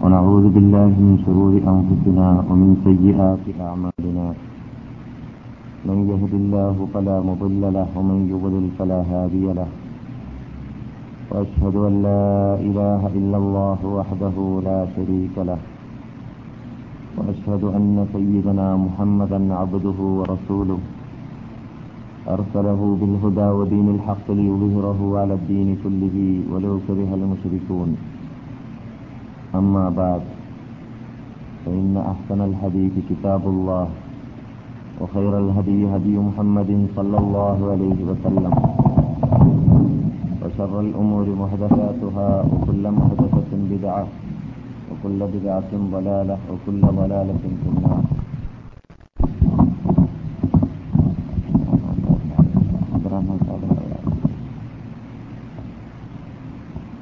ونعوذ بالله من شرور أنفسنا ومن سيئات أعمالنا. من يهد الله فلا مضل له ومن يضلل فلا هادي له. وأشهد أن لا إله إلا الله وحده لا شريك له. وأشهد أن سيدنا محمدا عبده ورسوله. أرسله بالهدى ودين الحق ليظهره على الدين كله ولو كره المشركون. أما بعد فإن أحسن الحديث كتاب الله وخير الهدي هدي محمد صلى الله عليه وسلم وشر الأمور محدثاتها وكل محدثة بدعة وكل بدعة ضلالة وكل ضلالة في النار.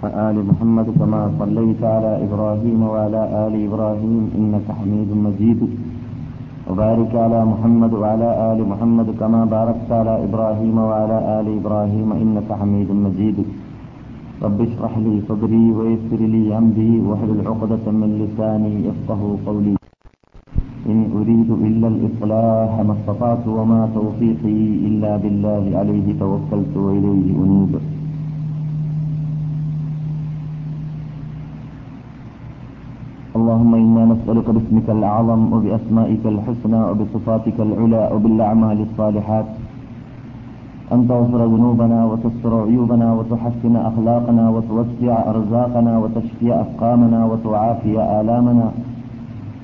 آل محمد كما صليت على إبراهيم وعلى آل إبراهيم إنك حميد مجيد. وبارك على محمد وعلى آل محمد كما باركت على إبراهيم وعلى آل إبراهيم إنك حميد مجيد. رب اشرح لي صدري ويسر لي أمري واحلل عقدة من لساني يفقه قولي. إن أريد إلا الإصلاح ما استطعت وما توفيقي إلا بالله عليه توكلت وإليه أنيب. اللهم إنا نسألك باسمك الأعظم وبأسمائك الحسنى وبصفاتك العلى وبالأعمال الصالحات. أن تغفر ذنوبنا وتستر عيوبنا وتحسن أخلاقنا وتوسع أرزاقنا وتشفي أسقامنا وتعافي آلامنا.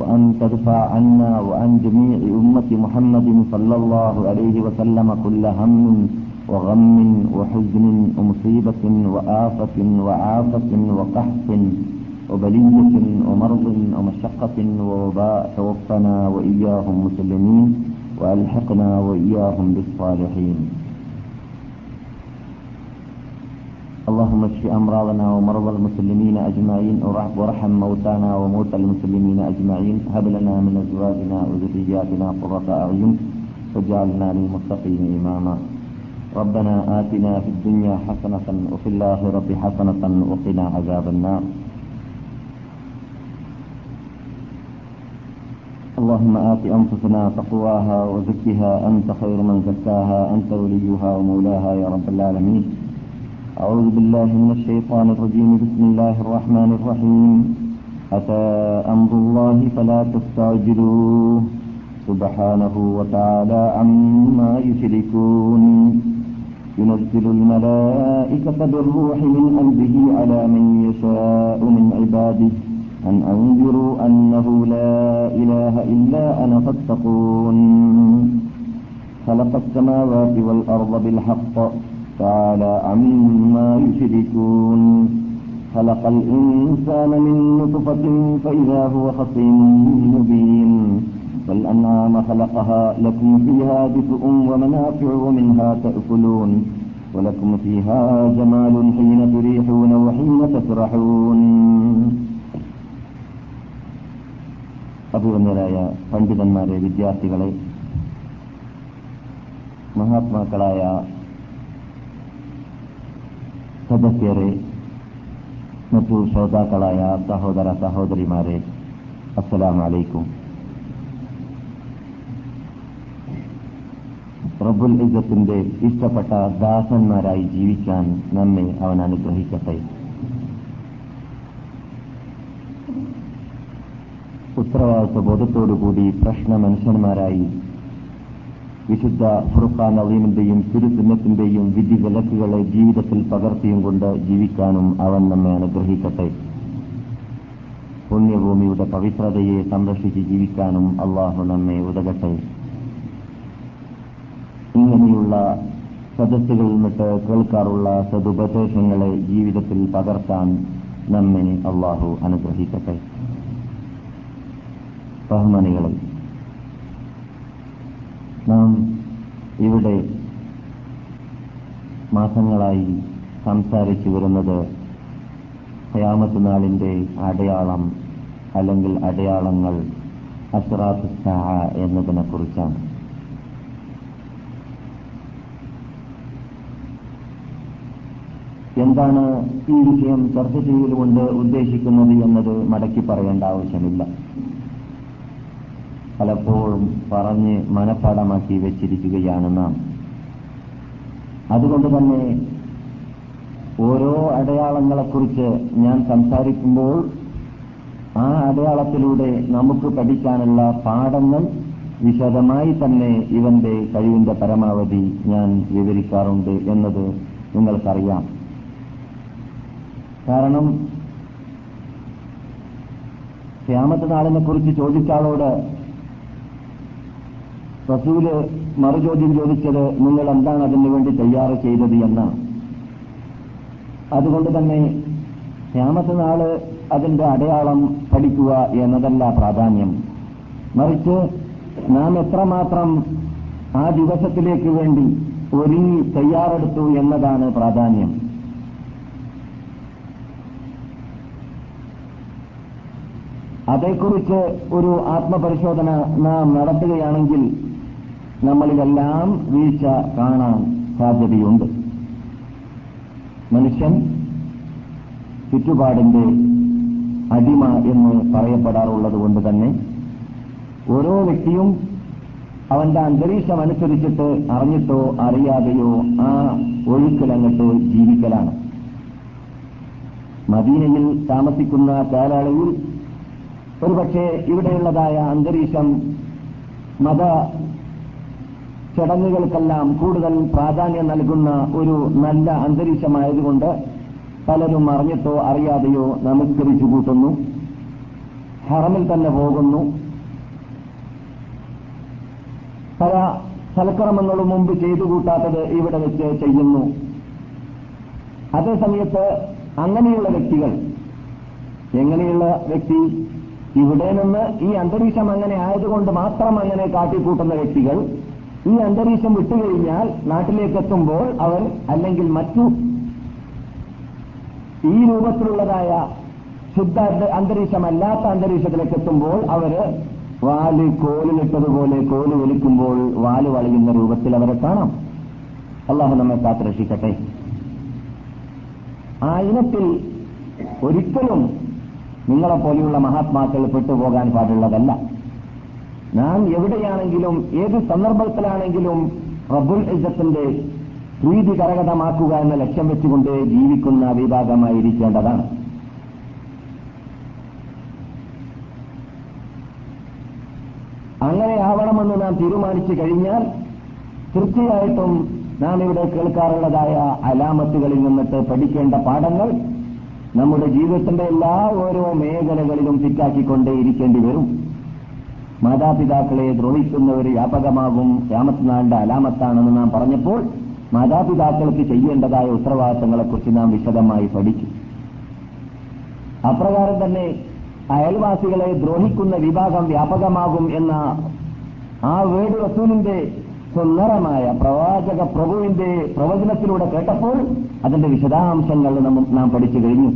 وأن تدفع عنا وعن جميع أمة محمد صلى الله عليه وسلم كل هم وغم وحزن ومصيبة وآفة وعافة وقحط. وبلية ومرض ومشقة ووباء توفنا وإياهم مسلمين وألحقنا وإياهم بالصالحين. اللهم اشف أمراضنا ومرضى المسلمين أجمعين وارحم موتانا وموتى المسلمين أجمعين. هب لنا من أزواجنا وذرياتنا قرة أعين واجعلنا للمتقين إماما. ربنا آتنا في الدنيا حسنة وفي الآخرة حسنة وقنا عذاب النار. اللهم آت أنفسنا تقواها وزكها أنت خير من زكاها أنت وليها ومولاها يا رب العالمين. أعوذ بالله من الشيطان الرجيم. بسم الله الرحمن الرحيم. أتى أمر الله فلا تستعجلوه. سبحانه وتعالى عما يشركون. ينزل الملائكة بالروح من أمره على من يشاء من عباده. أن أنذروا أنه لا إله إلا أنا فاتقون. خلق السماوات والأرض بالحق تعالى عما يشركون. خلق الإنسان من نطفة فإذا هو خصيم مبين. والأنعام خلقها لكم فيها دفء ومنافع ومنها تأكلون. ولكم فيها جمال حين تريحون وحين تسرحون. അഭിവന്യരായ പണ്ഡിതന്മാരെ വിദ്യാർത്ഥികളെ മഹാത്മാക്കളായ സദസ്യരെ മറ്റു ശ്രോതാക്കളായ സഹോദര സഹോദരിമാരെ അസ്സലാം അലൈക്കും റബ്ബുൽ ഇസത്തിന്റെ ഇഷ്ടപ്പെട്ട ദാസന്മാരായി ജീവിക്കാൻ നമ്മെ അവൻ അനുഗ്രഹിക്കട്ടെ. ഉത്തരവാദിത്വ ബോധത്തോടുകൂടി പ്രശ്ന മനുഷ്യന്മാരായി വിശുദ്ധ ഫുർഖാൻ അലീമിന്റെയും തിരുചിഹ്നത്തിന്റെയും വിധി വിലക്കുകളെ ജീവിതത്തിൽ പകർത്തിയും കൊണ്ട് ജീവിക്കാനും അവൻ നമ്മെ അനുഗ്രഹിക്കട്ടെ. പുണ്യഭൂമിയുടെ പവിത്രതയെ സംരക്ഷിച്ച് ജീവിക്കാനും അള്ളാഹു നമ്മെ ഉതകട്ടെ. ഇങ്ങനെയുള്ള സദസ്സുകളിൽ നിന്നിട്ട് കേൾക്കാറുള്ള സതുപദേശങ്ങളെ ജീവിതത്തിൽ പകർത്താൻ നമ്മെ അള്ളാഹു അനുഗ്രഹിക്കട്ടെ. ബഹുമാനികളെ നാം ഇവിടെ മാസങ്ങളായി സംസാരിച്ചു വരുന്നത് ഹയാമത്ത് നാളിന്റെ അടയാളം അല്ലെങ്കിൽ അടയാളങ്ങൾ അസ്റാത്ത് സഹ എന്നതിനെ കുറിച്ചാണ്. എന്താണ് ഈ വിഷയം ചർച്ച ചെയ്തുകൊണ്ട് ഉദ്ദേശിക്കുന്നത് എന്നത് മടക്കി പറയേണ്ട ആവശ്യമില്ല. പലപ്പോഴും പറഞ്ഞ് മനഃപ്പാടമാക്കി വെച്ചിരിക്കുകയാണ് നാം. അതുകൊണ്ട് തന്നെ ഓരോ അടയാളങ്ങളെക്കുറിച്ച് ഞാൻ സംസാരിക്കുമ്പോൾ ആ അടയാളത്തിലൂടെ നമുക്ക് പഠിക്കാനുള്ള പാഠങ്ങൾ വിശദമായി തന്നെ ഇവന്റെ കഴിവിന്റെ പരമാവധി ഞാൻ വിവരിക്കാറുണ്ട് എന്നത് നിങ്ങൾക്കറിയാം. കാരണം ക്യാമത്ത് നാളിനെ കുറിച്ച് ചോദിച്ചാളോട് റസൂൽ മറുചോദ്യം ചോദിച്ചത് നിങ്ങൾ എന്താണ് അതിനുവേണ്ടി തയ്യാറ് ചെയ്തത് എന്നാണ്. അതുകൊണ്ട് തന്നെ ക്യാമത്ത് നാൾ അതിന്റെ അടയാളം പഠിക്കുക എന്നതല്ല പ്രാധാന്യം. മറിച്ച് നാം എത്രമാത്രം ആ ദിവസത്തിലേക്ക് വേണ്ടി ഒരുങ്ങി തയ്യാറെടുത്തു എന്നതാണ് പ്രാധാന്യം. അതേക്കുറിച്ച് ഒരു ആത്മപരിശോധന നാം നടത്തുകയാണെങ്കിൽ നമ്മളിലെല്ലാം വീഴ്ച കാണാൻ സാധ്യതയുണ്ട്. മനുഷ്യൻ ചുറ്റുപാടിന്റെ അടിമ എന്ന് പറയപ്പെടാറുള്ളത് കൊണ്ട് തന്നെ ഓരോ വ്യക്തിയും അവന്റെ അന്തരീക്ഷം അനുസരിച്ചിട്ട് അറിഞ്ഞിട്ടോ അറിയാതെയോ ആ ഒഴുക്കിലങ്ങട്ട് ജീവിക്കലാണ്. മദീനയിൽ താമസിക്കുന്ന കാലയളവിൽ ഒരുപക്ഷെ ഇവിടെയുള്ളതായ അന്തരീക്ഷം മത ചടങ്ങുകൾക്കെല്ലാം കൂടുതൽ പ്രാധാന്യം നൽകുന്ന ഒരു നല്ല അന്തരീക്ഷമായതുകൊണ്ട് പലരും അറിഞ്ഞിട്ടോ അറിയാതെയോ നമസ്കരിച്ചു കൂട്ടുന്നു. ഹറമിൽ തന്നെ പോകുന്നു. പല സൽക്കർമ്മങ്ങളും മുമ്പ് ചെയ്തു കൂട്ടാത്തത് ഇവിടെ വെച്ച് ചെയ്യുന്നു. അതേസമയത്ത് അങ്ങനെയുള്ള വ്യക്തികൾ എങ്ങനെയുള്ള വ്യക്തി ഇവിടെ നിന്ന് ഈ അന്തരീക്ഷം അങ്ങനെ ആയതുകൊണ്ട് മാത്രം അങ്ങനെ കാട്ടിക്കൂട്ടുന്ന വ്യക്തികൾ ഈ അന്തരീക്ഷം വിട്ടുകഴിഞ്ഞാൽ നാട്ടിലേക്കെത്തുമ്പോൾ അവർ അല്ലെങ്കിൽ മറ്റു ഈ രൂപത്തിലുള്ളതായ ശുദ്ധ അന്തരീക്ഷമല്ലാത്ത അന്തരീക്ഷത്തിലേക്ക് എത്തുമ്പോൾ അവർ വാൽ കോലിലിട്ടതുപോലെ കോൽ വലിക്കുമ്പോൾ വാൽ വളയുന്ന രൂപത്തിൽ അവരെ കാണാം. അള്ളാഹു നമ്മെ കാത്തുരക്ഷിക്കട്ടെ. ആ ഇനത്തിൽ ഒരിക്കലും നിങ്ങളെപ്പോലെയുള്ള മഹാത്മാക്കൾ പെട്ടുപോകാൻ പാടുള്ളതല്ല. നാം എവിടെയാണെങ്കിലും ഏത് സന്ദർഭത്തിലാണെങ്കിലും റബ്ബുൽ ഇസത്തിന്റെ പ്രീതി കരകതമാക്കുക എന്ന ലക്ഷ്യം വെച്ചുകൊണ്ട് ജീവിക്കുന്ന വിഭാഗമായിരിക്കേണ്ടതാണ്. അങ്ങനെ ആവണമെന്ന് നാം തീരുമാനിച്ചു കഴിഞ്ഞാൽ തീർച്ചയായിട്ടും നാം ഇവിടെ കേൾക്കാറുള്ളതായ അലാമത്തുകളിൽ നിന്നിട്ട് പഠിക്കേണ്ട പാഠങ്ങൾ നമ്മുടെ ജീവിതത്തിന്റെ എല്ലാ ഓരോ മേഖലകളിലും തിറ്റാക്കിക്കൊണ്ടേ ഇരിക്കേണ്ടി വരും. മാതാപിതാക്കളെ ദ്രോഹിക്കുന്ന ഒരു വ്യാപകമാകും. രാമത്തിനാളിന്റെ അലാമത്താണെന്ന് നാം പറഞ്ഞപ്പോൾ മാതാപിതാക്കൾക്ക് ചെയ്യേണ്ടതായ ഉത്തരവാദിത്തങ്ങളെക്കുറിച്ച് നാം വിശദമായി പഠിച്ചു. അപ്രകാരം തന്നെ അയൽവാസികളെ ദ്രോഹിക്കുന്ന വിഭാഗം വ്യാപകമാകും എന്ന ആ വേട് റസൂലിന്റെ സുന്ദരമായ പ്രവാചക പ്രഭുവിന്റെ പ്രവചനത്തിലൂടെ കേട്ടപ്പോൾ അതിന്റെ വിശദാംശങ്ങൾ നാം പഠിച്ചു കഴിഞ്ഞു.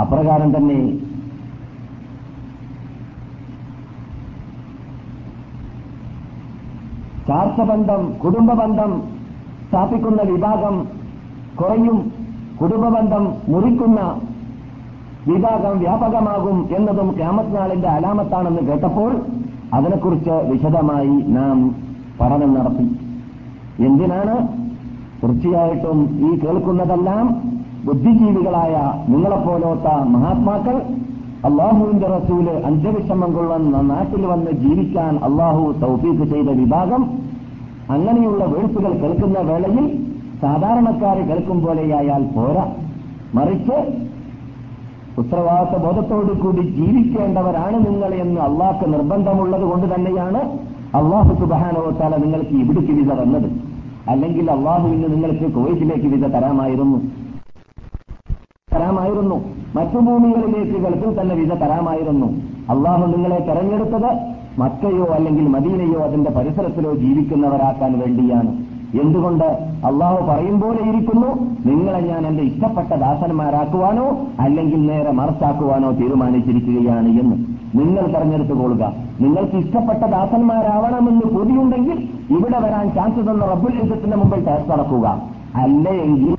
അപ്രകാരം തന്നെ ചാർച്ചബന്ധം കുടുംബബന്ധം സ്ഥാപിക്കുന്ന വിഭാഗം കുറയും കുടുംബബന്ധം മുറിക്കുന്ന വിഭാഗം വ്യാപകമാകും എന്നതും ക്യാമത്നാളിന്റെ അലാമത്താണെന്ന് കേട്ടപ്പോൾ അതിനെക്കുറിച്ച് വിശദമായി നാം പഠനം നടത്തി. എന്തിനാണ്? തീർച്ചയായിട്ടും ഈ കേൾക്കുന്നതെല്ലാം ബുദ്ധിജീവികളായ നിങ്ങളെപ്പോലോത്ത മഹാത്മാക്കൾ അള്ളാഹുവിന്റെ റസൂൽ അഞ്ചവിഷമം കൊള്ളുന്ന നാട്ടിൽ വന്ന് ജീവിക്കാൻ അള്ളാഹു തൗഫീക്ക് ചെയ്ത വിഭാഗം അങ്ങനെയുള്ള വേഴ്സുകൾ കേൾക്കുന്ന വേളയിൽ സാധാരണക്കാരെ കേൾക്കും പോലെയായാൽ പോരാ. മറിച്ച് ഉത്തരവാദിത്ത ബോധത്തോടു കൂടി ജീവിക്കേണ്ടവരാണ് നിങ്ങൾ എന്ന് അള്ളാഹ്ക്ക് നിർബന്ധമുള്ളത് കൊണ്ട് തന്നെയാണ് അള്ളാഹു സുബാനോത്താല നിങ്ങൾക്ക് ഇവിടേക്ക് വിസ തന്നത്. അല്ലെങ്കിൽ അള്ളാഹു ഇന്ന് നിങ്ങൾക്ക് കുവൈറ്റിലേക്ക് വിസ തരാമായിരുന്നു. തരാമായിരുന്നു. മറ്റു ഭൂമികളിലേക്ക് ഗൾഫിൽ തന്നെ വിസ തരാമായിരുന്നു. അള്ളാഹു നിങ്ങളെ തെരഞ്ഞെടുത്തത് മക്കയോ അല്ലെങ്കിൽ മദീനയോ അതിന്റെ പരിസരത്തിലോ ജീവിക്കുന്നവരാക്കാൻ വേണ്ടിയാണ്. എന്തുകൊണ്ട് അള്ളാഹു പറയും പോലെ ഇരിക്കുന്നു? നിങ്ങളെ ഞാൻ എന്റെ ഇഷ്ടപ്പെട്ട ദാസന്മാരാക്കുവാനോ അല്ലെങ്കിൽ നേരെ മറച്ചാക്കുവാനോ തീരുമാനിച്ചിരിക്കുകയാണ് എന്ന് നിങ്ങൾ തെരഞ്ഞെടുത്തു കൊള്ളുക നിങ്ങൾക്ക് ഇഷ്ടപ്പെട്ട ദാസന്മാരാവണമെന്ന് പൊതിയുണ്ടെങ്കിൽ ഇവിടെ വരാൻ ചാൻസ് തന്ന റബ്ബുൽ യുദ്ധത്തിന്റെ മുമ്പിൽ ടേസ്റ്റ് നടക്കുക. അല്ലെങ്കിൽ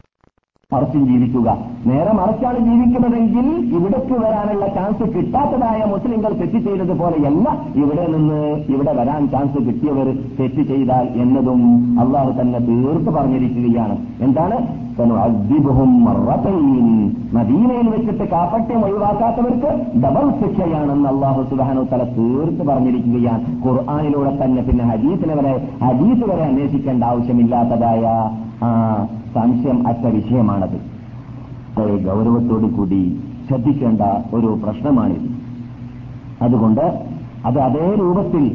മറിച്ചും ജീവിക്കുക. നേരെ മറിച്ചാണ് ജീവിക്കുന്നതെങ്കിൽ ഇവിടേക്ക് വരാനുള്ള ചാൻസ് കിട്ടാത്തതായ മുസ്ലിങ്ങൾ തെറ്റ് ചെയ്തതുപോലെയല്ല ഇവിടെ നിന്ന് ഇവിടെ വരാൻ ചാൻസ് കിട്ടിയവർ തെറ്റ് ചെയ്താൽ എന്നതും അള്ളാഹു തന്നെ തീർത്ത് പറഞ്ഞിരിക്കുകയാണ്. എന്താണ്. മദീനയിൽ വെച്ചിട്ട് കാപ്പട്യം ഒഴിവാക്കാത്തവർക്ക് ഡബിൾ ശിക്ഷയാണെന്ന് അള്ളാഹു സുബാനു തല തീർത്ത് പറഞ്ഞിരിക്കുകയാണ്. ഖുർആാനിലൂടെ തന്നെ പിന്നെ ഹദീസിനെ വരെ ഹദീസ് വരെ അന്വേഷിക്കേണ്ട ആവശ്യമില്ലാത്തതായ സംശയം അറ്റ വിഷയമാണത് വളരെ ഗൗരവത്തോടു കൂടി ശ്രദ്ധിക്കേണ്ട ഒരു പ്രശ്നമാണിത്. അതുകൊണ്ട് അത് അതേ രൂപത്തിൽ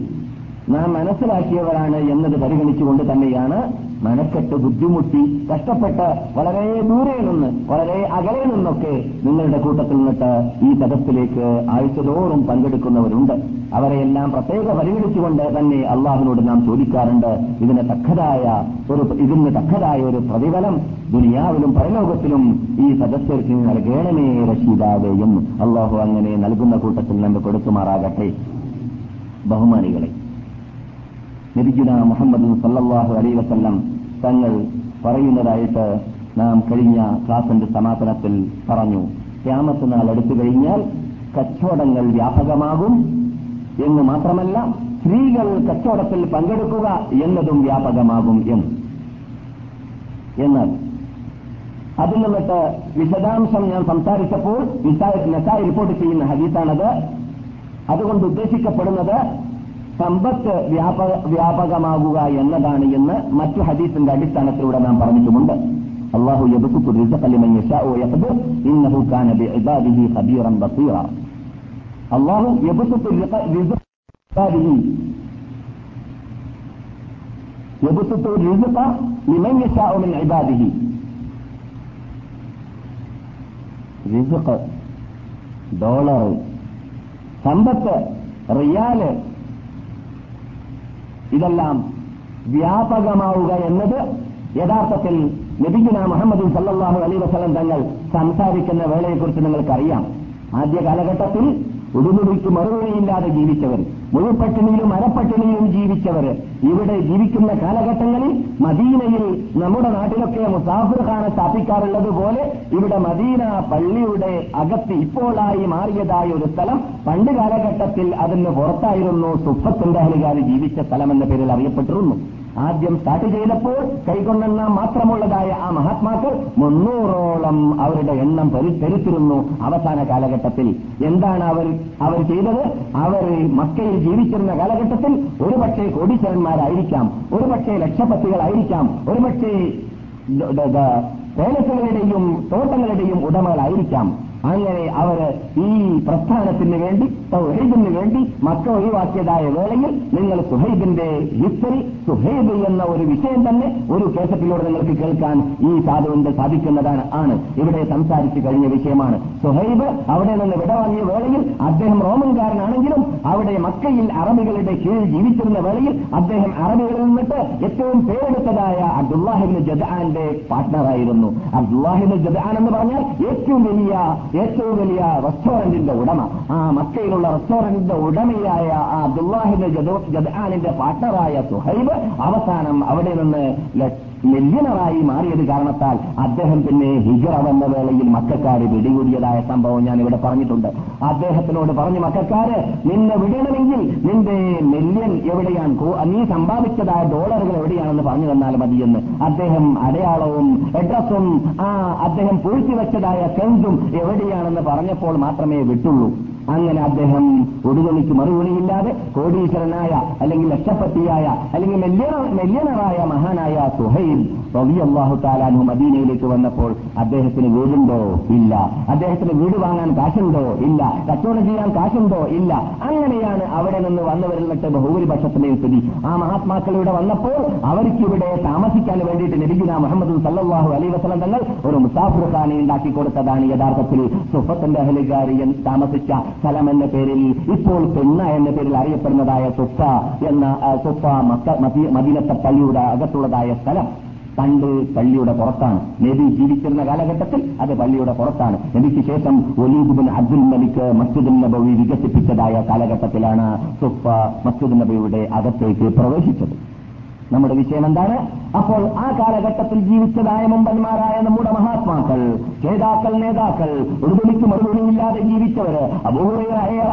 നാം മനസ്സിലാക്കിയവരാണ് എന്നത് പരിഗണിച്ചുകൊണ്ട് തന്നെയാണ് മനക്കെട്ട് ബുദ്ധിമുട്ടി കഷ്ടപ്പെട്ട് വളരെ ദൂരെ നിന്ന് വളരെ അകലെ നിന്നൊക്കെ നിങ്ങളുടെ കൂട്ടത്തിൽ നിന്നിട്ട് ഈ തകത്തിലേക്ക് ആഴ്ചതോറും പങ്കെടുക്കുന്നവരുണ്ട്. അവരെയെല്ലാം പ്രത്യേക പരിഗണിച്ചുകൊണ്ട് തന്നെ അള്ളാഹിനോട് നാം ചോദിക്കാറുണ്ട് ഇതിന് തക്കതായ ഒരു ഇതിന് തക്കതായ ഒരു പ്രതിഫലം ദുനിയാവിലും പരലോകത്തിലും ഈ സദസ്യർക്ക് നൽകേണമേ എന്ന് അള്ളാഹു അങ്ങനെ നൽകുന്ന കൂട്ടത്തിൽ നമ്മൾ കൊടുക്കുമാറാകട്ടെ. ബഹുമാനികളെ നബിഗുന മുഹമ്മദ് സല്ലാഹു അലൈ വസല്ലം തങ്ങൾ പറയുന്നതായിട്ട് നാം കഴിഞ്ഞ ക്ലാസിന്റെ സമാപനത്തിൽ പറഞ്ഞു. ക്യാമത്ത് നാൾ എടുത്തു കഴിഞ്ഞാൽ കച്ചവടങ്ങൾ വ്യാപകമാകും എന്ന് മാത്രമല്ല സ്ത്രീകൾ കച്ചവടത്തിൽ പങ്കെടുക്കുക എന്നതും വ്യാപകമാകും എന്ന് എന്നാൽ അതിൽ നിന്നിട്ട് വിശദാംശം ഞാൻ സംസാരിച്ചപ്പോൾ നസായി റിപ്പോർട്ട് ചെയ്യുന്ന ഹദീസാണത്. അതുകൊണ്ട് ഉദ്ദേശിക്കപ്പെടുന്നത് സമ്പത്ത് വ്യാപക വ്യാപകമാകുക എന്നതാണ് എന്ന് മറ്റു ഹദീസിന്റെ അടിസ്ഥാനത്തിലൂടെ നാം പറഞ്ഞിട്ടുമുണ്ട്. അള്ളാഹു അള്ളാഹു ഡോളർ സമ്പത്ത് റിയാൽ ഇതെല്ലാം വ്യാപകമാവുക എന്നത് യഥാർത്ഥത്തിൽ നബിഗുന മുഹമ്മദ് സല്ലാഹു അലൈ വസ്ലം തങ്ങൾ സംസാരിക്കുന്ന വേളയെക്കുറിച്ച് നിങ്ങൾക്കറിയാം. ആദ്യ കാലഘട്ടത്തിൽ ഉടുമുടിക്ക് മറുപടിയില്ലാതെ ജീവിച്ചവർ മുഴുപട്ടിണിയിലും അരപ്പട്ടിണിയിലും ജീവിച്ചവർ ഇവിടെ ജീവിക്കുന്ന കാലഘട്ടങ്ങളിൽ മദീനയിൽ നമ്മുടെ നാട്ടിലൊക്കെ മുസാഫിർ ഖാനെ സ്ഥാപിക്കാറുള്ളത് പോലെ ഇവിടെ മദീന പള്ളിയുടെ അകത്ത് ഇപ്പോഴായി മാറിയതായ ഒരു സ്ഥലം പണ്ട് കാലഘട്ടത്തിൽ അതിന് പുറത്തായിരുന്നു സുഫത്തിന്റെ അഹലുകാർ ജീവിച്ച സ്ഥലം എന്ന പേരിൽ അറിയപ്പെട്ടിരുന്നു. ആദ്യം സ്റ്റാർട്ട് ചെയ്തപ്പോൾ കൈകൊണ്ടെണ്ണാൻ മാത്രമുള്ളതായ ആ മഹാത്മാക്കൾ മുന്നൂറോളം അവരുടെ എണ്ണം പെരുത്തിരുന്നു അവസാന കാലഘട്ടത്തിൽ. എന്താണ് അവർ അവർ ചെയ്തത്? അവർ മക്കയിൽ ജീവിച്ചിരുന്ന കാലഘട്ടത്തിൽ ഒരുപക്ഷെ കോടീശ്വരന്മാരായിരിക്കാം ഒരുപക്ഷെ ലക്ഷപത്തികളായിരിക്കാം ഒരുപക്ഷെ പേലസുകളുടെയും തോട്ടങ്ങളുടെയും ഉടമകളായിരിക്കാം. അങ്ങനെ അവർ ഈ പ്രസ്ഥാനത്തിന് വേണ്ടി സുഹൈബിന് വേണ്ടി മക്ക ഒഴിവാക്കിയതായ വേളയിൽ നിങ്ങൾ സുഹൈബിന്റെ ഹിസ്റ്ററി സുഹൈബ് എന്ന ഒരു വിഷയം തന്നെ ഒരു കേസത്തിലൂടെ നിങ്ങൾക്ക് കേൾക്കാൻ ഈ സാധുവിന്റെ സാധിക്കുന്നതാണ് ആണ്. ഇവിടെ സംസാരിച്ചു കഴിഞ്ഞ വിഷയമാണ്. സുഹൈബ് അവിടെ നിന്ന് വിടവാങ്ങിയ വേളയിൽ അദ്ദേഹം റോമൻകാരനാണെങ്കിലും അവിടെ മക്കയിൽ അറബികളുടെ കീഴിൽ ജീവിച്ചിരുന്ന വേളയിൽ അദ്ദേഹം അറബികളിൽ നിന്നിട്ട് ഏറ്റവും പേരെടുത്തതായ അബ്ദുല്ലാഹിബിന് ജദാന്റെ പാർട്ട്ണറായിരുന്നു അബ്ദുല്ലാഹിബിന് ജദാൻ എന്ന് പറഞ്ഞാൽ ഏറ്റവും വലിയ ഏറ്റവും വലിയ റെസ്റ്റോറന്റിന്റെ ഉടമ. ആ മക്കയിലുള്ള റെസ്റ്റോറന്റിന്റെ ഉടമയായ ആ അബ്ദുല്ലാഹിബിന് ജദാനിന്റെ പാർട്ണറായ സുഹൈബ് അവസാനം അവിടെ നിന്ന് മില്യണറായി മാറിയത് കാരണത്താൽ അദ്ദേഹം പിന്നെ ഹിജറ വന്ന വേളയിൽ മക്കാര് പിടികൂടിയതായ സംഭവം ഞാൻ ഇവിടെ പറഞ്ഞിട്ടുണ്ട്. അദ്ദേഹത്തിനോട് പറഞ്ഞു മക്കാര് നിന്നെ വിടണമെങ്കിൽ നിന്റെ മില്യൻ എവിടെയാണ്? നീ സമ്പാദിച്ചതായ ഡോളറുകൾ എവിടെയാണെന്ന് പറഞ്ഞു തന്നാൽ മതിയെന്ന്. അദ്ദേഹം അടയാളവും അഡ്രസ്സും ആ അദ്ദേഹം പൂഴ്ത്തിവെച്ചതായ കെഞ്ചും എവിടെയാണെന്ന് പറഞ്ഞപ്പോൾ മാത്രമേ വിട്ടുള്ളൂ. അങ്ങനെ അദ്ദേഹം ഒടുവണിക്ക് മറുപടിയില്ലാതെ കോടീശ്വരനായ അല്ലെങ്കിൽ ലക്ഷപ്പത്തിയായ അല്ലെങ്കിൽ മെല്യണറായ മഹാനായ സുഹൈൽ റളിയല്ലാഹു താലാനു മദീനയിലേക്ക് വന്നപ്പോൾ അദ്ദേഹത്തിന് വീടുണ്ടോ? ഇല്ല. അദ്ദേഹത്തിന് വീട് വാങ്ങാൻ കാശുണ്ടോ? ഇല്ല. കച്ചവടം ചെയ്യാൻ കാശുണ്ടോ? ഇല്ല. അങ്ങനെയാണ് അവിടെ നിന്ന് വന്നവരിൽ നിന്നിട്ട് ബഹുഭൂരിപക്ഷത്തിന്റെ സ്ഥിതി. ആ മഹാത്മാക്കൾ ഇവിടെ വന്നപ്പോൾ അവർക്ക് ഇവിടെ താമസിക്കാൻ വേണ്ടിയിട്ട് ലഭിക്കുന്ന മുഹമ്മദ് സല്ലാഹു അലൈ വസ്ലം തങ്ങൾ ഒരു മുസാഫുർ ഖാനെ ഉണ്ടാക്കി കൊടുത്തതാണ് യഥാർത്ഥത്തിൽ സുഫത്തിന്റെ അഹലുകാരി താമസിച്ച സ്ഥലം എന്ന പേരിൽ ഇപ്പോൾ പെണ്ണ എന്ന പേരിൽ അറിയപ്പെടുന്നതായ സുഫ എന്ന മദീ- മദീനത്തെ പള്ളിയുടെ അകത്തുള്ളതായ സ്ഥലം പണ്ട് പള്ളിയുടെ പുറത്താണ്. നബി ജീവിച്ചിരുന്ന കാലഘട്ടത്തിൽ അത് പള്ളിയുടെ പുറത്താണ്. നബിക്ക് ശേഷം ഒലീബുബിൻ അബ്ദുൽ മലിക് മസ്ജിദുൻ നബവി വികസിപ്പിച്ചതായ കാലഘട്ടത്തിലാണ് സുഫ മസ്ജിദ് നബിയുടെ അകത്തേക്ക് പ്രവേശിച്ചത്. നമ്മുടെ വിഷയം എന്താണ്? അപ്പോൾ ആ കാലഘട്ടത്തിൽ ജീവിച്ചതായ മുമ്പന്മാരായ നമ്മുടെ മഹാത്മാക്കൾ നേതാക്കൾ നേതാക്കൾ ഒരു മണിക്ക് മറുപടിയില്ലാതെ ജീവിച്ചവര് അപൂർവ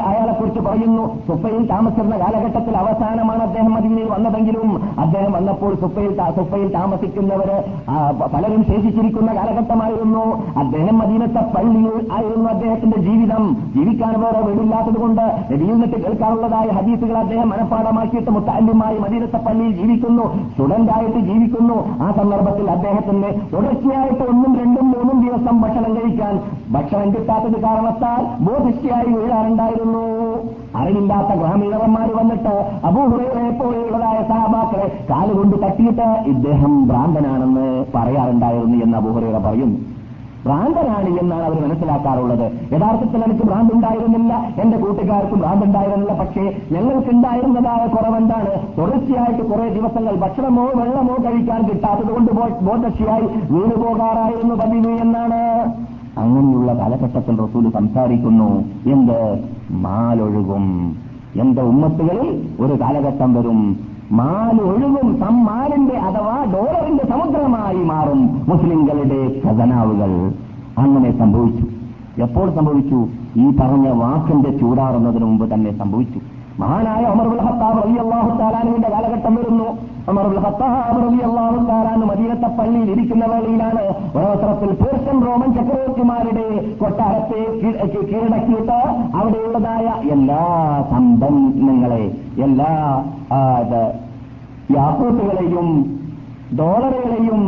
അയാളെക്കുറിച്ച് പറയുന്നു സുപ്പയിൽ താമസിച്ചിരുന്ന കാലഘട്ടത്തിൽ അവസാനമാണ് അദ്ദേഹം മദീനയിൽ വന്നതെങ്കിലും അദ്ദേഹം വന്നപ്പോൾ സുപ്പയിൽ സുപ്പയിൽ താമസിക്കുന്നവര് പലരും ശേഷിച്ചിരിക്കുന്ന കാലഘട്ടമായിരുന്നു. അദ്ദേഹം മദീനത്തെ പള്ളിയിൽ ആയിരുന്നു അദ്ദേഹത്തിന്റെ ജീവിതം. ജീവിക്കാൻ വേറെ വീടില്ലാത്തത് കൊണ്ട് നിന്നിട്ട് കേൾക്കാനുള്ളതായ ഹദീസുകൾ അദ്ദേഹം മനഃപ്പാടമാക്കിയിട്ട് മുത്താല്യമായി മദീനത്തെ പള്ളിയിൽ ജീവിക്കുന്നു. സ്റ്റുഡന്റായിട്ട് ജീവിക്കുന്നു. ആ സന്ദർഭത്തിൽ അദ്ദേഹത്തിന് തുടർച്ചയായിട്ട് ഒന്നും രണ്ടും മൂന്നും ദിവസം ഭക്ഷണം കഴിക്കാൻ ഭക്ഷണം കിട്ടാത്തത് കാരണത്താൽ ബോധിഷ്ഠയായി വീഴാറുണ്ടായിരുന്നു. അറിവില്ലാത്ത ഗ്രാമീണന്മാർ വന്നിട്ട് അബൂഹുറയെ പോലെയുള്ളതായ സഹാബാക്കളെ കാലുകൊണ്ട് തട്ടിയിട്ട് ഇദ്ദേഹം ഭ്രാന്തനാണെന്ന് പറയാറുണ്ടായിരുന്നു എന്ന് അബൂഹുറയുടെ പറയുന്നു ഭ്രാന്തനാണ് എന്നാണ് അവർ മനസ്സിലാക്കാറുള്ളത്. യഥാർത്ഥത്തിൽ എനിക്ക് ഭ്രാന്തുണ്ടായിരുന്നില്ല. എന്റെ കൂട്ടുകാർക്കും ഭ്രാന്തുണ്ടായിരുന്നില്ല. പക്ഷേ ഞങ്ങൾക്ക് ഉണ്ടായിരുന്നതായ കുറവെന്താണ്? തുടർച്ചയായിട്ട് കുറെ ദിവസങ്ങൾ ഭക്ഷണമോ വെള്ളമോ കഴിക്കാൻ കിട്ടാത്തത് കൊണ്ട് ബോധശിയായി വീട് പോകാറായിരുന്നു പതിവ് എന്നാണ്. അങ്ങനെയുള്ള കാലഘട്ടത്തിൽ റസൂൽ സംസാരിക്കുന്നു. എന്ത്? മാലൊഴുകും. എന്റെ ഉമ്മത്തുകളിൽ ഒരു കാലഘട്ടം വരും. മാൽ ഒഴുകും സമ്മാലിന്റെ അഥവാ ഡോളറിന്റെ സമുദ്രമായി മാറും മുസ്ലിങ്ങളുടെ ഖജനാവുകൾ. അങ്ങനെ സംഭവിച്ചു. എപ്പോൾ സംഭവിച്ചു? ഈ പറഞ്ഞ വാക്കിന്റെ ചൂടാറുന്നതിന് മുമ്പ് തന്നെ സംഭവിച്ചു. മഹാനായ അമറുൽ ഹത്താബ് അള്ളാഹു താലാനുവിന്റെ കാലഘട്ടം വരുന്നു. താലാനു മദീനത്തെ പള്ളിയിൽ ഇരിക്കുന്ന വേളയിലാണ് ഒരവസരത്തിൽ പേർഷ്യൻ റോമൻ ചക്രവർത്തിമാരുടെ കൊട്ടാരത്തെ കീഴടക്കിയിട്ട് അവിടെയുള്ളതായ എല്ലാ സമ്പന്നങ്ങളെ എല്ലാ യാക്കൂട്ടുകളെയും ഡോളറുകളെയും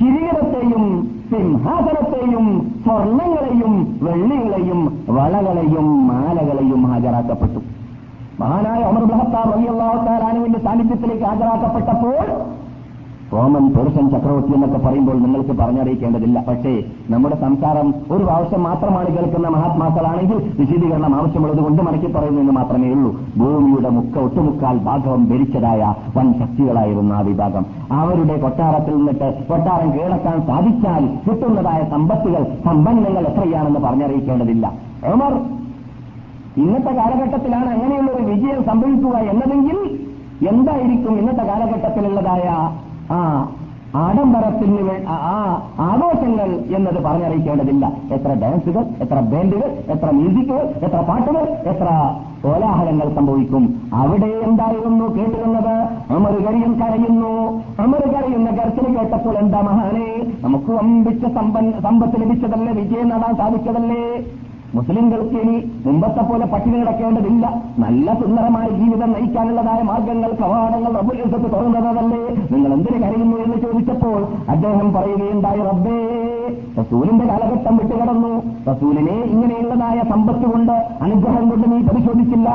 കിരീടത്തെയും സിംഹാസനത്തെയും സ്വർണങ്ങളെയും വെള്ളികളെയും വളകളെയും മാലകളെയും ഹാജരാക്കപ്പെട്ടു. മഹാനായ അമർ ബഹത്താർ വലിയ സാന്നിധ്യത്തിലേക്ക് ഹാജരാക്കപ്പെട്ടപ്പോൾ റോമൻ പേർഷ്യൻ ചക്രവർത്തി എന്നൊക്കെ പറയുമ്പോൾ നിങ്ങൾക്ക് പറഞ്ഞറിയിക്കേണ്ടതില്ല. പക്ഷേ നമ്മുടെ സംസാരം ഒരു പ്രാവശ്യം മാത്രമാണ് കേൾക്കുന്ന മഹാത്മാക്കളാണെങ്കിൽ വിശദീകരണം ആവശ്യമുള്ളത് കൊണ്ട് മടക്കി പറയുന്നതെന്ന് മാത്രമേ ഉള്ളൂ. ഭൂമിയുടെ മുക്ക ഒട്ടുമുക്കാൽ ഭാഗവും ഭരിച്ചതായ വൻ ശക്തികളായിരുന്നു ആ വിഭാഗം. അവരുടെ കൊട്ടാരത്തിൽ നിന്നിട്ട് കൊട്ടാരം കീഴടക്കാൻ സാധിച്ചാൽ കിട്ടുന്നതായ സമ്പത്തുകൾ സമ്പന്നങ്ങൾ എത്രയാണെന്ന് പറഞ്ഞറിയിക്കേണ്ടതില്ല. ഒമർ ഇന്നത്തെ കാലഘട്ടത്തിലാണ് അങ്ങനെയുള്ള ഒരു വിജയം സംഭവിക്കുക എന്നതെങ്കിൽ എന്തായിരിക്കും ഇന്നത്തെ കാലഘട്ടത്തിലുള്ളതായ ആ ആഡംബരത്തിന് ആ ആഘോഷങ്ങൾ എന്നത് പറഞ്ഞറിയിക്കേണ്ടതില്ല. എത്ര ഡാൻസുകൾ എത്ര ബാൻഡുകൾ എത്ര മ്യൂസിക്കുകൾ എത്ര പാട്ടുകൾ എത്ര കോലാഹലങ്ങൾ സംഭവിക്കും. അവിടെ എന്തായിരുന്നു കേട്ടിരുന്നത്? അമറുകരിയും കരയുന്നു. അമറുകരയുന്ന കരച്ചിൽ കേട്ടപ്പോൾ എന്താ മഹാനെ? നമുക്ക് വമ്പിച്ച സമ്പത്ത് ലഭിച്ചതല്ലേ? വിജയം നേടാൻ സാധിച്ചതല്ലേ? മുസ്ലിങ്ങൾക്ക് ഇനി മുമ്പത്തെ പോലെ പട്ടിണി കിടക്കേണ്ടതില്ല. നല്ല സുന്ദരമായ ജീവിതം നയിക്കാനുള്ളതായ മാർഗങ്ങൾ കവാടങ്ങൾ റബ്ബുലിസത്ത് തുറന്നതല്ലേ? നിങ്ങൾ എന്തിനു കരയുന്നു എന്ന് ചോദിച്ചപ്പോൾ അദ്ദേഹം പറയുകയുണ്ടായി റബ്ബേ റസൂലിന്റെ കാലഘട്ടം വിട്ടുകടന്നു. റസൂലിനെ ഇങ്ങനെയുള്ളതായ സമ്പത്ത് കൊണ്ട് അനുഗ്രഹം കൊണ്ട് നീ പരിശോധിച്ചില്ല.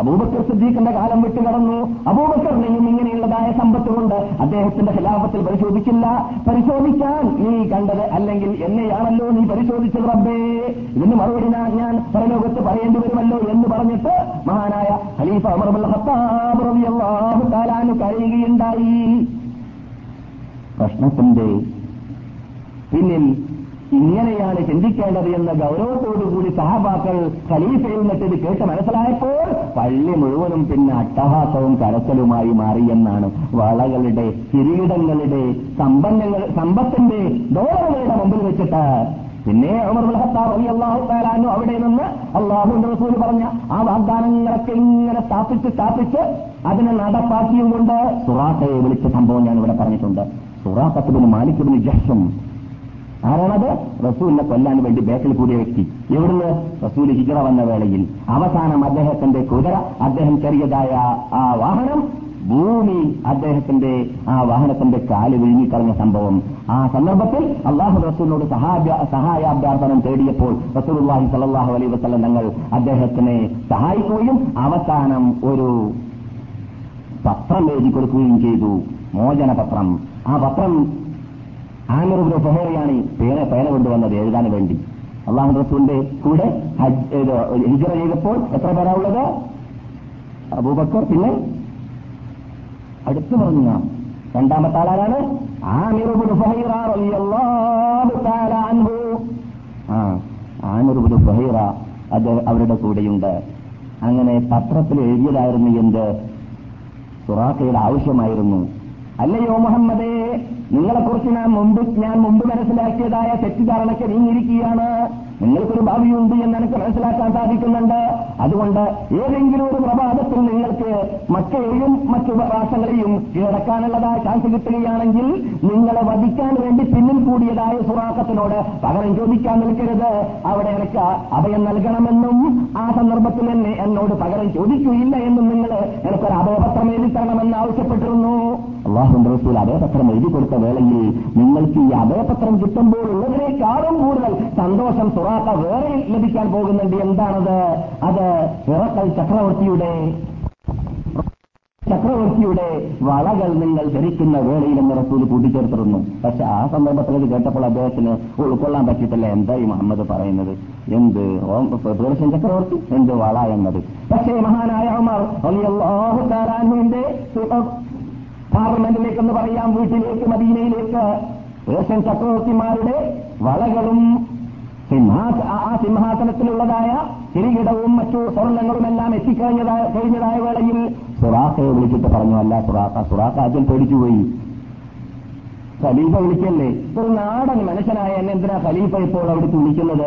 അബൂബക്കർ സിദ്ദീഖിന്റെ കാലം വിട്ടു കടന്നു. അബൂബക്കറിനെയും ഇങ്ങനെയുള്ളതായ സമ്പത്ത് കൊണ്ട് അദ്ദേഹത്തിന്റെ ഖിലാഫത്തിൽ പരിശോധിക്കില്ല പരിശോധിക്കാൻ നീ കണ്ടത് അല്ലെങ്കിൽ എന്നെയാണല്ലോ നീ പരിശോധിച്ചത് റബ്ബേ. ഇതിന് മറുപടി ഞാൻ പരലോകത്ത് പറയേണ്ടി വരുമല്ലോ എന്ന് പറഞ്ഞിട്ട് മഹാനായ ഖലീഫ അമർബുൽ റളിയല്ലാഹു തആലാനു കരയുകയുണ്ടായി. പ്രശ്നത്തിന്റെ പിന്നിൽ ഇങ്ങനെയാണ് ചിന്തിക്കേണ്ടത് എന്ന ഗൗരവത്തോടുകൂടി സഹാബാക്കൾ ഖലീഫയിൽ നിന്നിട്ട് കേട്ട് മനസ്സിലായപ്പോൾ പള്ളി മുഴുവനും പിന്നെ അട്ടഹാസവും കരച്ചലുമായി മാറിയെന്നാണ് വളകളുടെ കിരീടങ്ങളുടെ സമ്പന്നങ്ങൾ സമ്പത്തിന്റെ ഡോളറുകളുടെ മുമ്പിൽ വെച്ചിട്ട് പിന്നെ അള്ളാഹു അവിടെ നിന്ന് അള്ളാഹുന്റെ റസൂൽ പറഞ്ഞ ആ വാഗ്ദാനങ്ങളൊക്കെ ഇങ്ങനെ സ്ഥാപിച്ച് സ്ഥാപിച്ച് അതിനെ നടപ്പാക്കിയും കൊണ്ട് സുറാത്തയെ വിളിച്ച സംഭവം ഞാൻ ഇവിടെ പറഞ്ഞിട്ടുണ്ട് സുറാത്തത്തിന് മാലിക്കബിന് ജഹ്സും ആരാണത്? റസൂലിനെ കൊല്ലാൻ വേണ്ടി ബേക്കിൽ കൂടിയ വ്യക്തി. എവിടുന്ന്? റസൂൽ ഹിജറ വന്ന വേളയിൽ. അവസാനം അദ്ദേഹത്തിന്റെ കുതിര അദ്ദേഹം ചെറിയതായ ആ വാഹനം ഭൂമി അദ്ദേഹത്തിന്റെ ആ വാഹനത്തിന്റെ കാൽ വിഴുങ്ങിക്കളഞ്ഞ സംഭവം. ആ സന്ദർഭത്തിൽ അള്ളാഹു റസൂലിനോട് സഹായാഭ്യർത്ഥനം തേടിയപ്പോൾ റസൂൽഹി സലാഹു അലൈ വസ്ലം തങ്ങൾ അദ്ദേഹത്തിനെ സഹായിക്കുകയും അവസാനം ഒരു പത്രം എഴുതി കൊടുക്കുകയും ചെയ്തു. മോചന പത്രം ആ പത്രം ആമിറുബിന് ഫഹേറിയാണ് പേരെ പേന കൊണ്ടുവന്നത് എഴുതാൻ വേണ്ടി. അള്ളാഹു റസൂലിന്റെ കൂടെ ഹിജറ ചെയ്തപ്പോൾ എത്ര പേരാ ഉള്ളത്? അബൂബക്കർ പിന്നെ? അടുത്തു പറഞ്ഞു രണ്ടാമത്തെ ആളാരാണ് ആ ആമിറുബിന് ഫഹീറ അത് അവരുടെ കൂടെയുണ്ട്. അങ്ങനെ പത്രത്തിൽ എഴുതിയതായിരുന്നു എന്ത്? സുറാഖയുടെ ആവശ്യമായിരുന്നു. അല്ലയോ മുഹമ്മദേ? നിങ്ങളെക്കുറിച്ച് ഞാൻ മുമ്പ് ഞാൻ മുമ്പ് മനസ്സിലാക്കിയതായ തെറ്റിദ്ധാരണയ്ക്ക് നീങ്ങിയിരിക്കുകയാണ്. നിങ്ങൾക്കൊരു ഭാവിയുണ്ട് എന്ന് എനിക്ക് മനസ്സിലാക്കാൻ സാധിക്കുന്നുണ്ട്. അതുകൊണ്ട് ഏതെങ്കിലും ഒരു പ്രഭാതത്തിൽ നിങ്ങൾക്ക് മക്കയെയും മറ്റു രാഷ്ട്രങ്ങളെയും കീഴടക്കാനുള്ളതായ ചാൻസ് കിട്ടുകയാണെങ്കിൽ നിങ്ങളെ വധിക്കാൻ വേണ്ടി പിന്നിൽ കൂടിയതായ സുറാക്കത്തിനോട് പകരം ചോദിക്കാൻ നിൽക്കരുത്. അവിടെ എനിക്ക് അഭയം നൽകണമെന്നും ആ സന്ദർഭത്തിൽ തന്നെ എന്നോട് പകരം ചോദിക്കുകയില്ല എന്നും നിങ്ങൾ എനിക്കൊരു അഭയപത്രം എഴുതി തരണമെന്ന് ആവശ്യപ്പെട്ടിരുന്നു. അള്ളാഹുന്റെ റസൂൽ അഭയപത്രം എഴുതി കൊടുത്ത വേളയിൽ നിങ്ങൾക്ക് ഈ അഭയപത്രം കിട്ടുമ്പോൾ ഉള്ളതിനേക്കാളും കൂടുതൽ സന്തോഷം തുറാത്ത വേറെ ലഭിക്കാൻ പോകുന്നുണ്ട്. എന്താണത്? അത് ഇറക്കൽ ചക്രവർത്തിയുടെ ചക്രവർത്തിയുടെ വളകൾ നിങ്ങൾ ധരിക്കുന്ന വേളയിൽ എന്ന് റസൂൽ കൂട്ടിച്ചേർത്തിരുന്നു. പക്ഷെ ആ സന്ദർഭത്തിൽ ഇത് കേട്ടപ്പോൾ അദ്ദേഹത്തിന് ഉൾക്കൊള്ളാൻ പറ്റിയിട്ടില്ല. എന്താ ഈ മുഹമ്മദ് പറയുന്നത്? എന്ത്? പേർഷ്യൻ ചക്രവർത്തി? എന്ത് വള എന്നത്? പക്ഷേ മഹാനായ ഉമർ അൻഹുവിന്റെ പാർലമെന്റിലേക്ക് എന്ന് പറയാം വീട്ടിലേക്ക് മദീനയിലേക്ക്. റഷ്യൻ ചക്രവർത്തിമാരുടെ വളകളും ആ സിംഹാസനത്തിലുള്ളതായ കിരീടവും മറ്റു സ്വർണങ്ങളുമെല്ലാം എത്തിക്കഴിഞ്ഞതായ കഴിഞ്ഞതായ വേളയിൽ സുറാഖയെ വിളിച്ചിട്ട് പറഞ്ഞു അല്ല സുറാഖ സുറാഖ ആദ്യം പേടിച്ചുപോയി ഖലീഫ വിളിക്കല്ലേ? ഒരു നാടൻ മനുഷ്യനായ എന്നെ എന്തിനാ ഖലീഫ ഇപ്പോൾ അവിടുത്തെ വിളിക്കുന്നത്?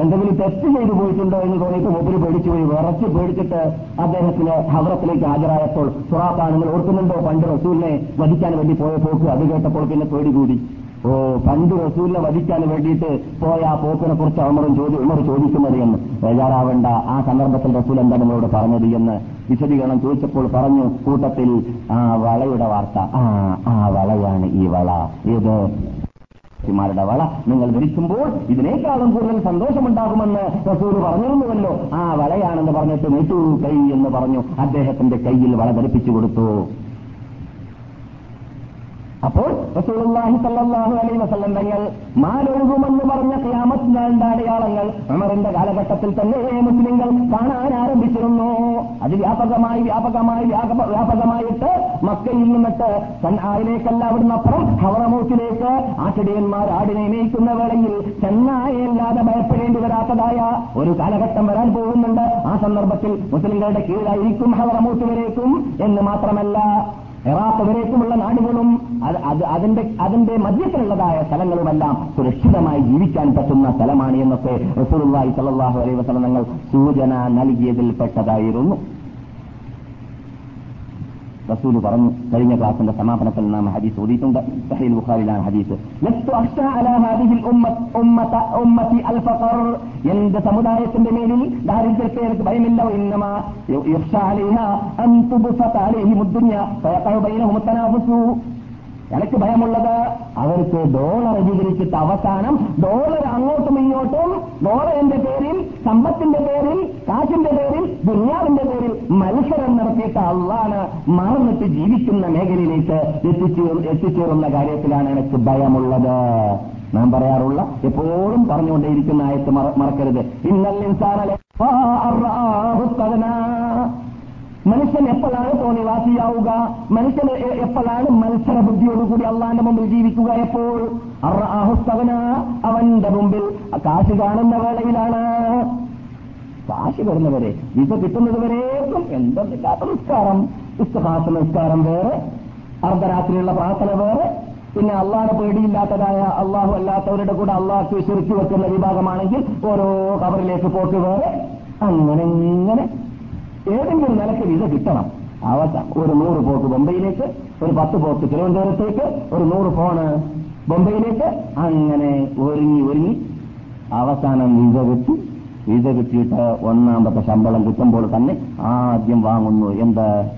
എന്തെങ്കിലും തെറ്റ് ചെയ്തു പോയിട്ടുണ്ടോ എന്ന് തോന്നിയിട്ട് മൂപ്പര് പേടിച്ചുപോയി വിറച്ച് പേടിച്ചിട്ട് അദ്ദേഹത്തിന് ഹവറത്തിലേക്ക് ഹാജരായപ്പോൾ സുറാത്താണ് നിങ്ങൾ ഓർക്കുന്നുണ്ടോ? പണ്ട് റസൂലിനെ വധിക്കാൻ വേണ്ടി പോയ പോക്ക്. അത് കേട്ടപ്പോൾ പിന്നെ പേടി കൂടി. ഓ പണ്ട് റസൂലിനെ വധിക്കാൻ വേണ്ടിയിട്ട് പോയ ആ പോക്കിനെ കുറിച്ച് അമറും ചോദി ഉമർ ചോദിക്കുന്നത് എന്ന്. ബേജാറാവേണ്ട ആ സന്ദർഭത്തിൽ റസൂൽ എന്താ നിങ്ങളോട് പറഞ്ഞത് എന്ന് വിശദീകരണം ചോദിച്ചപ്പോൾ പറഞ്ഞു കൂട്ടത്തിൽ ആ വളയുടെ വാർത്ത. ആ ആ വളയാണ് ഈ വള. ഇത് മാരുടെ വള. നിങ്ങൾ ധരിക്കുമ്പോൾ ഇതിനേക്കാളും കൂടുതൽ സന്തോഷമുണ്ടാകുമെന്ന് റസൂൽ പറഞ്ഞിരുന്നുവല്ലോ. ആ വളയാണെന്ന് പറഞ്ഞിട്ട് നീട്ടു കൈ എന്ന് പറഞ്ഞു. അദ്ദേഹത്തിന്റെ കയ്യിൽ വള ധരിപ്പിച്ചു കൊടുത്തു. അപ്പോൾ റസൂലുള്ളാഹി സല്ലല്ലാഹു അലൈഹി വസല്ലം തങ്ങൾ മാലൊഴുകുമെന്ന് പറഞ്ഞ ഖിയാമത്ത് നാളിന്റെ അടയാളങ്ങൾ ഉമറിന്റെ കാലഘട്ടത്തിൽ തന്നെ മുസ്ലിങ്ങൾ കാണാൻ ആരംഭിച്ചിരുന്നു. അത് വ്യാപകമായി വ്യാപകമായി വ്യാപക- വ്യാപകമായിട്ട് മക്കയിൽ നിന്നിട്ട് ആയിലേക്കല്ല അവിടുന്ന് അപ്പുറം ഹവറമൂക്കിലേക്ക് ആട്ടിടിയന്മാർ ആടിനെ മേയ്ക്കുന്ന വേളയിൽ ചെന്നായല്ലാതെ ഭയപ്പെടേണ്ടി വരാത്തതായ ഒരു കാലഘട്ടം വരാൻ പോകുന്നുണ്ട്. ആ സന്ദർഭത്തിൽ മുസ്ലിങ്ങളുടെ കീഴിലായിരിക്കും ഹവറമൂത്ത് എന്ന് മാത്രമല്ല. ഇറാഖ് വരേക്കുമുള്ള നാടുകളും അത് അത് അതിന്റെ അതിന്റെ മധ്യത്തിലുള്ളതായ സ്ഥലങ്ങളുമെല്ലാം സുരക്ഷിതമായി ജീവിക്കാൻ പറ്റുന്ന സ്ഥലമാണ് എന്നൊക്കെ റസൂലുള്ളാഹി സ്വല്ലല്ലാഹു അലൈഹി വസല്ലം തങ്ങൾ സൂചന നൽകിയതിൽ പെട്ടതായിരുന്നു റസൂൽ പറഞ്ഞു കഴിഞ്ഞ ക്ലാസിന്റെ സമാപനത്തിൽ നാം ഹദീസ് ഓതിയിട്ടുണ്ട് സഹീൽ ബുഖാരിയിലാണ് ഹദീസ് ലസ്തു അഖ്ഷാ അലാ ഹാദിഹിൽ ഉമ്മത്ത് ഉമ്മത ഉമ്മത്തി അൽ ഫഖർ എന്റെ സമുദായത്തിന്റെ മേലിൽ ദാരിദ്ര്യത്തെ എനിക്ക് ഭയമില്ല ഇന്നമാ എനിക്ക് ഭയമുള്ളത് അവർക്ക് ഡോളർ അധികരിച്ചിട്ട് അവസാനം ഡോളർ അങ്ങോട്ടും ഇങ്ങോട്ടും ഡോളറിന്റെ പേരിൽ സമ്പത്തിന്റെ പേരിൽ കാശിന്റെ പേരിൽ ദുനിയാവിന്റെ പേരിൽ മത്സരം നടത്തിയിട്ട് അള്ളാണ് മറന്നിട്ട് ജീവിക്കുന്ന മേഖലയിലേക്ക് എത്തിച്ചേർ എത്തിച്ചേരുന്ന കാര്യത്തിലാണ് എനിക്ക് ഭയമുള്ളത്. നാം പറയാറുള്ള എപ്പോഴും പറഞ്ഞുകൊണ്ടേയിരിക്കുന്ന ആയത്ത് മറ- മറക്കരുത്. ഇൻസാനലെ മനുഷ്യൻ എപ്പോഴാണ് തോന്നിവാസിയാവുക? മനുഷ്യൻ എപ്പോഴാണ് മത്സര ബുദ്ധിയോടുകൂടി അള്ളാന്റെ മുമ്പിൽ ജീവിക്കുക എപ്പോൾ? അറാഹുസ്തവന അവന്റെ മുമ്പിൽ. കാശ് കാണുന്ന വേളയിലാണ്. കാശ് വരുന്നവരെ ഇത് കിട്ടുന്നത് വരേക്കും എന്തെന്നില്ലാത്ത നിസ്കാരം. ഇസ്തഹാസ നിസ്കാരം വേറെ അർദ്ധരാത്രിയുള്ള പ്രാർത്ഥന വേറെ. പിന്നെ അള്ളാഹെ പേടിയില്ലാത്തതായ അള്ളാഹു അല്ലാത്തവരുടെ കൂടെ അള്ളാഹ്ക്ക് ശുരുക്കി വെക്കുന്ന വിഭാഗമാണെങ്കിൽ ഓരോ കവറിലേക്ക് പോക്ക് വേറെ. അങ്ങനെ ഇങ്ങനെ ഏതെങ്കിലും നിലയ്ക്ക് വിസ കിട്ടണം. ഒരു നൂറ് പോക്ക് ബൊംബെയിലേക്ക് ഒരു പത്ത് പോക്ക് തിരുവനന്തപുരത്തേക്ക് ഒരു നൂറ് ഫോണ് ബൊംബെയിലേക്ക്. അങ്ങനെ ഒരുങ്ങി ഒരുങ്ങി അവസാനം വിസ കിട്ടി. വിസ കിട്ടിയിട്ട് ഒന്നാമത്തെ ശമ്പളം കിട്ടുമ്പോൾ തന്നെ ആദ്യം വാങ്ങുന്നു. എന്താ?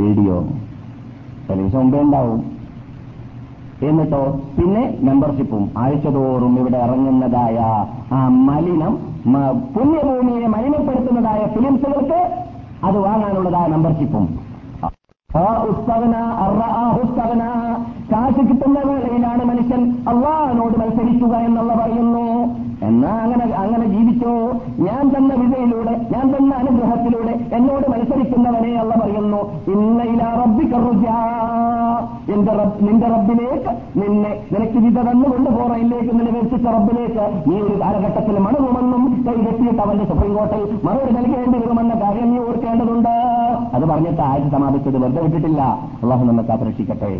വീഡിയോ. ടെലിവിഷൻ മുമ്പേ ഉണ്ടാവും. എന്നിട്ടോ? പിന്നെ മെമ്പർഷിപ്പും ആഴ്ചതോറും ഇവിടെ ഇറങ്ങുന്നതായ ആ മലിനം പുണ്യഭൂമിയെ മലിനപ്പെടുത്തുന്നതായ ഫിലിംസുകൾക്ക് അത് വാങ്ങാനുള്ളതായ മെമ്പർഷിപ്പും കാശ് കിട്ടുന്ന വേളയിലാണ് മനുഷ്യൻ അള്ളാഹിനോട് മത്സരിക്കുക എന്നുള്ള പറയുന്നു. എന്നാ അങ്ങനെ അങ്ങനെ ജീവിച്ചോ? ഞാൻ തന്ന വിധയിലൂടെ ഞാൻ തന്ന അനുഗ്രഹത്തിലൂടെ എന്നോട് മത്സരിക്കുന്നവനെ അല്ല പറയുന്നു ഇന്നയില റബ്ബിക്കറുജ നിന്റെ റബ് നിന്റെ റബ്ബിലേക്ക് നിന്നെ നിനക്ക് വിധ തന്നു കൊണ്ടുപോറയിലേക്ക് നിന്നെ വെച്ചിച്ച റബ്ബിലേക്ക് നീ ഒരു കാലഘട്ടത്തിൽ മണവുമെന്നും കൈകെട്ടിയിട്ട് അവന്റെ സുപ്രീം കോർട്ടിൽ മറുപടി നൽകേണ്ടി വരുമെന്ന കാര്യം നീ ഓർക്കേണ്ടതുണ്ട്. അത് പറഞ്ഞിട്ട് ആഴ്ച സമാപിച്ചത് വെറുതെ വിട്ടിട്ടില്ല. അള്ളാഹു നമ്മെ കാത്തുരക്ഷിക്കട്ടെ.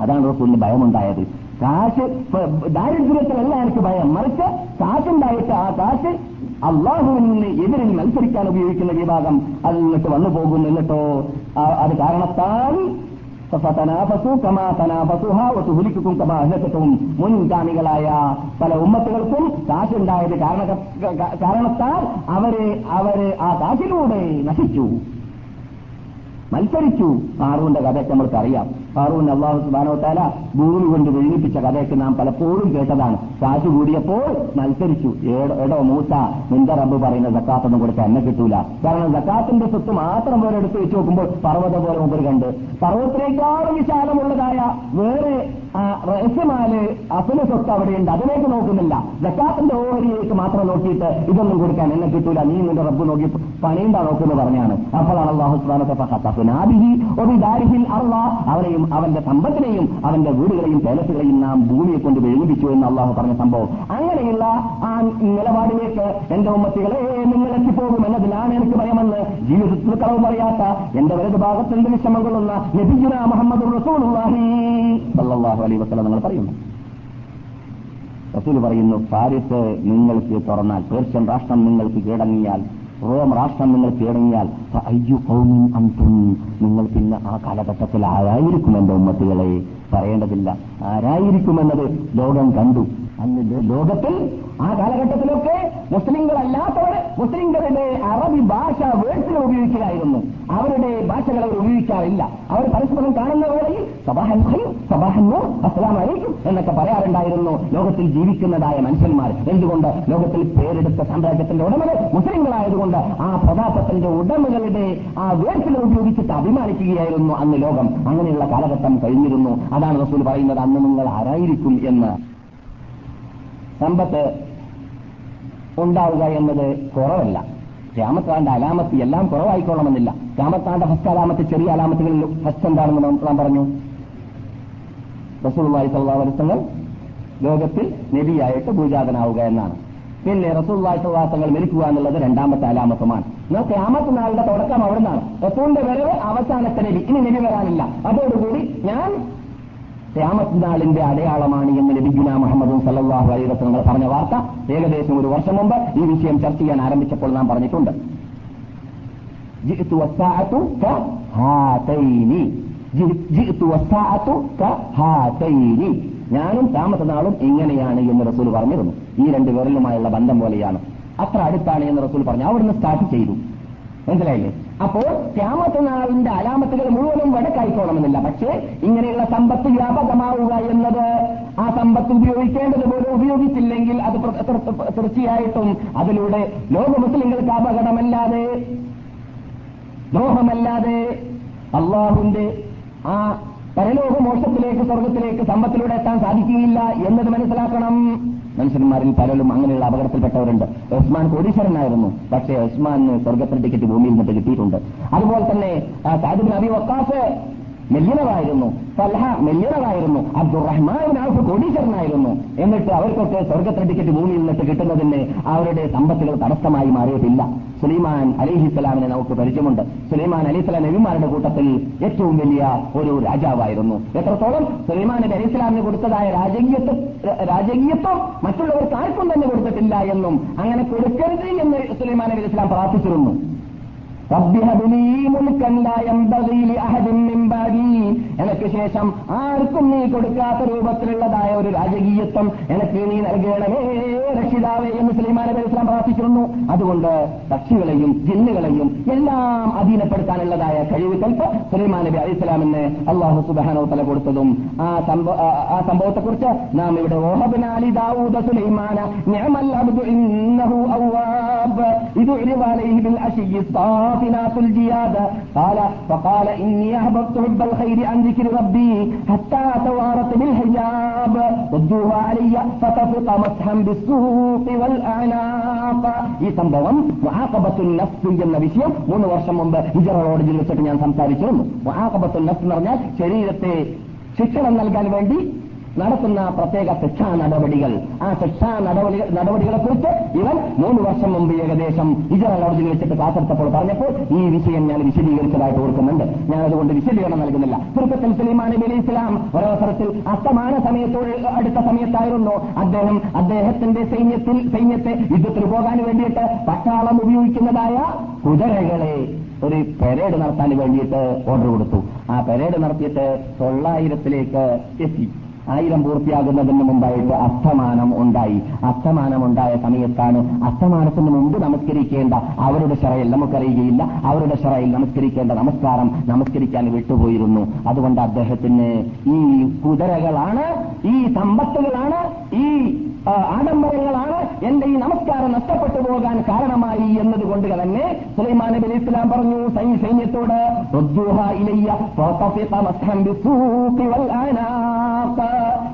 അതാണ് റസൂലിന് ഭയമുണ്ടായത്. കാശ് ദാരിദ്ര്യത്തിലല്ല എനിക്ക് ഭയം. മറിച്ച് കാശുണ്ടായിട്ട് ആ കാശ് അള്ളാഹുവിന് എതിരിൽ മത്സരിക്കാൻ ഉപയോഗിക്കുന്ന വിഭാഗം അതിൽ നിന്നിട്ട് വന്നു പോകുന്നു എന്നിട്ടോ? അത് കാരണത്താൽ മുൻഗാമികളായ പല ഉമ്മത്തുകൾക്കും കാശുണ്ടായത് കാരണ കാരണത്താൽ അവരെ അവർ ആ കാശിലൂടെ നശിച്ചു. മത്സരിച്ചു. കാറൂന്റെ കഥയൊക്കെ നമ്മൾക്ക് കാറൂൻ അള്ളാഹു സുബാനോത്താല ഭൂമി കൊണ്ട് വിഴുങ്ങിപ്പിച്ച കഥയൊക്കെ നാം പലപ്പോഴും കേട്ടതാണ്. കാശ് കൂടിയപ്പോൾ മത്സരിച്ചു. എടോ മൂസ നിന്റെ റബ്ബ് പറയുന്ന സക്കാത്തൊന്നും കൊടുത്ത് എന്നെ കിട്ടൂല. കാരണം സക്കാത്തിന്റെ സ്വത്ത് മാത്രം പോലെ എടുത്ത് വെച്ച് നോക്കുമ്പോൾ പർവതം പോലെ മുമ്പിൽ കണ്ട്. പർവതത്തിനേക്കാളും വിശാലമുള്ളതായ വേറെ റഹസ്യമാൽ അസല സ്വത്ത് അവിടെയുണ്ട്. അതിലേക്ക് നോക്കുന്നില്ല. ജക്കാത്തിന്റെ ഓഹരിയിലേക്ക് മാത്രം നോക്കിയിട്ട് ഇതൊന്നും കൊടുക്കാൻ എന്നെ കിട്ടൂല. നീ നിന്റെ റബ്ബ് നോക്കി പണിയുണ്ടാ നോക്കുന്നു പറഞ്ഞാണ്. അപ്പോഴാണ് അള്ളാഹു സുബാനബിഹി ഒബിദാരിഹിൽ അള്ളാ അവനെയും അവന്റെ സമ്പത്തിനെയും അവന്റെ വീടുകളെയും പേലസുകളെയും നാം ഭൂമിയെ കൊണ്ട് വിഴുങ്ങിപ്പിച്ചു എന്ന് അള്ളാഹു പറഞ്ഞ സംഭവം. അങ്ങനെയുള്ള ആ നിലപാടിലേക്ക് എന്റെ ഉമ്മത്തികളെ നിങ്ങൾ എത്തിപ്പോകും എന്നതിലാണ് എനിക്ക് ഭയമെന്ന് ജീവിതത്തിൽ കളവ് പറയാത്ത എന്റെ വലത് എന്ത് വിഷമം കൊള്ളുന്ന നബിജുന മുഹമ്മദ് റസൂലുള്ളാഹി വസ്ലം നിങ്ങൾ പറയുന്നു. റസൂൽ പറയുന്നു പാരിസ് നിങ്ങൾക്ക് തുറന്നാൽ പേർഷ്യൻ രാഷ്ട്രം നിങ്ങൾക്ക് കീഴടങ്ങിയാൽ റോം രാഷ്ട്രം നിങ്ങൾ കീഴടങ്ങിയാൽ അയ്യു കൗമിൻ അന്തും നിങ്ങൾ പിന്നെ ആ കാലഘട്ടത്തിൽ ആരായിരിക്കും എന്റെ ഉമ്മത്തികളെ? പറയേണ്ടതില്ല. ആരായിരിക്കുമെന്നത് ലോകം കണ്ടു. അന്ന് ലോകത്തിൽ ആ കാലഘട്ടത്തിലൊക്കെ മുസ്ലിങ്ങളല്ലാത്തവർ മുസ്ലിങ്ങളുടെ അറബി ഭാഷ വേഴ്സുകൾ ഉപയോഗിക്കുകയായിരുന്നു. അവരുടെ ഭാഷകൾ അവർ ഉപയോഗിക്കാറില്ല. അവർ പരസ്പരം കാണുന്ന വേളയിൽ സബാഹൻ ഖൈർ, സബാഹൻ നൂർ, അസ്സലാമു അലൈക്കും എന്നൊക്കെ പറയാറുണ്ടായിരുന്നു. ലോകത്തിൽ ജീവിക്കുന്നതായ മനുഷ്യന്മാർ എന്തുകൊണ്ട് ലോകത്തിൽ പേരെടുത്ത സാമ്രാജ്യത്തിന്റെ ഉടമകൾ മുസ്ലിങ്ങളായതുകൊണ്ട് ആ പ്രതാപത്തിന്റെ ഉടമകളുടെ ആ വേഴ്സുകൾ ഉപയോഗിച്ചിട്ട് അഭിമാനിക്കുകയായിരുന്നു അന്ന് ലോകം. അങ്ങനെയുള്ള കാലഘട്ടം കഴിഞ്ഞിരുന്നു. അതാണ് റസൂൽ പറയുന്നത് അന്ന് നിങ്ങൾ ആരായിരിക്കും എന്ന്. സമ്പത്ത് ഉണ്ടാവുക എന്നത് കുറവല്ല. രാമത്താന്റെ അലാമത്ത് എല്ലാം കുറവായിക്കൊള്ളണമെന്നില്ല. രാമത്താന്റെ ഫസ്റ്റ് അലാമത്ത് ചെറിയ അലാമത്തുകളിൽ ഫസ്റ്റ് എന്താണെന്ന് നാം- പറഞ്ഞു. റസൂള്ളി സല്ലാവരത്തങ്ങൾ ലോകത്തിൽ നബിയായിട്ട് ഭൂജാതനാവുക എന്നാണ്. പിന്നെ റസൂള്ളി സല്ലാസങ്ങൾ മരിക്കുക എന്നുള്ളത് രണ്ടാമത്തെ അലാമത്തുമാണ്. എന്നാൽ ക്യാമത്ത് നാളുടെ തുടക്കം അവിടുന്നാണ്. റസൂലിന്റെ വരവ് അവസാനത്തെ നബി. ഇനി നബി വരാനില്ല. അതോടുകൂടി ഞാൻ ക്യാമത്ത് നാളിന്റെ അടയാളമാണ് എന്ന് ലബിഗുന മുഹമ്മദ് സല്ലാഹു അലൈ പറഞ്ഞ വാർത്ത ഏകദേശം ഒരു വർഷം മുമ്പ് ഈ വിഷയം ചർച്ച ചെയ്യാൻ ആരംഭിച്ചപ്പോൾ നാം പറഞ്ഞിട്ടുണ്ട്. ഞാനും താമസനാളും ഇങ്ങനെയാണ് എന്ന് റസൂൽ പറഞ്ഞിരുന്നു. ഈ രണ്ട് വിരലുമായുള്ള ബന്ധം പോലെയാണ്. അത്ര അടുത്താണ് എന്ന് റസൂൽ പറഞ്ഞു. അവിടുന്ന് സ്റ്റാർട്ട് ചെയ്തു. മനസ്സിലായില്ലേ? അപ്പോൾ ക്യാമത്തനാളിന്റെ അലാമത്തുകൾ മുഴുവനും വടക്കായിക്കോണമെന്നില്ല. പക്ഷേ ഇങ്ങനെയുള്ള സമ്പത്ത് വ്യാപകമാവുക എന്നത് ആ സമ്പത്ത് ഉപയോഗിക്കേണ്ടതുപോലെ ഉപയോഗിച്ചില്ലെങ്കിൽ അത് തീർച്ചയായിട്ടും അതിലൂടെ ലോക മുസ്ലിങ്ങൾക്ക് അപകടമല്ലാതെ ദ്രോഹമല്ലാതെ അള്ളാഹുവിന്റെ ആ പരലോക മോക്ഷത്തിലേക്ക് സ്വർഗത്തിലേക്ക് സമ്പത്തിലൂടെ എത്താൻ സാധിക്കുകയില്ല എന്നത് മനസ്സിലാക്കണം. മനുഷ്യന്മാരിൽ പലരും അങ്ങനെയുള്ള അപകടത്തിൽപ്പെട്ടവരുണ്ട്. ഉസ്മാൻ കോടീശ്വരനായിരുന്നു. പക്ഷേ ഉസ്മാൻ സ്വർഗത്തിന് ടിക്കറ്റ് ഭൂമിയിൽ നിന്നിട്ട് കിട്ടിയിട്ടുണ്ട്. അതുപോലെ തന്നെ സാദിബിൻ അബി വക്കാസ് മെല്ലിനറായിരുന്നു സൽഹ മെല്ലിനറായിരുന്നു അബ്ദുറഹ്മാൻ ആഫ് കോടീശ്വരനായിരുന്നു. എന്നിട്ട് അവർക്കൊക്കെ സ്വർഗത്തിന് ടിക്കറ്റ് ഭൂമിയിൽ നിന്നിട്ട് കിട്ടുന്നതിന് അവരുടെ സമ്പത്തുകൾ തടസ്സമായി മാറിയിട്ടില്ല. സുലൈമാൻ അലിഹിസ്സലാമിനെ നമുക്ക് പരിചയമുണ്ട്. സുലൈമാൻ അലിസ്ലാം നബിമാരുടെ കൂട്ടത്തിൽ ഏറ്റവും വലിയ ഒരു രാജാവായിരുന്നു. എത്രത്തോളം സുലൈമാൻ നബി അലിസ്ലാമിന് കൊടുത്തതായ രാജകീയത്വം രാജകീയത്വം മറ്റുള്ളവർക്ക് ആർക്കും തന്നെ കൊടുത്തിട്ടില്ല എന്നും അങ്ങനെ കൊടുക്കരുത് എന്ന് സുലൈമാൻ നബി ഇസ്ലാം പ്രാർത്ഥിച്ചിരുന്നു. എനിക്ക് ശേഷം ആർക്കും നീ കൊടുക്കാത്ത രൂപത്തിലുള്ളതായ ഒരു രാജകീയത്വം എനിക്ക് നീ നൽകണമേ. രക്ഷിതാവേ എന്ന് സുലൈമാൻ നബി ഇസ്ലാം പ്രാർത്ഥിച്ചിരുന്നു. അതുകൊണ്ട് പക്ഷികളെയും ജിന്നുകളെയും എല്ലാം അധീനപ്പെടുത്താനുള്ളതായ കഴിവ് കൽപ്പ് സുലൈമാൻ നബി അലൈഹി ഇസ്ലാമിന് അള്ളാഹു സുബാനോ തല കൊടുത്തതും. ആ ആ സംഭവത്തെക്കുറിച്ച് നാം ഇവിടെ ഓഹബനാലി ദാവൂദ സുലൈമാന അവ്വാബ് ഇത് عليه بالعشي الصافنات الجياد قال فقال إني أحببت حب الخير عن ذكر ربي حتى توارت بالحجاب ردوها علي فتفق مسحا بالسوق والأعناق ഈ സംഭവം മുആഖബത്തുൻ നഫ്സ് എന്ന വിഷയം മൂന്ന് വർഷം മുമ്പ് ഹിജറ റോഡിൽ വെച്ചിട്ട് ഞാൻ സംസാരിച്ചിരുന്നു മുആഖബത്തുൻ നഫ്സ് എന്ന് പറഞ്ഞാൽ ശരീരത്തെ ശിക്ഷണം നൽകാൻ വേണ്ടി നടത്തുന്ന പ്രത്യേക ശിക്ഷാ നടപടികൾ. ആ ശിക്ഷാ നടപടികൾ നടപടികളെ കുറിച്ച് ഇവൻ മൂന്ന് വർഷം മുമ്പ് ഏകദേശം ഇജറ ലോഡ്ജിൽ വെച്ചിട്ട് കാസർത്തപ്പോൾ പറഞ്ഞപ്പോൾ ഈ വിഷയം ഞാൻ വിശദീകരിച്ചതായിട്ട് ഓർക്കുന്നുണ്ട്. ഞാൻ അതുകൊണ്ട് വിശദീകരണം നൽകുന്നില്ല. ചുരുക്കത്തിൽ സലീമാൻ നബി അലി ഇസ്ലാം ഒരവസരത്തിൽ അസ്തമാന സമയത്തോട് അടുത്ത സമയത്തായിരുന്നു. അദ്ദേഹം അദ്ദേഹത്തിന്റെ സൈന്യത്തിൽ സൈന്യത്തെ യുദ്ധത്തിന് പോകാൻ വേണ്ടിയിട്ട് പട്ടാളം ഉപയോഗിക്കുന്നതായ കുതിരകളെ ഒരു പരേഡ് നടത്താൻ വേണ്ടിയിട്ട് ഓർഡർ കൊടുത്തു. ആ പെരേഡ് നടത്തിയിട്ട് തൊള്ളായിരത്തിലേക്ക് എത്തി. ആയിരം പൂർത്തിയാകുന്നതിന് മുമ്പായിട്ട് അസ്തമാനം ഉണ്ടായി. അസ്തമാനം ഉണ്ടായ സമയത്താണ് അസ്തമാനത്തിന് മുമ്പ് നമസ്കരിക്കേണ്ട അവരുടെ ശറയിൽ നമുക്കറിയുകയില്ല. അവരുടെ ശറയിൽ നമസ്കരിക്കേണ്ട നമസ്കാരം നമസ്കരിക്കാൻ വിട്ടുപോയിരുന്നു. അതുകൊണ്ട് അദ്ദേഹത്തിന് ഈ കുതിരകളാണ് ഈ സമ്പത്തുകളാണ് ഈ ആഡംബരങ്ങളാണ് എന്റെ ഈ നമസ്കാരം നഷ്ടപ്പെട്ടു പോകാൻ കാരണമായി എന്നതുകൊണ്ട് തന്നെ സുലൈമാൻ നബി അലൈഹി ഇസ്ലാം പറഞ്ഞു സൈ- സൈന്യത്തോട്.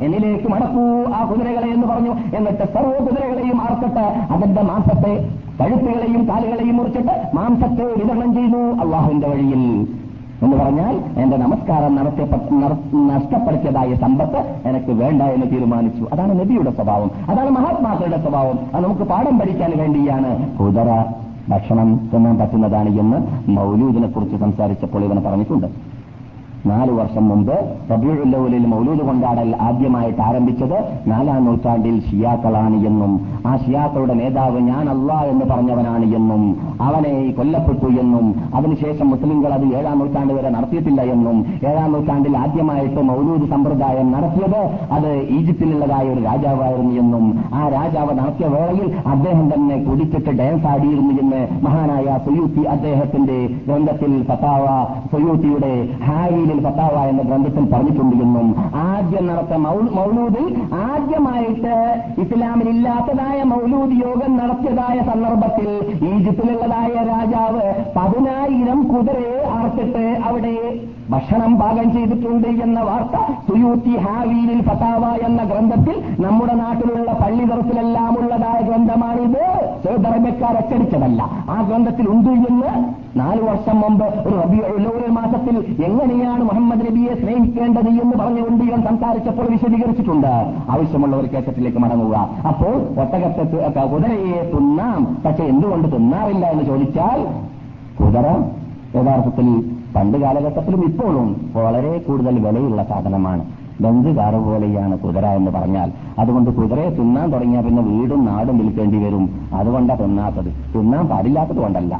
എന്നിലേക്ക് മടക്കൂ ആ കുതിരകളെ എന്ന് പറഞ്ഞു എന്നിട്ട് സർവ കുതിരകളെയും ആർക്കട്ട് അതിന്റെ മാസത്തെ കഴുത്തുകളെയും കാലുകളെയും മുറിച്ചിട്ട് മാംസത്തെ വിതരണം ചെയ്തു അള്ളാഹുവിന്റെ വഴിയിൽ എന്ന് പറഞ്ഞാൽ എന്റെ നമസ്കാരം നഷ്ടപ്പെടുത്തിയതായ സമ്പത്ത് എനിക്ക് വേണ്ട എന്ന് തീരുമാനിച്ചു. അതാണ് നബിയുടെ സ്വഭാവം. അതാണ് മഹാത്മാക്കളുടെ സ്വഭാവം. അത് നമുക്ക് പാഠം പഠിക്കാൻ വേണ്ടിയാണ്. കുതിര ഭക്ഷണം തിന്നാൻ പറ്റുന്നതാണ് എന്ന് മൗലൂദിനെ കുറിച്ച് സംസാരിച്ചപ്പോൾ ഇവന് പറഞ്ഞിട്ടുണ്ട്. നാല് വർഷം മുമ്പ് റബിയുല്ലൂലിൽ മൗലൂദ് കൊണ്ടാടൽ ആദ്യമായിട്ട് ആരംഭിച്ചത് നാലാം നൂറ്റാണ്ടിൽ ഷിയാക്കളാണ് എന്നും ആ ഷിയാക്കളുടെ നേതാവ് ഞാൻ അല്ല എന്ന് പറഞ്ഞവനാണ് എന്നും അവനെ കൊല്ലപ്പെട്ടു എന്നും അതിനുശേഷം മുസ്ലിംകൾ അത് ഏഴാം നൂറ്റാണ്ട് വരെ നടത്തിയിട്ടില്ല എന്നും ഏഴാം നൂറ്റാണ്ടിൽ ആദ്യമായിട്ട് മൗലൂദ് സമ്പ്രദായം നടത്തിയത് അത് ഈജിപ്തിലുള്ളതായ ഒരു രാജാവായിരുന്നു എന്നും ആ രാജാവ് നടത്തിയ വേളയിൽ അദ്ദേഹം തന്നെ കുടിച്ചിട്ട് ഡാൻസ് ആടിയിരുന്നു എന്ന് മഹാനായ സുയൂത്തി അദ്ദേഹത്തിന്റെ ഗ്രന്ഥത്തിൽ ഫത്താവ സുയൂത്തിയുടെ ഹാരിയിൽ ഫത്താവ എന്ന ഗ്രന്ഥത്തിൽ പറഞ്ഞിട്ടുണ്ട് എന്നും ആദ്യം നടത്ത മൗ- മൗലൂദിൽ ആദ്യമായിട്ട് ഇസ്ലാമിൽ ഇല്ലാത്തതായ മൗലൂദ് യോഗം നടത്തിയതായ സന്ദർഭത്തിൽ ഈജിപ്തിലുള്ളതായ രാജാവ് പതിനായിരം കുതിരയെ അറച്ചിട്ട് അവിടെ ഭക്ഷണം പാകം ചെയ്തിട്ടുണ്ട് എന്ന വാർത്ത സുയൂത്തി ഹാവീലിൽ ഫതാവ എന്ന ഗ്രന്ഥത്തിൽ നമ്മുടെ നാട്ടിലുള്ള പള്ളി തറത്തിലെല്ലാം ഉള്ളതായ ഗ്രന്ഥമാണിത്. സൗദി അച്ചടിച്ചതല്ല. ആ ഗ്രന്ഥത്തിൽ ഉണ്ട് എന്ന് നാലു വർഷം മുമ്പ് ഒരു റബിയുള്ള മാസത്തിൽ എങ്ങനെയാണ് മുഹമ്മദ് നബിയെ സ്നേഹിക്കേണ്ടത് എന്ന് പറഞ്ഞുകൊണ്ട് ഇവൻ സംസാരിച്ചപ്പോൾ വിശദീകരിച്ചിട്ടുണ്ട്. ആവശ്യമുള്ളവർ കേസറ്റിലേക്ക് മടങ്ങുക. അപ്പോൾ ഒട്ടകത്തെ കുതിരയെ തിന്നാം. പക്ഷെ എന്തുകൊണ്ട് തിന്നാറില്ല എന്ന് ചോദിച്ചാൽ കുതിര യഥാർത്ഥത്തിൽ പണ്ട് കാലഘട്ടത്തിലും ഇപ്പോഴും വളരെ കൂടുതൽ വിലയുള്ള സാധനമാണ്. ബന്ധു കാറ് പോലെയാണ് കുതിര എന്ന് പറഞ്ഞാൽ. അതുകൊണ്ട് കുതിരയെ തിന്നാൻ തുടങ്ങിയാൽ പിന്നെ വീടും നാടും വിൽക്കേണ്ടി വരും. അതുകൊണ്ടാണ് തിന്നാത്തത്. തിന്നാൻ പാടില്ലാത്തത് കൊണ്ടല്ല.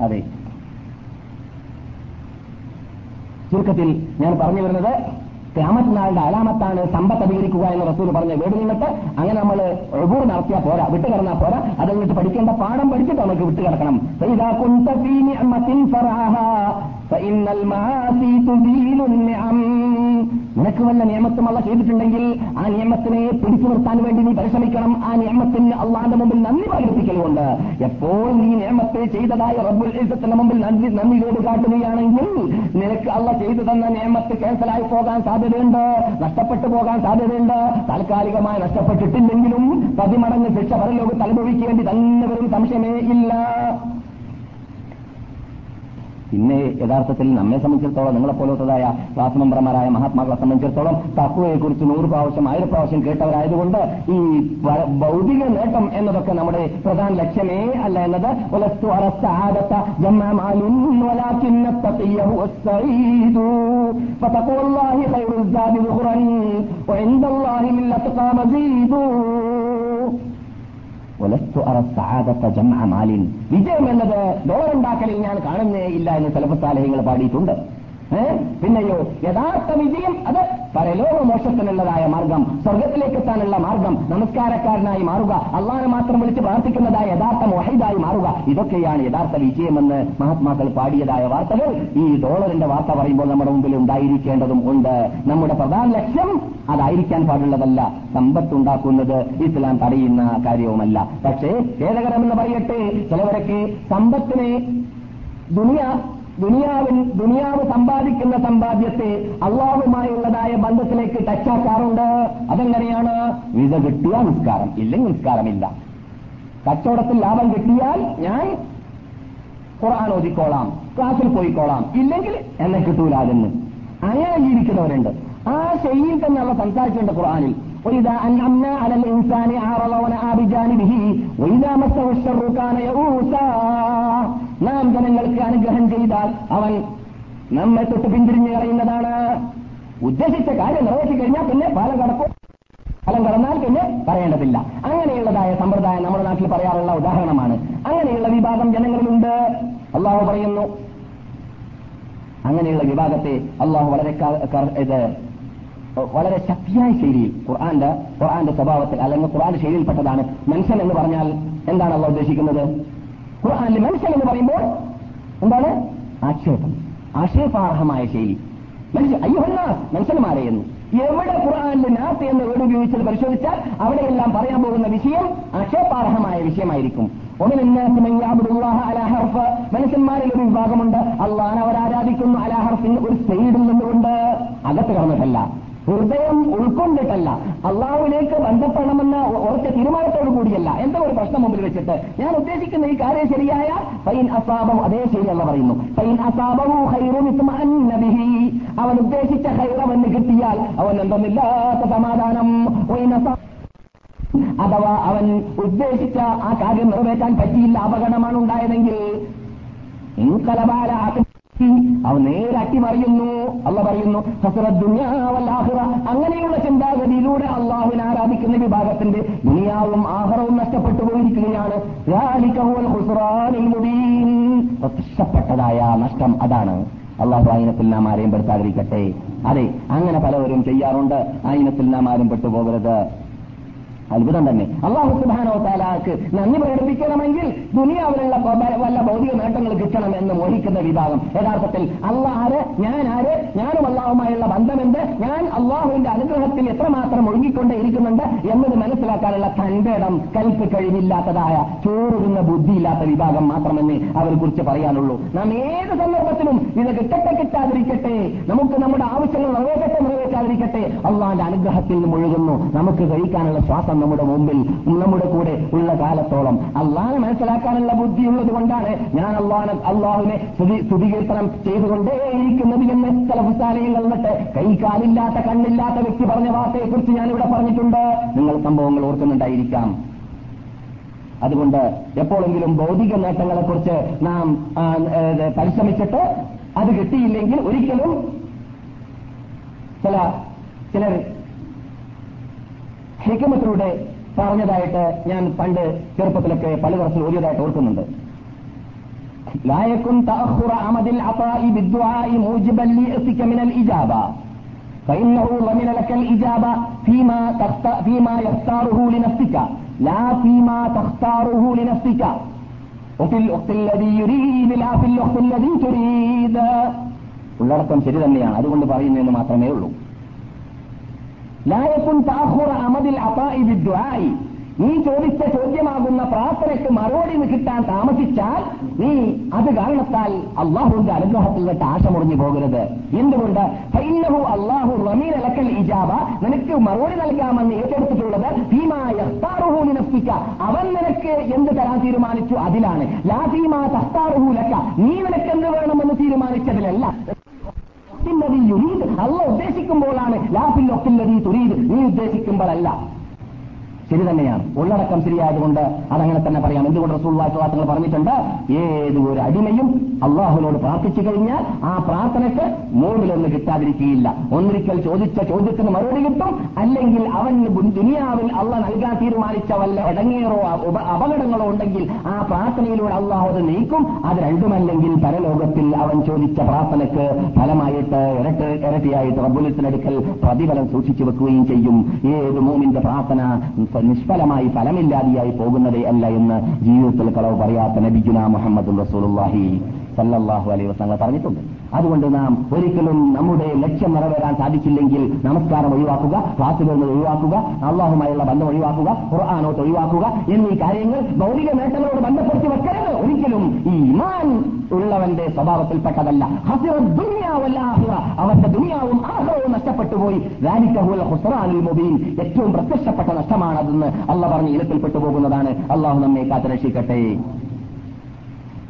അതെ. ചുരുക്കത്തിൽ ഞാൻ പറഞ്ഞു വരുന്നത് ക്യാമത്ത് നാളുടെ അലാമത്താണ് സമ്പത്ത് അധികരിക്കുക എന്ന് റസൂൽ പറഞ്ഞ വീട് നിന്നിട്ട് അങ്ങനെ നമ്മൾ ഒഴുകൂർ നടത്തിയാൽ പോരാ വിട്ട് കിടന്നാൽ പോരാ അത് കഴിഞ്ഞിട്ട് പഠിക്കേണ്ട പാഠം പഠിച്ചിട്ട് നമുക്ക് വിട്ട് കിടക്കണം فإذا كنت في نعمة فرعها فإن المعاصي تزيل النعم നിനക്ക് വല്ല നിയമത്തും അല്ല ചെയ്തിട്ടുണ്ടെങ്കിൽ ആ നിയമത്തിനെ പിടിച്ചു നിർത്താൻ വേണ്ടി നീ പരിശ്രമിക്കണം. ആ നിയമത്തിന് അള്ളാന്റെ മുമ്പിൽ നന്ദി പ്രകടിപ്പിക്കലുകൊണ്ട് എപ്പോൾ നീ നിയമത്തെ ചെയ്തതായ റബ്ബുൽ ഇസത്തിന്റെ മുമ്പിൽ നന്ദി നന്ദി ചെയ്ത് കാട്ടുകയാണെങ്കിൽ നിനക്ക് അള്ള ചെയ്തു തന്ന നിയമത്ത് ക്യാൻസലായി പോകാൻ സാധ്യതയുണ്ട്. നഷ്ടപ്പെട്ടു പോകാൻ സാധ്യതയുണ്ട്. താൽക്കാലികമായി നഷ്ടപ്പെട്ടിട്ടില്ലെങ്കിലും പതിമടങ്ങ് ശിക്ഷ പരലോകത്ത് അനുഭവിക്കേണ്ടി തന്നെ വരും സംശയമേ ഇല്ല. പിന്നെ യഥാർത്ഥത്തിൽ നമ്മെ സംബന്ധിച്ചിടത്തോളം നിങ്ങളെപ്പോലത്തതായ ക്ലാസ് മെമ്പർമാരായ മഹാത്മാക്കളെ സംബന്ധിച്ചിടത്തോളം തത്വയെക്കുറിച്ച് നൂറ് പ്രാവശ്യം ആയിരം പ്രാവശ്യം കേട്ടവരായതുകൊണ്ട് ഈ വ- ഭൗതിക നേട്ടം എന്നതൊക്കെ നമ്മുടെ പ്രധാന ലക്ഷ്യമേ അല്ല എന്നത് ഉലസ്തു അറസ്താദത്ത ജമ്മ മാലിൻ ولكن ഒലസ്തു അറ സഹാദത്ത ജംഅ മാലിൻ വിജയം എന്നത് ഡോളുണ്ടാക്കലിൽ ഞാൻ കാണുന്നേ ഇല്ല എന്ന് സലഫസാലഹ്യങ്ങൾ പാടിയിട്ടുണ്ട് ഏ? പിന്നെയോ യഥാർത്ഥ വിജയം അത് പരലോക മോശത്തിനുള്ളതായ മാർഗം സ്വർഗത്തിലേക്ക് എത്താനുള്ള മാർഗം നമസ്കാരക്കാരനായി മാറുക അള്ളാഹനെ മാത്രം വിളിച്ച് പ്രാർത്ഥിക്കുന്നതായ യഥാർത്ഥ മൊഹൈദായി മാറുക ഇതൊക്കെയാണ് യഥാർത്ഥ വിജയമെന്ന് മഹാത്മാക്കൾ പാടിയതായ വാർത്തകൾ. ഈ ഡോളറിന്റെ വാർത്ത പറയുമ്പോൾ നമ്മുടെ മുമ്പിൽ ഉണ്ടായിരിക്കേണ്ടതും ഉണ്ട്. നമ്മുടെ പ്രധാന ലക്ഷ്യം അതായിരിക്കാൻ പാടുള്ളതല്ല സമ്പത്തുണ്ടാക്കുന്നത് ഇസ്ലാം തടയുന്ന കാര്യവുമല്ല. പക്ഷേ ഖേദകരമെന്ന് പറയട്ടെ ചിലവരൊക്കെ സമ്പത്തിനെ ദുനിയ ദുനിയാവിൽ ദുനിയാവ് സമ്പാദിക്കുന്ന സമ്പാദ്യത്തെ അള്ളാഹുമായുള്ളതായ ബന്ധത്തിലേക്ക് ടച്ചാക്കാറുണ്ട് അതെങ്ങനെയാണ് വിസ കിട്ടിയ നിസ്കാരം ഇല്ലെങ്കിൽ നിസ്കാരമില്ല കച്ചവടത്തിൽ ലാഭം കിട്ടിയാൽ ഞാൻ ഖുർആൻ ഓതിക്കോളാം ക്ലാസ്സിൽ പോയിക്കോളാം ഇല്ലെങ്കിൽ എന്നെ കിട്ടൂല അതെന്ന് അങ്ങനെ ജീവിക്കുന്നവരുണ്ട് ആ ശൈലിയിൽ തന്നെയുള്ള സംസാരിച്ചിട്ടുണ്ട് ഖുർആനിൽ وإذا أنعمنا على الإنسان أعرض ونأى بجانبه وإذا مسه الشر كان يئوسا നാം ജനങ്ങൾക്ക് അനുഗ്രഹം ചെയ്താൽ അവൻ നമ്മെ തൊട്ട് പിന്തിരിഞ്ഞു കളയുന്നതാണ് ഉദ്ദേശിച്ച കാര്യം നിറവേറ്റി കഴിഞ്ഞാൽ പിന്നെ പല കടക്കും. ഫലം കടന്നാൽ പിന്നെ പറയേണ്ടതില്ല. അങ്ങനെയുള്ളതായ സമ്പ്രദായം നമ്മുടെ നാട്ടിൽ പറയാറുള്ള ഉദാഹരണമാണ്. അങ്ങനെയുള്ള വിഭാഗം ജനങ്ങളിലുണ്ട് അള്ളാഹു പറയുന്നു. അങ്ങനെയുള്ള വിഭാഗത്തെ അള്ളാഹു വളരെ ഇത് വളരെ ശക്തിയായ ശൈലിയിൽ ഖുർആന്റെ ഖുർആന്റെ സ്വഭാവത്തിൽ അല്ലെങ്കിൽ ഖുർആന്റെ ശൈലിയിൽപ്പെട്ടതാണ് മനുഷ്യൻ എന്ന് പറഞ്ഞാൽ എന്താണ് അള്ളാഹ് ഉദ്ദേശിക്കുന്നത്? ഖുർആാനിൽ മനുഷ്യൻ എന്ന് പറയുമ്പോൾ എന്താണ്? ആക്ഷേപം. ആക്ഷേപാർഹമായ ശൈലി. മനുഷ്യ അയ്യോഹന്ന മനുഷ്യന്മാരെ എന്ന്. എവിടെ ഖുർആാനിന്റെ നാത്ത് എന്ന വീട് ഉപയോഗിച്ചത് പരിശോധിച്ചാൽ അവിടെയെല്ലാം പറയാൻ പോകുന്ന വിഷയം ആക്ഷേപാർഹമായ വിഷയമായിരിക്കും. മനുഷ്യന്മാരിൽ ഒരു വിഭാഗമുണ്ട്. അള്ളാൻ അവർ ആരാധിക്കുന്നു അലാഹർഫിന് ഒരു സൈഡിൽ നിന്നുകൊണ്ട് അകത്ത് കടന്നിട്ടല്ല. ഹൃദയം ഉൾക്കൊണ്ടിട്ടല്ല. അള്ളാഹുവിലേക്ക് ബന്ധപ്പെടണമെന്ന ഒറ്റ തീരുമാനത്തോടു കൂടിയല്ല. എന്തോ ഒരു പ്രശ്നം മുമ്പിൽ വെച്ചിട്ട് ഞാൻ ഉദ്ദേശിക്കുന്ന ഈ കാര്യം ശരിയായ പൈൻ അസാബം അതേ ശരിയല്ല പറയുന്നു. പൈൻ ഇത്മഅന്ന അവൻ ഉദ്ദേശിച്ച ഹൈറവെന്ന് കിട്ടിയാൽ അവൻ എന്തൊന്നില്ലാത്ത സമാധാനം. അഥവാ അവൻ ഉദ്ദേശിച്ച ആ കാര്യം നിറവേറ്റാൻ പറ്റിയില്ല അപകടമാണ് ഉണ്ടായതെങ്കിൽ. ഇൻകലബാല അവ നേരാക്കി മറിയുന്നു. അല്ല പറയുന്നു ഹസറദ്ദുന്യാവല്ലാഹുറ അങ്ങനെയുള്ള ചിന്താഗതിയിലൂടെ അള്ളാഹുവിനെ ആരാധിക്കുന്ന വിഭാഗത്തിന്റെ ദുനിയാവും ആഹറവും നഷ്ടപ്പെട്ടു പോയിരിക്കുകയാണ്. പ്രത്യക്ഷപ്പെട്ടതായ നഷ്ടം അതാണ്. അള്ളാഹു ആയിനത്തിൽ നാം ആരെയും പെടുത്താതിരിക്കട്ടെ. അതെ അങ്ങനെ പലവരും ചെയ്യാറുണ്ട്. ആയിനത്തിൽ നാം ആരും പെട്ടുപോകരുത്. അത്ഭുതം തന്നെ. അള്ളാഹു സുബാനോ താലാക്ക് നന്ദി പ്രകടിപ്പിക്കണമെങ്കിൽ ദുനിയാവിലുള്ള വല്ല ഭൗതിക നേട്ടങ്ങൾ കിട്ടണം എന്ന് മോഹിക്കുന്ന വിഭാഗം. യഥാർത്ഥത്തിൽ അള്ളാഹ് ആര്? ഞാൻ ആര്? ഞാനും അള്ളാഹുമായുള്ള ബന്ധമെന്ത്? ഞാൻ അള്ളാഹുവിന്റെ അനുഗ്രഹത്തിൽ എത്രമാത്രം ഒഴുകിക്കൊണ്ടേ ഇരിക്കുന്നുണ്ട് എന്നത് മനസ്സിലാക്കാനുള്ള തന്റെ കൽപ്പ് കഴിവില്ലാത്തതായ ചോറുകുന്ന ബുദ്ധിയില്ലാത്ത വിഭാഗം മാത്രമെന്ന് അവരെ കുറിച്ച് പറയാനുള്ളൂ. നാം ഏത് സന്ദർഭത്തിലും ഇത് കിട്ടട്ടെ കിട്ടാതിരിക്കട്ടെ നമുക്ക് നമ്മുടെ ആവശ്യങ്ങൾ നിറവേറ്റട്ടെ നിറവേറ്റാതിരിക്കട്ടെ അള്ളാഹിന്റെ അനുഗ്രഹത്തിൽ നിന്ന് മുഴുകുന്നു നമുക്ക് കഴിക്കാനുള്ള ശ്വാസം നമ്മുടെ മുമ്പിൽ നമ്മുടെ കൂടെ ഉള്ള കാലത്തോളം. അള്ളാഹിനെ മനസ്സിലാക്കാനുള്ള ബുദ്ധിയുള്ളത് കൊണ്ടാണ് ഞാൻ അള്ളാഹ് അള്ളാഹുവിനെ സ്തുതി- സ്തുതികീർത്തനം ചെയ്തുകൊണ്ടേയിരിക്കുന്നത് എന്ന് ചില നിന്നിട്ട് കൈകാലില്ലാത്ത കണ്ണില്ലാത്ത വ്യക്തി പറഞ്ഞ വാർത്തയെക്കുറിച്ച് ഞാനിവിടെ പറഞ്ഞിട്ടുണ്ട്. നിങ്ങൾ സംഭവങ്ങൾ ഓർക്കുന്നുണ്ടായിരിക്കാം. അതുകൊണ്ട് എപ്പോഴെങ്കിലും ഭൗതിക നേട്ടങ്ങളെക്കുറിച്ച് നാം പരിശ്രമിച്ചിട്ട് അത് കിട്ടിയില്ലെങ്കിൽ ഒരിക്കലും ചില ചിലർ ഹിക്കമത്തിലൂടെ പറഞ്ഞതായിട്ട് ഞാൻ പണ്ട് ചെറുപ്പത്തിലൊക്കെ പല വർഷം ഓടിയതായിട്ട് ഓർക്കുന്നുണ്ട് لا يكن تأخر عمد العطاء بالدعاء موجبا ليأتك من الإجابة فإنه ضمن لك الإجابة فيما تخت... فيما يختاره لنفسك لا فيما تختاره لنفسك وفي الوقت الذي يريد لا في الوقت الذي تريد ഉള്ളടക്കം ശരി തന്നെയാണ് അതുകൊണ്ട് പറയുന്നതെന്ന് മാത്രമേ ഉള്ളൂ ലായക്കുൻ താഹുറ അമദിൽ അപായി വിദ്വായി നീ ചോദിച്ച ചോദ്യമാകുന്ന പ്രാർത്ഥനയ്ക്ക് മറുപടി കിട്ടാൻ താമസിച്ചാൽ നീ അത് കാരണത്താൽ അള്ളാഹുവിന്റെ അനുഗ്രഹത്തിൽ നിന്നിട്ട് ആശ മുറിഞ്ഞു പോകരുത്. എന്തുകൊണ്ട്? ഫൈനഹു അള്ളാഹു റമീൻ അലക്കൽ ഇജാബ. നിനക്ക് മറുപടി നൽകാമെന്ന് ഏറ്റെടുത്തിട്ടുള്ളത് ഭീമാ യസ്താറുഹു നിനപ്പിക്ക അവൻ നിനക്ക് എന്ത് തരാൻ തീരുമാനിച്ചു? അതിലാണ്. ലാ ഭീമാ തസ്താറുഹു ലക്ക നീ നിനക്ക് എന്ത് വേണമെന്ന് തീരുമാനിച്ചതിലല്ല. ഒത്തില്ലതി യുരീദ്. അല്ല ഉദ്ദേശിക്കുമ്പോഴാണ് ലാഫിൽ ഒത്തില്ലതി തുരീദ്. നീ ഉദ്ദേശിക്കുമ്പോഴല്ല. ശരി തന്നെയാണ് ഉള്ളടക്കം ശരിയായതുകൊണ്ട് അതങ്ങനെ തന്നെ പറയാം. എന്തുകൊണ്ട് റസൂൾ റസൂള്ളാഹുവാസങ്ങൾ പറഞ്ഞിട്ടുണ്ട്? ഏത് ഒരു അടിമയും അള്ളാഹുവിനോട് പ്രാർത്ഥിച്ചു കഴിഞ്ഞാൽ ആ പ്രാർത്ഥനയ്ക്ക് മൂന്നിലൊന്ന് കിട്ടാതിരിക്കുകയില്ല. ഒന്നിരിക്കൽ ചോദിച്ച ചോദ്യത്തിന് മറുപടി കിട്ടും. അല്ലെങ്കിൽ അവൻ ദുനിയാവിൽ അള്ള നൽകാൻ തീരുമാനിച്ച വല്ല ഇടങ്ങേറോ അപകടങ്ങളോ ഉണ്ടെങ്കിൽ ആ പ്രാർത്ഥനയിലൂടെ അള്ളാഹു അത് നീക്കും. അത് രണ്ടുമല്ലെങ്കിൽ പരലോകത്തിൽ അവൻ ചോദിച്ച പ്രാർത്ഥനയ്ക്ക് ഫലമായിട്ട് ഇരട്ട ഇരട്ടിയായിട്ട് റബ്ബുലിത്തിനടുക്കൽ പ്രതിഫലം സൂക്ഷിച്ചു വെക്കുകയും ചെയ്യും. ഏത് മൂമിന്റെ പ്രാർത്ഥന നിഷ്ഫലമായി ഫലമില്ലാതെയായി പോകുന്നതേ അല്ല എന്ന് ജീവിതത്തിൽ കളവ് പറയാത്ത നബിജുന മുഹമ്മദ് റസൂലുള്ളാഹി സല്ലല്ലാഹു അലൈഹി വസല്ലം പറഞ്ഞിട്ടുണ്ട്. അതുകൊണ്ട് നാം ഒരിക്കലും നമ്മുടെ ലക്ഷ്യം നിറവേറാൻ സാധിച്ചില്ലെങ്കിൽ നമസ്കാരം ഒഴിവാക്കുക ക്ലാസ് നിന്ന് ഒഴിവാക്കുക അള്ളാഹുമായുള്ള ബന്ധം ഒഴിവാക്കുക ഖുർആാനോട്ട് ഒഴിവാക്കുക എന്നീ കാര്യങ്ങൾ ഭൗതിക നേട്ടങ്ങളോട് ബന്ധപ്പെടുത്തി വെക്കരുത്. ഒരിക്കലും ഈ ഇമാൻ ഉള്ളവന്റെ സ്വഭാവത്തിൽപ്പെട്ടതല്ല. അവന്റെ ദുനിയാവും ആഹ്റവും നഷ്ടപ്പെട്ടു പോയി. റാലിക്കഹുൽ ഹുസ്റാനുൽ മുബീൻ. ഏറ്റവും പ്രത്യക്ഷപ്പെട്ട നഷ്ടമാണതെന്ന് അള്ള പറഞ്ഞ് ഇനത്തിൽപ്പെട്ടു പോകുന്നതാണ്. അള്ളാഹു നമ്മെ കാത്തുരക്ഷിക്കട്ടെ.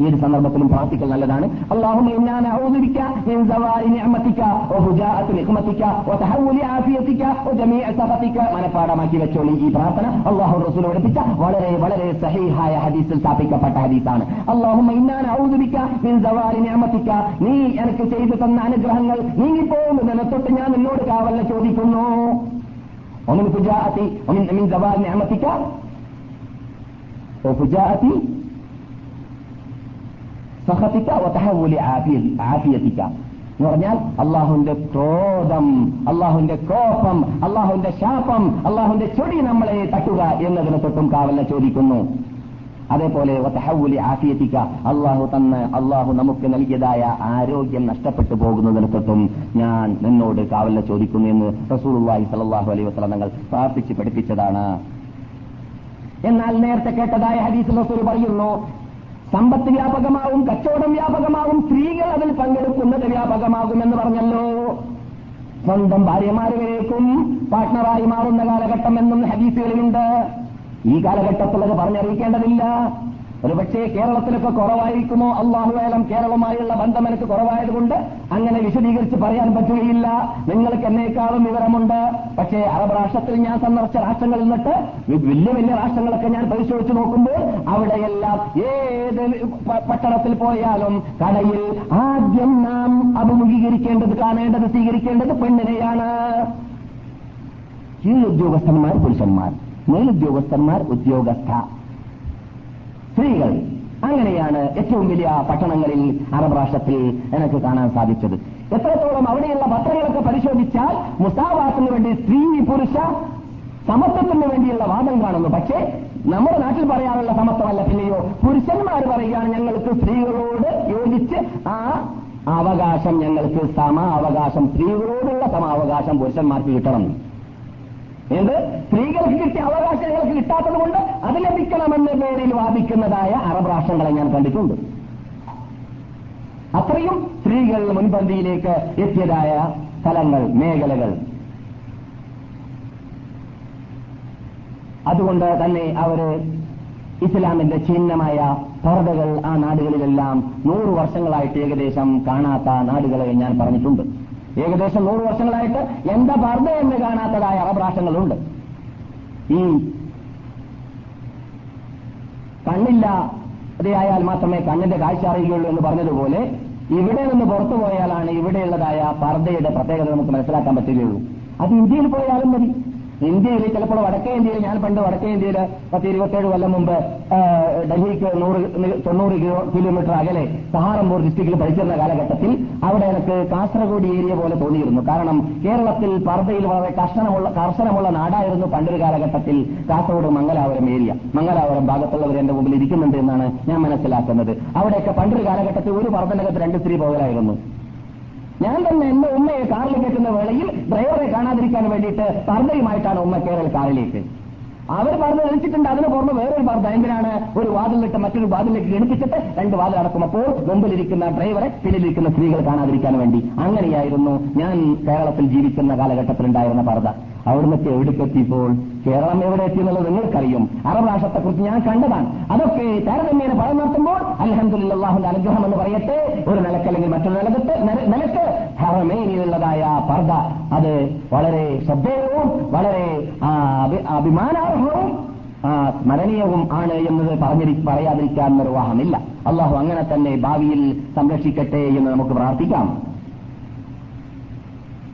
ഏത് സന്ദർഭത്തിലും പ്രാർത്ഥിക്കൽ നല്ലതാണ് അള്ളാഹുമ്മ ഇന്നാ നഊദുബിക മിൻ സവാഇ നിഅമതിക വഹുജാഅത്തി നിഖ്മതിക വതഹവ്വുലി ആഫിയതിക വജമീഅ സഖതിക മനപ്പാടമാക്കി വെച്ചോളി ഈ പ്രാർത്ഥന അള്ളാഹു റസൂൽ പഠിപ്പിച്ച വളരെ വളരെ സഹീഹായ ഹദീസിൽ സ്ഥാപിക്കപ്പെട്ട ഹദീസാണ് അള്ളാഹുമ്മ ഇന്നാ നഊദുബിക മിൻ സവാഇ നിഅമതിക നീ എനിക്ക് ചെയ്തു തന്ന അനുഗ്രഹങ്ങൾ നീങ്ങിപ്പോകുന്നതിനെ തൊട്ട് ഞാൻ നിന്നോട് കാവലിനെ ചോദിക്കുന്നു ومن فجاءة ومن من زوال نعمتك وفجاءة സഹത്തിക്ക ഒത്തഹവൂലി ആഫിയത്തിക്ക എന്ന് പറഞ്ഞാൽ അള്ളാഹുന്റെ ക്രോധം അള്ളാഹുന്റെ കോപം അള്ളാഹുന്റെ ശാപം അള്ളാഹുന്റെ ചൊടി നമ്മളെ തട്ടുക എന്നതിനെ തൊട്ടും കാവലിനെ ചോദിക്കുന്നു. അതേപോലെ ഒത്തഹവൂലി ആഫിയത്തിക്ക അള്ളാഹു തന്ന് അള്ളാഹു നമുക്ക് നൽകിയതായ ആരോഗ്യം നഷ്ടപ്പെട്ടു പോകുന്നതിനെ തൊട്ടും ഞാൻ നിന്നോട് കാവലിനെ ചോദിക്കുന്നു എന്ന് റസൂലുള്ളാഹി സലാഹു അലൈഹി വസല്ലം തങ്ങൾ പ്രാർത്ഥിച്ച് പഠിപ്പിച്ചതാണ്. എന്നാൽ നേരത്തെ കേട്ടതായ ഹദീസ് റസൂൽ പറയുന്നു സമ്പത്ത് വ്യാപകമാവും കച്ചവടം വ്യാപകമാവും സ്ത്രീകൾ അതിൽ പങ്കെടുക്കുന്നത് വ്യാപകമാകുമെന്ന് പറഞ്ഞല്ലോ. സ്വന്തം ഭാര്യമാരുവരേക്കും പാർട്ട്ണറായി മാറുന്ന കാലഘട്ടം എന്നും ഹദീസുകളിലുണ്ട്. ഈ കാലഘട്ടത്തിലത് പറഞ്ഞറിയിക്കേണ്ടതില്ല. ഒരുപക്ഷേ കേരളത്തിലൊക്കെ കുറവായിരിക്കുമോ? അള്ളാഹുവേലം കേരളവുമായുള്ള ബന്ധം എനിക്ക് കുറവായതുകൊണ്ട് അങ്ങനെ വിശദീകരിച്ച് പറയാൻ പറ്റുകയില്ല. നിങ്ങൾക്ക് എന്നേക്കാളും വിവരമുണ്ട്. പക്ഷേ അറബ് രാഷ്ട്രത്തിൽ ഞാൻ സന്ദർശിച്ച രാഷ്ട്രങ്ങളിൽ നിന്നിട്ട് വലിയ വലിയ രാഷ്ട്രങ്ങളൊക്കെ ഞാൻ പരിശോധിച്ചു നോക്കുമ്പോൾ അവിടെയെല്ലാം ഏത് പട്ടണത്തിൽ പോയാലും കടയിൽ ആദ്യം നാം അഭിമുഖീകരിക്കേണ്ടത് കാണേണ്ടത് സ്വീകരിക്കേണ്ടത് പെണ്ണിനെയാണ്. കീഴുദ്യോഗസ്ഥന്മാർ പുരുഷന്മാർ മേലുദ്യോഗസ്ഥന്മാർ ഉദ്യോഗസ്ഥ. സ്ത്രീകൾ. അങ്ങനെയാണ് ഏറ്റവും വലിയ പട്ടണങ്ങളിൽ അറബ് രാഷ്ട്രത്തിൽ എനിക്ക് കാണാൻ സാധിച്ചത്. എത്രത്തോളം അവിടെയുള്ള പത്രങ്ങളൊക്കെ പരിശോധിച്ചാൽ മുസാവാത്തിന് വേണ്ടി സ്ത്രീ പുരുഷ സമത്വത്തിന് വേണ്ടിയുള്ള വാദം കാണുന്നു. പക്ഷേ നമ്മുടെ നാട്ടിൽ പറയാനുള്ള സമത്വമല്ല പിന്നെയോ പുരുഷന്മാർ പറയുകയാണ് ഞങ്ങൾക്ക് സ്ത്രീകളോട് യോജിച്ച് ആ അവകാശം ഞങ്ങൾക്ക് സമ അവകാശം സ്ത്രീകളോടുള്ള സമാവകാശം പുരുഷന്മാർക്ക് കിട്ടണം. എന്ത്? സ്ത്രീകൾക്ക് കിട്ടിയ അവകാശം ഞങ്ങൾക്ക് കിട്ടാത്തത് കൊണ്ട് അത് ലഭിക്കണമെന്ന പേരിൽ വാദിക്കുന്നതായ അറബ് രാഷ്ട്രങ്ങളെ ഞാൻ കണ്ടിട്ടുണ്ട്. അത്രയും സ്ത്രീകൾ മുൻപന്തിയിലേക്ക് എത്തിയതായ സ്ഥലങ്ങൾ മേഖലകൾ. അതുകൊണ്ട് തന്നെ അവർ ഇസ്ലാമിന്റെ ചിഹ്നമായ പർദകൾ ആ നാടുകളിലെല്ലാം നൂറ് വർഷങ്ങളായിട്ട് ഏകദേശം കാണാത്ത നാടുകളെ ഞാൻ പറഞ്ഞിട്ടുണ്ട്. ഏകദേശം നൂറ് വർഷങ്ങളായിട്ട് എന്താ പർദ എന്ന് കാണാത്തതായ അറബ് രാഷ്ട്രങ്ങളുണ്ട് ഈ കണ്ണില്ല അതെയായാൽ മാത്രമേ കണ്ണിന്റെ കാഴ്ച അറിയുകയുള്ളൂ എന്ന് പറഞ്ഞതുപോലെ ഇവിടെ നിന്ന് പുറത്തു പോയാലാണ് ഇവിടെയുള്ളതായ പർദ്ദയുടെ പ്രത്യേകത നമുക്ക് മനസ്സിലാക്കാൻ പറ്റുകയുള്ളൂ. അത് ഇന്ത്യയിൽ പോയാലും മതി. ഇന്ത്യയിൽ ചിലപ്പോൾ വടക്കേ ഇന്ത്യയിൽ ഞാൻ പണ്ട് വടക്കേ ഇന്ത്യയിൽ പത്ത് ഇരുപത്തേഴ് കൊല്ലം മുമ്പ് ഡൽഹിക്ക് നൂറ് തൊണ്ണൂറ് കിലോ- കിലോമീറ്റർ അകലെ സഹാറംപൂർ ഡിസ്ട്രിക്റ്റിൽ പഠിച്ചിരുന്ന കാലഘട്ടത്തിൽ അവിടെ എനിക്ക് കാസർഗോഡ് ഏരിയ പോലെ തോന്നിയിരുന്നു. കാരണം കേരളത്തിൽ പർദ്ദയിൽ വളരെ കർശനമുള്ള കർശനമുള്ള നാടായിരുന്നു പണ്ടൊരു കാലഘട്ടത്തിൽ കാസർഗോഡ് മംഗലാപുരം ഏരിയ മംഗലാപുരം ഭാഗത്തുള്ളവർ എന്റെ മുമ്പിൽ ഇരിക്കുന്നുണ്ട് എന്നാണ് ഞാൻ മനസ്സിലാക്കുന്നത്. അവിടെയൊക്കെ പണ്ടൊരു കാലഘട്ടത്തിൽ ഒരു പർദ്ദനകത്ത് രണ്ട് സ്ത്രീ പോകലായിരുന്നു. ഞാൻ തന്നെ എന്റെ ഉമ്മയെ കാറിൽ കയറ്റുന്ന വേളയിൽ ഡ്രൈവറെ കാണാതിരിക്കാൻ വേണ്ടിയിട്ട് പർദ്ദയുമായിട്ടാണ് ഉമ്മ കയറൽ കാറിലേക്ക്. അവർ പറഞ്ഞ് ധരിച്ചിട്ടുണ്ട് അതിന് പുറമെ വേറൊരു പർദ്ദ എന്തിനാണ്? ഒരു വാതിലിട്ട് മറ്റൊരു വാതിലേക്ക് ഗണിപ്പിച്ചിട്ട് രണ്ട് വാതിൽ അടക്കുമ്പോൾ മുമ്പിലിരിക്കുന്ന ഡ്രൈവറെ പിന്നിലിരിക്കുന്ന സ്ത്രീകൾ കാണാതിരിക്കാൻ വേണ്ടി അങ്ങനെയായിരുന്നു ഞാൻ കേരളത്തിൽ ജീവിക്കുന്ന കാലഘട്ടത്തിലുണ്ടായിരുന്ന പർദ്ദ. അവിടുന്നൊക്കെ എവിടേക്കെത്തിയപ്പോൾ കേരളം എവിടെ എത്തി എന്നുള്ളത് നിങ്ങൾക്കറിയും. അറബ് രാഷ്ട്രത്തെക്കുറിച്ച് ഞാൻ കണ്ടതാണ്. അതൊക്കെ താരതമ്യേന പഴം നടത്തുമ്പോൾ അലഹമുല്ലാഹുന്റെ അനുഗ്രഹം എന്ന് പറയട്ടെ ഒരു നിലയ്ക്ക് അല്ലെങ്കിൽ മറ്റൊരു നിലകത്ത് നില- നിലയ്ക്ക് ഹറമേനിയുള്ളതായ പർദ്ദ. അത് വളരെ ശ്രദ്ധേയവും വളരെ അഭിമാനാർഹവും സ്മരണീയവും ആണ് എന്നത് പറഞ്ഞിരി പറയാതിരിക്കാൻ നിർവാഹമില്ല അള്ളാഹു അങ്ങനെ തന്നെ ഭാവിയിൽ സംരക്ഷിക്കട്ടെ എന്ന് നമുക്ക് പ്രാർത്ഥിക്കാം.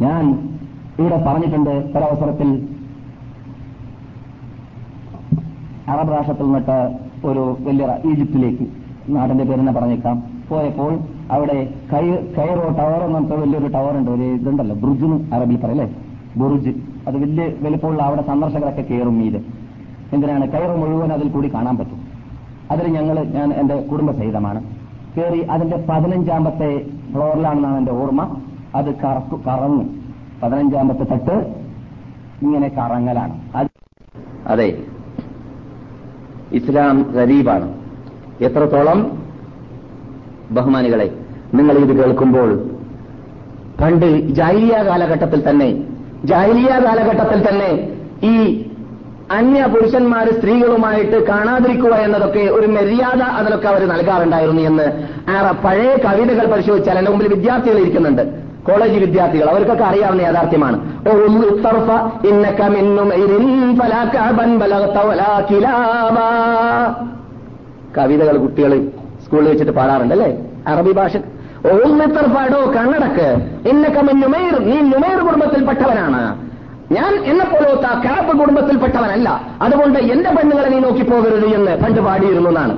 ഞാൻ ഇവിടെ പറഞ്ഞിട്ടുണ്ട് ഒരവസരത്തിൽ അറബ് രാഷ്ട്രത്തിൽ നിന്നിട്ട് ഒരു വലിയ ഈജിപ്തിലേക്ക് നാടിന്റെ പേരെന്നെ പറഞ്ഞേക്കാം. പോയപ്പോൾ അവിടെ കൈ- കൈറോ ടവർ എന്ന് പറഞ്ഞിട്ട് വലിയൊരു ടവർ ഉണ്ട്. ഒരു ഇതുണ്ടല്ലോ ബ്രുജ് എന്ന് അറബിൽ പറയല്ലേ ബുറുജ് അത് വലിയ വലിപ്പമുള്ള അവിടെ സന്ദർശകരൊക്കെ കയറും മീത്. എന്തിനാണ്? കൈറോ മുഴുവൻ അതിൽ കൂടി കാണാൻ പറ്റും. അതിൽ ഞങ്ങൾ ഞാൻ എന്റെ കുടുംബസഹിതമാണ്. കയറി അതിന്റെ പതിനഞ്ചാമത്തെ ഫ്ലോറിലാണെന്നാണ് എന്റെ ഓർമ്മ. അത് കറക്കു കറങ്ങും. പതിനഞ്ചാമത്തെ തട്ട് ഇങ്ങനെ കറങ്ങലാണ്. അതെ. ഇസ്ലാം ഗരീബാണ്. എത്രത്തോളം ബഹുമാനികളെ നിങ്ങൾ ഇത് കേൾക്കുമ്പോൾ പണ്ട് ജാഹിലിയ കാലഘട്ടത്തിൽ തന്നെ ജാഹിലിയ കാലഘട്ടത്തിൽ തന്നെ ഈ അന്യ പുരുഷന്മാർ സ്ത്രീകളുമായിട്ട് കാണാതിരിക്കുക എന്നതൊക്കെ ഒരു മര്യാദ അതിലൊക്കെ അവർ നൽകാറുണ്ടായിരുന്നു എന്ന്. ആ പഴയ കവിതകൾ പരിശോധിച്ചാൽ എന്റെ മുമ്പിൽ വിദ്യാർത്ഥികൾ ഇരിക്കുന്നുണ്ട്. കോളേജ് വിദ്യാർത്ഥികൾ അവർക്കൊക്കെ അറിയാവുന്ന യാഥാർത്ഥ്യമാണ്. കവിതകൾ കുട്ടികൾ സ്കൂളിൽ വെച്ചിട്ട് പാടാറുണ്ട് അല്ലേ? അറബി ഭാഷ. ഓർമ്മത്തർപ്പാടോ കണ്ണടക്ക് ഇന്നക്ക നുമൈർ നീ നുമൈർ കുടുംബത്തിൽപ്പെട്ടവനാണ്. ഞാൻ എന്നെ പോലത്തെ കാപ്പ് കുടുംബത്തിൽപ്പെട്ടവനല്ല. അതുകൊണ്ട് എന്റെ പെണ്ണുങ്ങളെ നീ നോക്കി പോകരുത് എന്ന് പണ്ട് പാടിയിരുന്നു എന്നാണ്.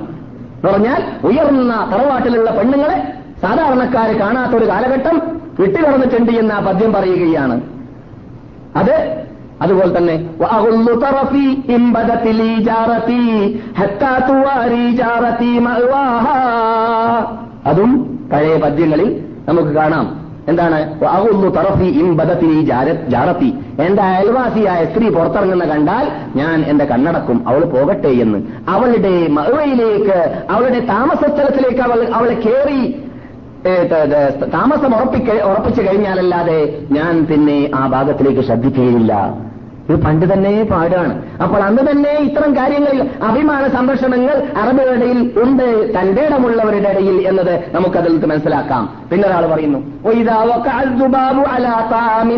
പറഞ്ഞാൽ ഉയർന്ന തറവാട്ടിലുള്ള പെണ്ണുങ്ങളെ കാണാത്ത ഒരു കാലഘട്ടം വിട്ടുകടന്നിട്ടുണ്ട് എന്ന് ആ പദ്യം പറയുകയാണ്. അത് അതുപോലെ തന്നെ അതും പഴയ പദ്യങ്ങളിൽ നമുക്ക് കാണാം. എന്താണ്? അഹുല്ലു തറഫി ഇംബദത്തി ജാറത്തി എന്റെ അയൽവാസിയായ സ്ത്രീ പുറത്തിറങ്ങുന്ന കണ്ടാൽ ഞാൻ എന്റെ കണ്ണടക്കും അവൾ പോകട്ടെ എന്ന്. അവളുടെ മഴയിലേക്ക് അവളുടെ താമസസ്ഥലത്തിലേക്ക് അവൾ അവളെ കയറി താമസം ഉറപ്പിക്ക ഉറപ്പിച്ചു കഴിഞ്ഞാലല്ലാതെ ഞാൻ പിന്നെ ആ ഭാഗത്തിലേക്ക് ശ്രദ്ധിക്കുകയില്ല ഇത് പണ്ട് തന്നെ പാടാണ് അപ്പോൾ അന്ന് തന്നെ ഇത്തരം കാര്യങ്ങളിൽ അഭിമാന സംരക്ഷണങ്ങൾ അറബികളുടെ ഇടയിൽ ഉണ്ട് തന്റെ ഇടമുള്ളവരുടെ ഇടയിൽ എന്നത് നമുക്കതിൽ നിന്ന് മനസ്സിലാക്കാം പിന്നെ ഒരാൾ പറയുന്നു وإذا وقع الذباب على طعام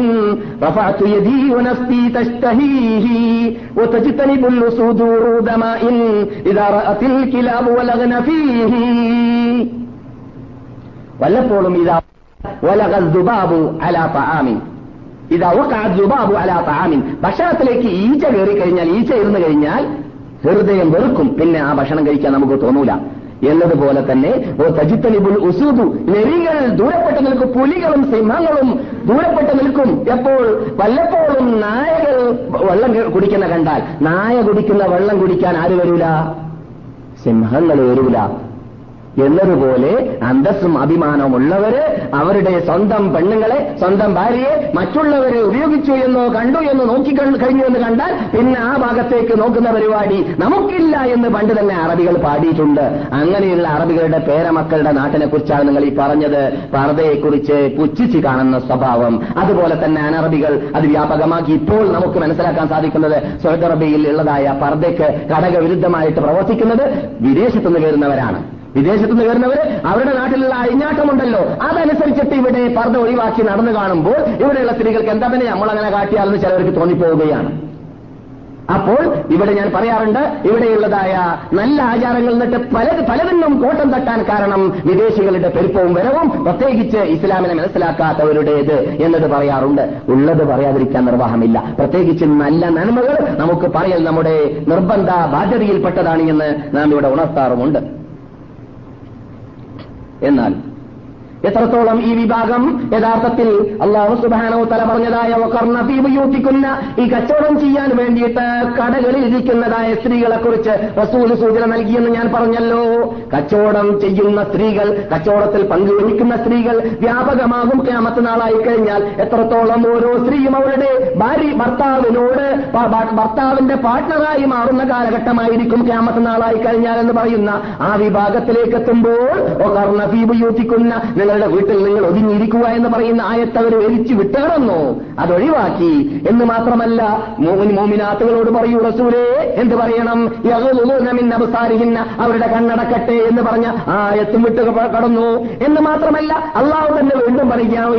رفعت يدي ونفسي تشتهيه وتجتنب الأسود ورود ماء إذا رأت الكلاب ولغن فيه വല്ലപ്പോഴും ഇതാ ഇതാ ദുബാബു അലാ താമിൻ ഭക്ഷണത്തിലേക്ക് ഈച്ച കയറി കഴിഞ്ഞാൽ ഈച്ച ഇരുന്ന് കഴിഞ്ഞാൽ ഹൃദയം വെറുക്കും. പിന്നെ ആ ഭക്ഷണം കഴിക്കാൻ നമുക്ക് തോന്നൂല. എന്നതുപോലെ തന്നെ ഓ തജിത്തലിബുൽ ഉസൂദു നെരികൾ ദൂരപ്പെട്ട് നിൽക്കും പുലികളും സിംഹങ്ങളും ദൂരപ്പെട്ട് നിൽക്കും. എപ്പോൾ? വല്ലപ്പോഴും നായകൾ വെള്ളം കുടിക്കുന്ന കണ്ടാൽ. നായ കുടിക്കുന്ന വെള്ളം കുടിക്കാൻ ആര് വരൂല? സിംഹങ്ങൾ വരൂല. എന്നതുപോലെ അന്തസ്സും അഭിമാനവും അവരുടെ സ്വന്തം പെണ്ണുങ്ങളെ സ്വന്തം ഭാര്യയെ മറ്റുള്ളവരെ ഉപയോഗിച്ചു എന്നോ കണ്ടു എന്ന് നോക്കി കഴിഞ്ഞു എന്ന് കണ്ടാൽ പിന്നെ ആ ഭാഗത്തേക്ക് നോക്കുന്ന പരിപാടി നമുക്കില്ല എന്ന് പണ്ട് തന്നെ അറബികൾ പാടിയിട്ടുണ്ട്. അങ്ങനെയുള്ള അറബികളുടെ പേരമക്കളുടെ നാട്ടിനെ കുറിച്ചാണ് നിങ്ങൾ ഈ പറഞ്ഞത്. പർദ്ദയെക്കുറിച്ച് പുച്ഛിച്ച് കാണുന്ന സ്വഭാവം. അതുപോലെ തന്നെ അനറബികൾ അത് വ്യാപകമാക്കി ഇപ്പോൾ നമുക്ക് മനസ്സിലാക്കാൻ സാധിക്കുന്നത് സൗദി അറബിയിൽ ഉള്ളതായ പർദ്ദയ്ക്ക് ഘടകവിരുദ്ധമായിട്ട് പ്രവർത്തിക്കുന്നത് വിദേശത്തുനിന്ന് വരുന്നവരാണ് വിദേശത്തുനിന്ന് വരുന്നവര് അവരുടെ നാട്ടിലുള്ള അഴിഞ്ഞാട്ടമുണ്ടല്ലോ. അതനുസരിച്ചിട്ട് ഇവിടെ പർദ്ദ ഒഴിവാക്കി നടന്നു കാണുമ്പോൾ ഇവിടെയുള്ള സ്ത്രീകൾക്ക് എന്താ പിന്നെ നമ്മൾ അങ്ങനെ കാട്ടിയാലെന്ന് ചിലവർക്ക് തോന്നിപ്പോവുകയാണ്. അപ്പോൾ ഇവിടെ ഞാൻ പറയാറുണ്ട് ഇവിടെയുള്ളതായ നല്ല ആചാരങ്ങൾ നിന്നിട്ട് പല പലതിനും കോട്ടം തട്ടാൻ കാരണം വിദേശികളുടെ പെരുപ്പവും വരവും പ്രത്യേകിച്ച് ഇസ്ലാമിനെ മനസ്സിലാക്കാത്തവരുടേത് എന്നത് പറയാറുണ്ട്. ഉള്ളത് പറയാതിരിക്കാൻ നിർവാഹമില്ല. പ്രത്യേകിച്ച് നല്ല നന്മകൾ നമുക്ക് പറയൽ നമ്മുടെ നിർബന്ധ ബാധ്യതയിൽപ്പെട്ടതാണ് എന്ന് നാം ഇവിടെ ഉണർത്താറുമുണ്ട്. എന്നാൽ എത്രത്തോളം ഈ വിഭാഗം യഥാർത്ഥത്തിൽ അള്ളാഹു സുബാനോ തല പറഞ്ഞതായ യോജിക്കുന്ന ഈ കച്ചവടം ചെയ്യാൻ വേണ്ടിയിട്ട് കടകളിൽ ഇരിക്കുന്നതായ സ്ത്രീകളെ കുറിച്ച് റസൂൽ സൂചന നൽകിയെന്ന് ഞാൻ പറഞ്ഞല്ലോ. കച്ചവടം ചെയ്യുന്ന സ്ത്രീകൾ കച്ചവടത്തിൽ പങ്കുവഹിക്കുന്ന സ്ത്രീകൾ വ്യാപകമാകും ക്യാമത്ത് നാളായി കഴിഞ്ഞാൽ എത്രത്തോളം ഓരോ സ്ത്രീയും അവരുടെ ഭാര്യ ഭർത്താവിനോട് ഭർത്താവിന്റെ പാർട്ട്ണറായി മാറുന്ന കാലഘട്ടമായിരിക്കും ക്യാമത്ത് നാളായി കഴിഞ്ഞാൽ എന്ന് പറയുന്ന ആ വിഭാഗത്തിലേക്ക് എത്തുമ്പോൾ യോജിക്കുന്ന നിങ്ങളുടെ വീട്ടിൽ നിങ്ങൾ ഒതുങ്ങിയിരിക്കുക എന്ന് പറയുന്ന ആയത്ത് അവർ എരിച്ചു വിട്ടുകിടന്നു അതൊഴിവാക്കി എന്ന് മാത്രമല്ല മോമിനാത്തുകളോട് പറയൂ റസൂലേ എന്ത് പറയണം? അവസാരിക്കുന്ന അവരുടെ കണ്ണടക്കട്ടെ എന്ന് പറഞ്ഞ ആയത്തും വിട്ട് കടന്നു. എന്ന് മാത്രമല്ല അള്ളാഹു തന്നെ വീണ്ടും പറയുകയാണ്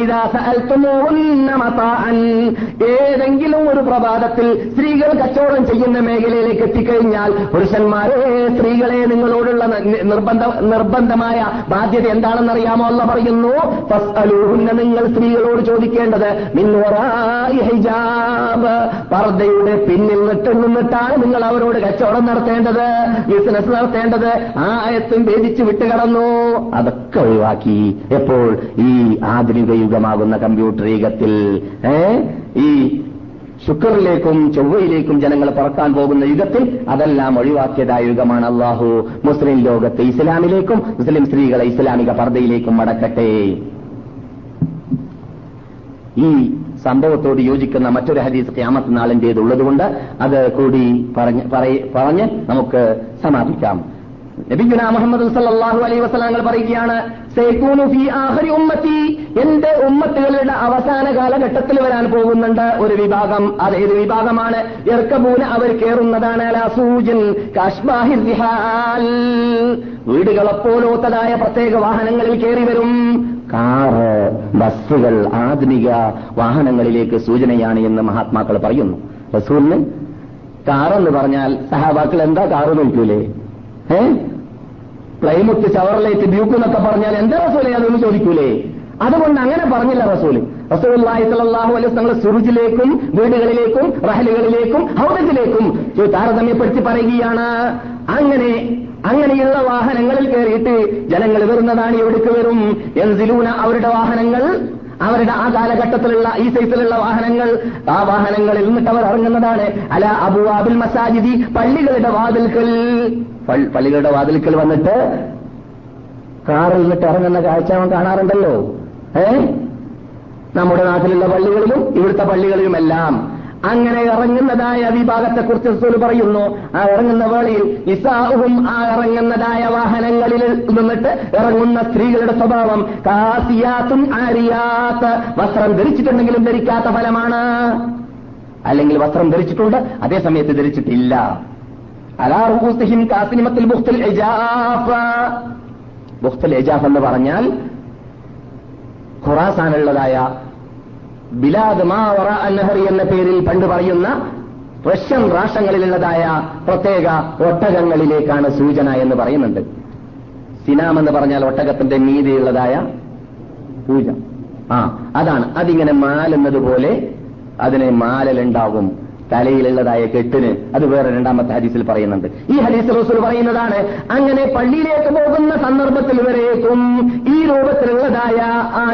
ഏതെങ്കിലും ഒരു പ്രഭാതത്തിൽ സ്ത്രീകൾ കച്ചവടം ചെയ്യുന്ന മേഖലയിലേക്ക് എത്തിക്കഴിഞ്ഞാൽ പുരുഷന്മാരെ സ്ത്രീകളെ നിങ്ങളോടുള്ള നിർബന്ധ നിർബന്ധമായ ബാധ്യത എന്താണെന്ന് അറിയാമോ അല്ല പറയുന്നു നിങ്ങൾ സ്ത്രീകളോട് ചോദിക്കേണ്ടത് ഹിജാബ്. പർദ്ദയുടെ പിന്നിൽ നിട്ട് നിന്നിട്ടാണ് നിങ്ങൾ അവരോട് കച്ചവടം നടത്തേണ്ടത് ബിസിനസ് നടത്തേണ്ടത്. ആ ആയത്തും ഭേദിച്ച് വിട്ടുകടന്നു അതൊക്കെ ഒഴിവാക്കി. എപ്പോൾ? ഈ ആധുനിക യുഗമാകുന്ന കമ്പ്യൂട്ടർ യുഗത്തിൽ. ഈ ശുക്രിലേക്കും ചൊവ്വയിലേക്കും ജനങ്ങൾ പറക്കാൻ പോകുന്ന യുഗത്തിൽ അതെല്ലാം ഒഴിവാക്കിയതായ യുഗമാണ് അള്ളാഹു മുസ്ലിം ലോകത്തെ ഇസ്ലാമിലേക്കും മുസ്ലിം സ്ത്രീകളെ ഇസ്ലാമിക പർദ്ദയിലേക്കും മടക്കട്ടെ. ഈ സംഭവത്തോട് യോജിക്കുന്ന മറ്റൊരു ഹദീസ് ക്യാമത്ത് നാളിന്റേതുള്ളതുകൊണ്ട് അത് കൂടി പറഞ്ഞ് നമുക്ക് സമാപിക്കാം. നബിഗുന മുഹമ്മദ് സല്ലാഹു അലൈ വസ്ലാങ്ങൾ പറയുകയാണ് എന്റെ ഉമ്മത്തുകളുടെ അവസാന കാലഘട്ടത്തിൽ വരാൻ പോകുന്നുണ്ട് ഒരു വിഭാഗം. അത് ഏത് വിഭാഗമാണ്? ഇർക്കബൂന അവർ കയറുന്നതാണ്. വീടുകളെപ്പോലോത്തതായ പ്രത്യേക വാഹനങ്ങളിൽ കയറി വരും. കാറ് ബസ്സുകൾ ആധുനിക വാഹനങ്ങളിലേക്ക് സൂചനയാണ് എന്ന് മഹാത്മാക്കൾ പറയുന്നു. റസൂലിന് കാറെന്ന് പറഞ്ഞാൽ സഹാബാക്കൾ എന്താ കാറ് നോക്കൂലേ? ഏ? പ്ലൈമുത്ത് ചവർലൈറ്റ് ബ്യൂക്ക് എന്നൊക്കെ പറഞ്ഞാൽ എന്താ റസൂലെ? അതൊന്ന് ചോദിക്കൂലേ. അതുകൊണ്ട് അങ്ങനെ പറഞ്ഞില്ല റസൂൽ. റസൂലുള്ളാഹി സ്വല്ലല്ലാഹു അലൈഹി വസല്ലം സുറുജിലേക്കും വീടുകളിലേക്കും റഹലുകളിലേക്കും ഹൗദത്തിലേക്കും താരതമ്യപ്പെടുത്തി പറയുകയാണ്. അങ്ങനെ അങ്ങനെയുള്ള വാഹനങ്ങളിൽ കയറിയിട്ട് ജനങ്ങൾ വരുന്നതാണ് എവിടേക്ക് വരും? എൻസിലൂന അവരുടെ വാഹനങ്ങൾ അവരുടെ ആ കാലഘട്ടത്തിലുള്ള ഈ സൈസിലുള്ള വാഹനങ്ങൾ ആ വാഹനങ്ങളിൽ നിന്നിട്ട് അവർ ഇറങ്ങുന്നതാണ്. അല അബുവാബിൽ മസാജിദി പള്ളികളുടെ വാതിൽക്കൽ. പള്ളികളുടെ വാതിൽക്കൽ വന്നിട്ട് കാറിൽ നിന്നിട്ട് ഇറങ്ങുന്ന കാഴ്ച അവൻ കാണാറുണ്ടല്ലോ. ഏ? നമ്മുടെ നാട്ടിലുള്ള പള്ളികളിലും ഇവിടുത്തെ പള്ളികളിലുമെല്ലാം അങ്ങനെ ഇറങ്ങുന്നതായ വിഭാഗത്തെക്കുറിച്ച് റസൂൽ പറയുന്നു. ആ ഇറങ്ങുന്ന വേളയിൽ ഇസാവും ആ ഇറങ്ങുന്നതായ വാഹനങ്ങളിൽ നിന്നിട്ട് ഇറങ്ങുന്ന സ്ത്രീകളുടെ സ്വഭാവം കാസിയാത്തും അറിയാത്ത വസ്ത്രം ധരിച്ചിട്ടുണ്ടെങ്കിലും ധരിക്കാത്ത ഫലമാണ്. അല്ലെങ്കിൽ വസ്ത്രം ധരിച്ചിട്ടുണ്ട് അതേ സമയത്ത് ധരിച്ചിട്ടില്ല. അലാ റൂസിഹിം കാസിനിമത്തിൽ ബുഖ്തുൽ ബുഖ്തുൽ ഇജാഫ് എന്ന് പറഞ്ഞാൽ ഖുറാസാനുള്ളതായ ബിലാദ് മാവറ അന്നഹറി എന്ന പേരിൽ പണ്ട് പറയുന്ന റഷ്യൻ രാഷ്ട്രങ്ങളിലുള്ളതായ പ്രത്യേക ഒട്ടകങ്ങളിലേക്കാണ് സൂചന എന്ന് പറയുന്നുണ്ട്. സിനാം എന്ന് പറഞ്ഞാൽ ഒട്ടകത്തിന്റെ മീതിയുള്ളതായ പൂജ. ആ അതാണ്. അതിങ്ങനെ മാലുന്നത് അതിനെ അതിന് മാലലുണ്ടാകും. തലയിലുള്ളതായ കെട്ടിന് അത് വേറെ രണ്ടാമത്തെ ഹദീസിൽ പറയുന്നുണ്ട്. ഈ ഹദീസ് റസൂൽ പറയുന്നതാണ് അങ്ങനെ പള്ളിയിലേക്ക് പോകുന്ന സന്ദർഭത്തിൽ വരേക്കും ഈ രൂപത്തിലുള്ളതായ ആ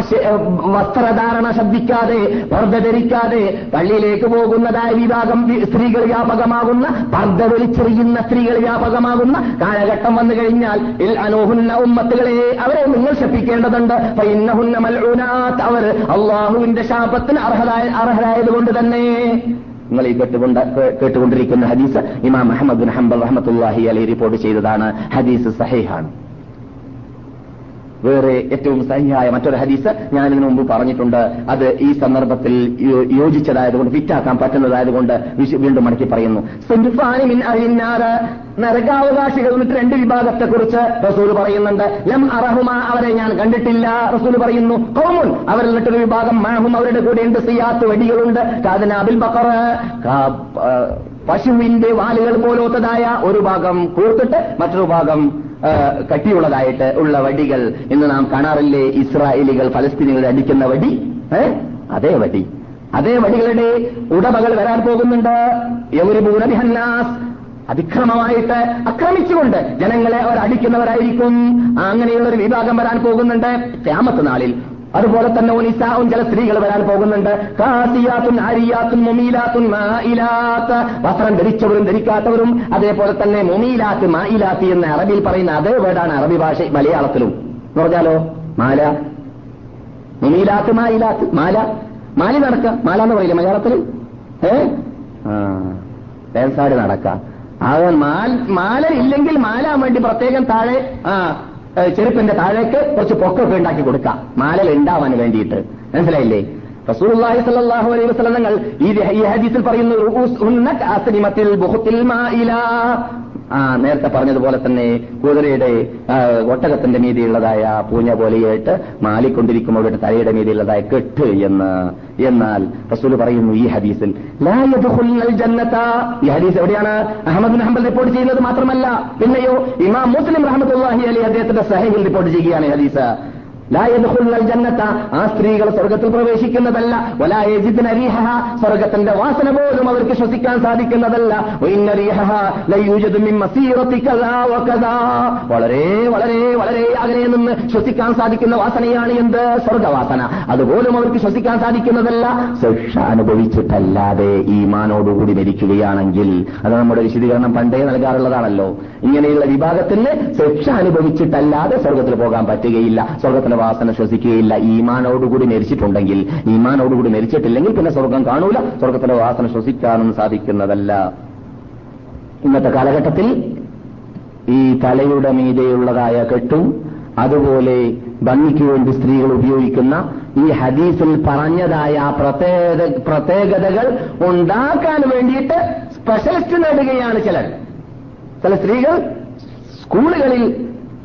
വസ്ത്രധാരണ ശബ്ദിക്കാതെ പർദ്ദ ധരിക്കാതെ പള്ളിയിലേക്ക് പോകുന്നതായ വിഭാഗം സ്ത്രീകൾ വ്യാപകമാകുന്ന പർദ്ദ വലിച്ചെറിയുന്ന സ്ത്രീകൾ വ്യാപകമാകുന്ന കാലഘട്ടം വന്നു കഴിഞ്ഞാൽ അനോഹുന്ന ഉമ്മത്തുകളെ അവരെ നിങ്ങൾ ശപ്പിക്കേണ്ടതുണ്ട് അവർ അള്ളാഹുവിന്റെ ശാപത്തിന് അർഹരായ അർഹരായതുകൊണ്ട് തന്നെ നിങ്ങൾ ഈ കേട്ടുകൊണ്ട് കേട്ടുകൊണ്ടിരിക്കുന്ന ഹദീസ് ഇമാം അഹമ്മദ് ബിൻ ഹംബൽ റഹ്മത്തുള്ളാഹി അലി റിപ്പോർട്ട് ചെയ്തതാണ്. ഹദീസ് സഹീഹാണ്. വേറെ ഏറ്റവും സഹിയായ മറ്റൊരു ഹദീസ് ഞാൻ ഇതിനു മുമ്പ് പറഞ്ഞിട്ടുണ്ട്. അത് ഈ സന്ദർഭത്തിൽ യോജിച്ചതായതുകൊണ്ട് ഫിറ്റാക്കാൻ പറ്റുന്നതായതുകൊണ്ട് വീണ്ടും മടക്കി പറയുന്നു. നരകാവകാശികൾ എന്നിട്ട് രണ്ട് വിഭാഗത്തെക്കുറിച്ച് റസൂൽ പറയുന്നുണ്ട്. ലം അറഹുമ അവരെ ഞാൻ കണ്ടിട്ടില്ല റസൂൽ പറയുന്നു. കോമുൻ അവരിൽ നിന്നിട്ടൊരു വിഭാഗം മാഹും അവരുടെ കൂടെ ഉണ്ട് സിയാത്ത് വടികളുണ്ട്. കാതനാബിൽ ബക്കർ പശുവിന്റെ വാലുകൾ പോലോത്തതായ ഒരു ഭാഗം കൂർത്തിട്ട് മറ്റൊരു ഭാഗം കട്ടിയുള്ളതായിട്ട് ഉള്ള വടികൾ ഇന്ന് നാം കാണാറില്ലേ? ഇസ്രായേലികൾ ഫലസ്തീനികളെ അടിക്കുന്ന വടി? അതേ വടി. അതേ വടികളുടെ ഉടമകൾ വരാൻ പോകുന്നുണ്ട്. എവരി ബൂനബിഹന്നാസ് അതിക്രമമായിട്ട് അക്രമിച്ചുകൊണ്ട് ജനങ്ങളെ അവർ അടിക്കുന്നവരായിരിക്കും അങ്ങനെയുള്ള ഒരു വിഭാഗം വരാൻ പോകുന്നുണ്ട്. ക്യാമത്ത് നാളിൽ അതുപോലെ തന്നെ ഒനിസാവും ചില സ്ത്രീകൾ വരാൻ പോകുന്നുണ്ട്. കാസിയാത്തും അരിയാത്തും മുമീലാത്തും മായിലാത്ത വസ്ത്രം ധരിച്ചവരും ധരിക്കാത്തവരും അതേപോലെ തന്നെ മുമീലാത്ത് മായിലാത്ത് എന്ന് അറബിയിൽ പറയുന്ന അതേ വേർഡാണ് അറബി ഭാഷ മലയാളത്തിലും. എന്ന് പറഞ്ഞാലോ? മാല. മുമീലാത്ത് മായിലാത്ത് മാല. മാലി നടക്ക. മാല എന്ന് പറയില്ലേ മലയാളത്തിൽ ഏ? നടക്ക. അവൻ മാല ഇല്ലെങ്കിൽ മാലാൻ വേണ്ടി പ്രത്യേകം താഴെ ആ ചെരുപ്പിന്റെ താഴേക്ക് കുറച്ച് പൊക്കൊക്കെ ഉണ്ടാക്കി കൊടുക്കാം. മാലൽ ഉണ്ടാവാൻ വേണ്ടിയിട്ട്. മനസ്സിലായില്ലേ? റസൂലുള്ളാഹി സ്വല്ലല്ലാഹു അലൈഹി വസല്ലം ഈ ഹദീസിൽ പറയുന്നു ആ നേരത്തെ പറഞ്ഞതുപോലെ തന്നെ കുതിരയുടെ ഒട്ടകത്തിന്റെ മീതിയുള്ളതായ പൂഞ്ഞ പോലെയായിട്ട് മാലിക്കൊണ്ടിരിക്കുമ്പോൾ അവരുടെ തലയുടെ മീതിയുള്ളതായ കെട്ട് എന്ന് എന്നാൽ റസൂൽ പറയുന്നു ഈ ഹദീസിൽ ഈ ഹദീസ് എവിടെയാണ്? അഹമ്മദ് അഹമ്മദ് റിപ്പോർട്ട് ചെയ്യുന്നത് മാത്രമല്ല. പിന്നെയോ ഇമാം മുസ്ലിം റഹ്മത്തുള്ളാഹി അലി അദ്ദേഹത്തിന്റെ സഹീഹിൽ റിപ്പോർട്ട് ചെയ്യുകയാണ് ഹദീസ്. ലാ യദ്ഖുലുൽ ജന്നത ആ സ്ത്രീകൾ സ്വർഗത്തിൽ പ്രവേശിക്കുന്നതല്ല. വലാ യജിദ്ന റീഹഹ. സ്വർഗത്തിന്റെ വാസന പോലും അവർക്ക് ശ്വസിക്കാൻ സാധിക്കുന്നതല്ല. വളരെ വളരെ വളരെ അകലെ നിന്ന് ശ്വസിക്കാൻ സാധിക്കുന്ന വാസനയാണ് എന്ത്? സ്വർഗവാസന. അതുപോലും അവർക്ക് ശ്വസിക്കാൻ സാധിക്കുന്നതല്ല. ശിക്ഷ അനുഭവിച്ചിട്ടല്ലാതെ ഈ മാനോടുകൂടി മരിക്കുകയാണെങ്കിൽ അത് നമ്മുടെ വിശദീകരണം പണ്ടേ നൽകാറുള്ളതാണല്ലോ. ഇങ്ങനെയുള്ള വിഭാഗത്തിന് ശിക്ഷ അനുഭവിച്ചിട്ടല്ലാതെ സ്വർഗത്തിൽ പോകാൻ പറ്റുകയില്ല. സ്വർഗത്തിന്റെ വാസന ശ്വസിക്കുകയില്ല. ഈമാനോടുകൂടി മരിച്ചിട്ടുണ്ടെങ്കിൽ ഈമാനോടുകൂടി മരിച്ചിട്ടില്ലെങ്കിൽ പിന്നെ സ്വർഗം കാണൂല. സ്വർഗത്തിന്റെ വാസന ശ്വസിക്കാനും സാധിക്കുന്നതല്ല. ഇന്നത്തെ കാലഘട്ടത്തിൽ ഈ തലയുടെ മീതെയുള്ളതായ കെട്ടും അതുപോലെ ഭംഗിക്ക് വേണ്ടി സ്ത്രീകൾ ഉപയോഗിക്കുന്ന ഈ ഹദീസിൽ പറഞ്ഞതായ പ്രത്യേക പ്രത്യേകതകൾ ഉണ്ടാക്കാൻ വേണ്ടിയിട്ട് സ്പെഷ്യലിസ്റ്റ് നേടുകയാണ് ചിലർ. ചില സ്ത്രീകൾ സ്കൂളുകളിൽ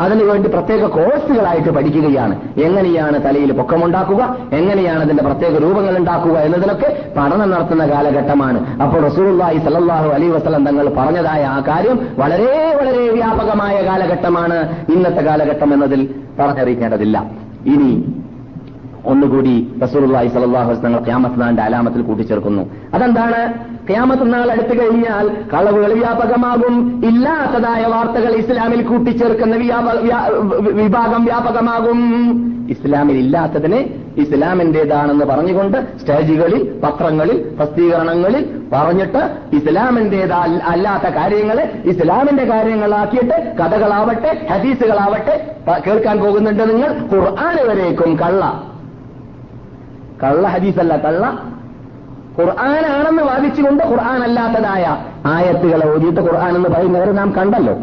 അതിനുവേണ്ടി പ്രത്യേക കോഴ്സുകളായിട്ട് പഠിക്കുകയാണ്. എങ്ങനെയാണ് തലയിൽ പൊക്കമുണ്ടാക്കുക എങ്ങനെയാണ് അതിന്റെ പ്രത്യേക രൂപങ്ങൾ ഉണ്ടാക്കുക എന്നതിനൊക്കെ പഠനം നടത്തുന്ന കാലഘട്ടമാണ്. അപ്പോൾ റസൂലുള്ളാഹി സലല്ലാഹു അലൈഹി വസ്ലം തങ്ങൾ പറഞ്ഞതായ ആ കാര്യം വളരെ വളരെ വ്യാപകമായ കാലഘട്ടമാണ് ഇന്നത്തെ കാലഘട്ടം എന്നതിൽ പറഞ്ഞറിയിക്കേണ്ടതില്ല. ഇനി ഒന്നുകൂടി അലൈഹി വസല്ലം ഖിയാമത്ത് നാളിന്റെ അലാമത്തിൽ കൂട്ടിച്ചേർക്കുന്നു. അതെന്താണ്? ഖിയാമത്ത് നാൾ അടുത്തു കഴിഞ്ഞാൽ കളവുകൾ വ്യാപകമാകും. ഇല്ലാത്തതായ വാർത്തകൾ ഇസ്ലാമിൽ കൂട്ടിച്ചേർക്കുന്ന വിഭാഗം വ്യാപകമാകും. ഇസ്ലാമിൽ ഇല്ലാത്തതിനെ ഇസ്ലാമിന്റേതാണെന്ന് പറഞ്ഞുകൊണ്ട് സ്റ്റേജുകളിൽ പത്രങ്ങളിൽ പ്രസിദ്ധീകരണങ്ങളിൽ പറഞ്ഞിട്ട് ഇസ്ലാമിന്റേതാ അല്ലാത്ത കാര്യങ്ങളെ ഇസ്ലാമിന്റെ കാര്യങ്ങളാക്കിയിട്ട് കഥകളാവട്ടെ ഹദീസുകളാവട്ടെ കേൾക്കാൻ പോകുന്നുണ്ട് നിങ്ങൾ. ഖുർആാന് വരേക്കും കള്ള. കള്ള ഹദീസല്ല കള്ള ഖുർആനാണെന്ന് വാദിച്ചുകൊണ്ട് ഖുർആൻ അല്ലാത്തതായ ആയത്തുകളെ ഓതിയിട്ട് ഖുർആൻ എന്ന് പറയുന്നവരെ നാം കണ്ടല്ലോ.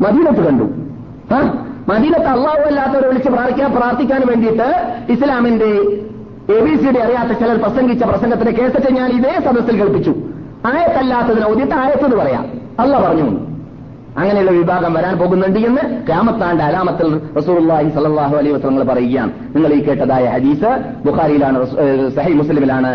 മദീനത്ത് കണ്ടു? മദീനത്ത് അള്ളാഹു അല്ലാത്തവരെ വിളിച്ച് പ്രാർത്ഥിക്കാൻ പ്രാർത്ഥിക്കാൻ വേണ്ടിയിട്ട് ഇസ്ലാമിന്റെ എ ബി സി ഡി അറിയാത്ത ചിലർ പ്രസംഗിച്ച പ്രസംഗത്തിന്റെ കേസറ്റ് ഞാൻ ഇതേ സദസ്സിൽ കേൾപ്പിച്ചു. ആയത്തല്ലാത്തതിനെ ഓതിയിട്ട് ആയത്തെന്ന് പറയാം. അല്ല പറഞ്ഞു. അങ്ങനെയുള്ള വിഭാഗം വരാൻ പോകുന്നുണ്ട് എന്ന് ക്യാമത്താണ്ട് അലാമത്തിൽ റസൂലുള്ളാഹി സലാഹു അലൈ വസ്ലങ്ങൾ പറയുകയാണ്. നിങ്ങൾ ഈ കേട്ടതായ ഹദീസ് ബുഖാരിയിലാണ് സഹി മുസ്ലിമിലാണ്.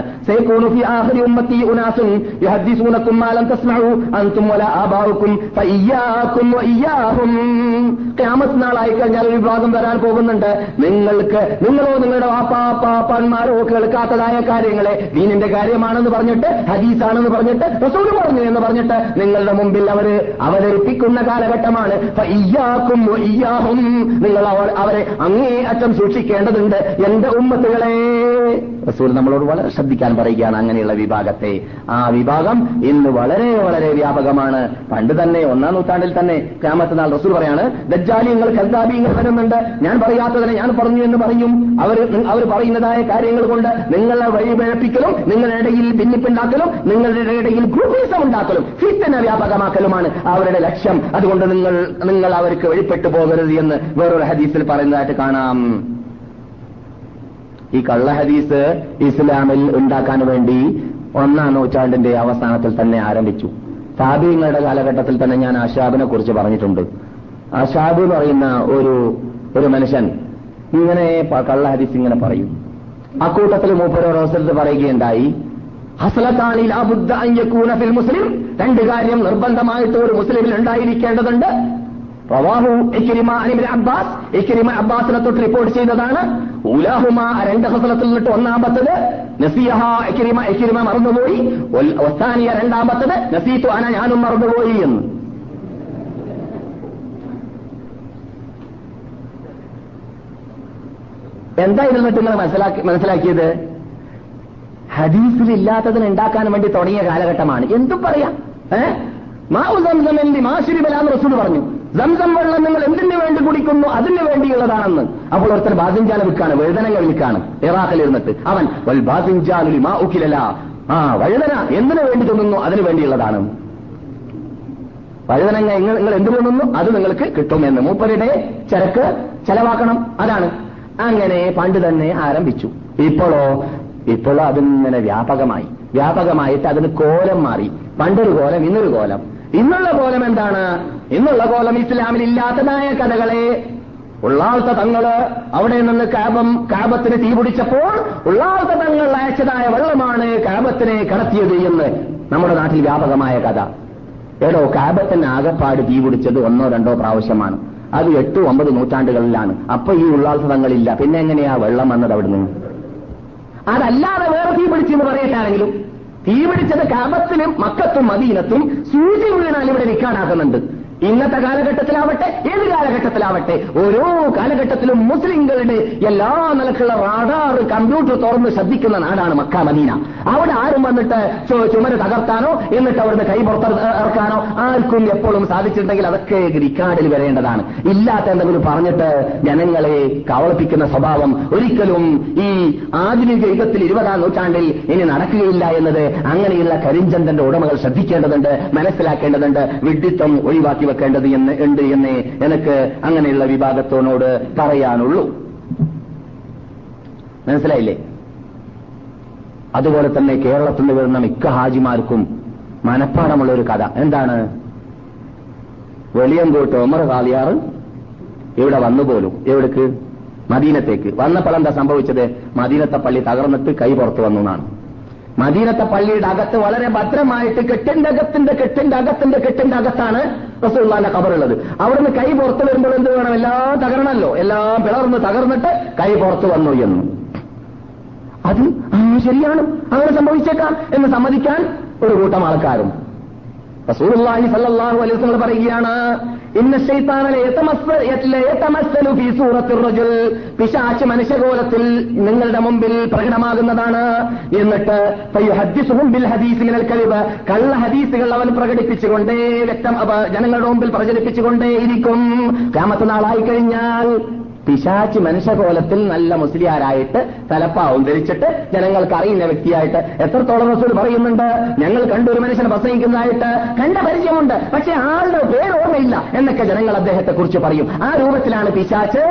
നാളായി കഴിഞ്ഞാൽ ഒരു വിഭാഗം വരാൻ പോകുന്നുണ്ട്. നിങ്ങൾക്ക് നിങ്ങളോ നിങ്ങളുടെ വാപ്പാപ്പാപ്പന്മാരോ കേൾക്കാത്തതായ കാര്യങ്ങളെ ദീനിന്റെ കാര്യമാണെന്ന് പറഞ്ഞിട്ട് ഹദീസാണെന്ന് പറഞ്ഞിട്ട് റസൂൽ പറഞ്ഞു എന്ന് പറഞ്ഞിട്ട് നിങ്ങളുടെ മുമ്പിൽ അവർ അവതരിപ്പിക്കുന്ന കാലഘട്ടമാണ്. വഇയ്യാഹും നിങ്ങൾ അവരെ അങ്ങേ അറ്റം സൂക്ഷിക്കേണ്ടതുണ്ട്. എന്റെ ഉമ്മത്തുകളെ. റസൂൽ നമ്മളോട് വളരെ ശ്രദ്ധിക്കാൻ പറയുകയാണ് അങ്ങനെയുള്ള വിഭാഗത്തെ. ആ വിഭാഗം ഇന്ന് വളരെ വളരെ വ്യാപകമാണ്. പണ്ട് തന്നെ ഒന്നാം നൂറ്റാണ്ടിൽ തന്നെ ക്യാമത്ത് നാൾ റസൂൽ പറയാണ് ദജ്ജാലിയങ്ങൾ കൽദാബിയങ്ങൾ വരുന്നുണ്ട്. ഞാൻ പറയാത്തതിനെ ഞാൻ പറഞ്ഞു എന്ന് പറയും. അവർ അവർ പറയുന്നതായ കാര്യങ്ങൾ കൊണ്ട് നിങ്ങളെ വഴിപിഴപ്പിക്കലും നിങ്ങളുടെ ഇടയിൽ ഭിന്നിപ്പുണ്ടാക്കലും നിങ്ങളുടെ ഇടയിൽ ഗ്രൂപ്പിസം ഉണ്ടാക്കലും ഫിത്തന വ്യാപകമാക്കലുമാണ് അവരുടെ ലക്ഷ്യം. അതുകൊണ്ട് നിങ്ങൾ നിങ്ങൾ അവർക്ക് വെളിപ്പെട്ടു പോകരുത് എന്ന് വേറൊരു ഹദീസിൽ പറയുന്നതായിട്ട് കാണാം. ഈ കള്ള ഹദീസ് ഇസ്ലാമിൽ ഉണ്ടാക്കാൻ വേണ്ടി ഒന്നാം നൂറ്റാണ്ടിന്റെ അവസാനത്തിൽ തന്നെ ആരംഭിച്ചു. താബീങ്ങളുടെ കാലഘട്ടത്തിൽ തന്നെ ഞാൻ അഷാബിനെ കുറിച്ച് പറഞ്ഞിട്ടുണ്ട്. അഷാബ് പറയുന്ന ഒരു ഒരു മനുഷ്യൻ ഇങ്ങനെ കള്ള ഹദീസ് ഇങ്ങനെ പറയും. അക്കൂട്ടത്തിൽ മൂപ്പരോട് അവസരത്തിൽ പറയുകയുണ്ടായി. ഹസലത്താണി ലാബുദ്ധ അയ്യക്കൂന ഫിൽ മുസ്ലിം. രണ്ട് കാര്യം നിർബന്ധമായിട്ട് ഒരു മുസ്ലിമിൽ ഉണ്ടായിരിക്കേണ്ടതുണ്ട്. റവാഹു ഇക്രിമ അനിബിൻ അബ്ബാസ്. ഇക്രിമ അബ്ബാസിനെ തൊട്ട് റിപ്പോർട്ട് ചെയ്തതാണ്. ഉലാഹുമ രണ്ട് ഹസലത്തിൽ നിന്നിട്ട് ഒന്നാമത്തത് നസീഹ ഇക്രിമ ഇക്രിമ മറന്നുപോയി. ഒസ്താനിയ രണ്ടാമത്തത് നസീത്തു അന ഞാനും മറന്നുപോയി എന്ന്. എന്താ ഇതിൽ നിന്നിട്ട് നിങ്ങൾ മനസ്സിലാക്കി മനസ്സിലാക്കിയത്? ഹദീസിൽ ഇല്ലാത്തതിന് ഉണ്ടാക്കാൻ വേണ്ടി തുടങ്ങിയ കാലഘട്ടമാണ്. എന്തും പറയാം. ഏഹ് മാവു സംസം റസൂൽ പറഞ്ഞു. സംസം വെള്ളം നിങ്ങൾ എന്തിനു വേണ്ടി കുടിക്കുന്നു? അതിന് വേണ്ടിയുള്ളതാണെന്ന്. അപ്പോൾ ഒരുത്തർ ബാസിഞ്ചാല വിൽക്കാണ് വഴുതനങ്ങ വിൽക്കാണ് ഇറാഖിൽ ഇരുന്നിട്ട് അവൻ വൽ മാ ഉക്കിലല്ല ആ വഴുതന എന്തിനു വേണ്ടി തിന്നുന്നു? അതിന് വേണ്ടിയുള്ളതാണ്. വഴുതനങ്ങ നിങ്ങൾ നിങ്ങൾ എന്ത് തിന്നുന്നു? അത് നിങ്ങൾക്ക് കിട്ടുമെന്ന് മൂപ്പരുടെ ചരക്ക് ചെലവാക്കണം. അതാണ്. അങ്ങനെ പണ്ട് തന്നെ ആരംഭിച്ചു. ഇപ്പോഴോ ഇപ്പോഴോ അതിങ്ങനെ വ്യാപകമായി. വ്യാപകമായിട്ട് അതിന് കോലം മാറി. പണ്ടൊരു കോലം ഇന്നൊരു കോലം. ഇന്നുള്ള കോലം എന്താണ്? ഇന്നുള്ള കോലം ഇസ്ലാമിൽ ഇല്ലാത്തതായ കഥകളെ ഉള്ളാളത്തെ തങ്ങൾ അവിടെ നിന്ന് കാപം കാപത്തിന് തീ പിടിച്ചപ്പോൾ ഉള്ളാൾത്ത തങ്ങൾ അയച്ചതായ വെള്ളമാണ് കാപത്തിനെ കടത്തിയത് എന്ന് നമ്മുടെ നാട്ടിൽ വ്യാപകമായ കഥ. എടോ കാപത്തിന് ആകപ്പാട് തീ പിടിച്ചത് ഒന്നോ രണ്ടോ പ്രാവശ്യമാണ്. അത് എട്ട് ഒമ്പത് നൂറ്റാണ്ടുകളിലാണ്. അപ്പൊ ഈ ഉള്ളാളത്തെ തങ്ങളില്ല. പിന്നെ എങ്ങനെയാ വെള്ളം വന്നത് അവിടുന്ന്? അതല്ലാതെ വേറെ തീ പിടിച്ചെന്ന് പറയട്ടാണെങ്കിലും തീ പിടിച്ചത് കാമത്തിലും മക്കത്തും മദീനത്തും സൂചി വീണാൽ ഇവിടെ നിൽക്കാനാക്കുന്നുണ്ട്. ഇന്നത്തെ കാലഘട്ടത്തിലാവട്ടെ ഏത് കാലഘട്ടത്തിലാവട്ടെ ഓരോ കാലഘട്ടത്തിലും മുസ്ലിങ്ങളുടെ എല്ലാ നിലക്കുള്ള റാഡാർ കമ്പ്യൂട്ടർ തുറന്ന് ശ്രദ്ധിക്കുന്ന നാടാണ് മക്ക മദീന. അവിടെ ആരും വന്നിട്ട് ചുമര തകർത്താനോ എന്നിട്ട് അവിടുന്ന് കൈ പുറത്തിറക്കാനോ ആർക്കും എപ്പോഴും സാധിച്ചിട്ടുണ്ടെങ്കിൽ അതൊക്കെ റിക്കാർഡിൽ വരേണ്ടതാണ്. ഇല്ലാത്ത എന്തെങ്കിലും പറഞ്ഞിട്ട് ജനങ്ങളെ കവളിപ്പിക്കുന്ന സ്വഭാവം ഒരിക്കലും ഈ ആധുനിക യുഗത്തിൽ ഇരുപതാം നൂറ്റാണ്ടിൽ ഇനി നടക്കുകയില്ല എന്നത് അങ്ങനെയുള്ള കരിഞ്ചന്തന്റെ ഉടമകൾ ശ്രദ്ധിക്കേണ്ടതുണ്ട് മനസ്സിലാക്കേണ്ടതുണ്ട് വിഡ്ഢിത്വം ഒഴിവാക്കി വെക്കേണ്ടത് എന്ന് ഉണ്ട് എന്ന് എനിക്ക് അങ്ങനെയുള്ള വിഭാഗത്തോനോട് പറയാനുള്ളൂ. മനസ്സിലായില്ലേ? അതുപോലെ തന്നെ കേരളത്തിൽ നിന്ന് വരുന്ന മിക്ക ഹാജിമാർക്കും മനഃപ്പാടമുള്ള ഒരു കഥ. എന്താണ്? വെളിയങ്കോട്ട് ഒമർ കാളിയാറ് ഇവിടെ വന്നു പോലും. എവിടേക്ക്? മദീനത്തേക്ക്. വന്നപ്പോൾ എന്താ സംഭവിച്ചത്? മദീനത്തെ പള്ളി തകർന്നിട്ട് കൈ പുറത്തു വന്നു എന്നാണ്. മദീനത്തെ പള്ളിയുടെ അകത്ത് വളരെ ഭദ്രമായിട്ട് കെട്ടിന്റെ അകത്തിന്റെ കെട്ടിന്റെ അകത്തിന്റെ കെട്ടിന്റെ അകത്താണ് റസൂള്ളാന്റെ കബറുള്ളത് അവിടുന്ന് കൈ പുറത്തു വരുമ്പോൾ എന്ത് വേണം? എല്ലാം തകരണമല്ലോ. എല്ലാം പിളർന്ന് തകർന്നിട്ട് കൈ പുറത്തു വന്നു എന്ന്. അത് ശരിയാണ്. അങ്ങനെ സംഭവിച്ചേക്കാം എന്ന് സമ്മതിക്കാൻ ഒരു കൂട്ടം ആൾക്കാരും റസൂലുള്ളാഹി അലൈഹി വസല്ലം പറയുകയാണ് ഇന്ന ശൈത്താന ഫീ റജുൽ. പിശാച് മനുഷ്യകോലത്തിൽ നിങ്ങളുടെ മുമ്പിൽ പ്രകടമാകുന്നതാണ്. എന്നിട്ട് ഫയുഹദ്ദിസുഹും ബിൽ കലിബ. കള്ള ഹദീസുകൾ അവൻ പ്രകടിപ്പിച്ചുകൊണ്ടേ വ്യക്തം ജനങ്ങളുടെ മുമ്പിൽ പ്രചരിപ്പിച്ചുകൊണ്ടേയിരിക്കും. ക്യാമത്ത് നാളായി കഴിഞ്ഞാൽ പിശാച്ച് മനുഷ്യകോലത്തിൽ നല്ല മുസ്ലിയാരായിട്ട് തലപ്പാവും ധരിച്ചിട്ട് ജനങ്ങൾക്ക് അറിയുന്ന വ്യക്തിയായിട്ട് എത്രത്തോളം റസൂൽ പറയുന്നുണ്ട്? ഞങ്ങൾ കണ്ടൊരു മനുഷ്യനെ പ്രസംഗിക്കുന്നതായിട്ട് കണ്ട പരിചയമുണ്ട്. പക്ഷെ ആളുടെ പേര് ഓർമ്മയില്ല എന്നൊക്കെ ജനങ്ങൾ അദ്ദേഹത്തെ കുറിച്ച് പറയും. ആ രൂപത്തിലാണ് പിശാച്ച്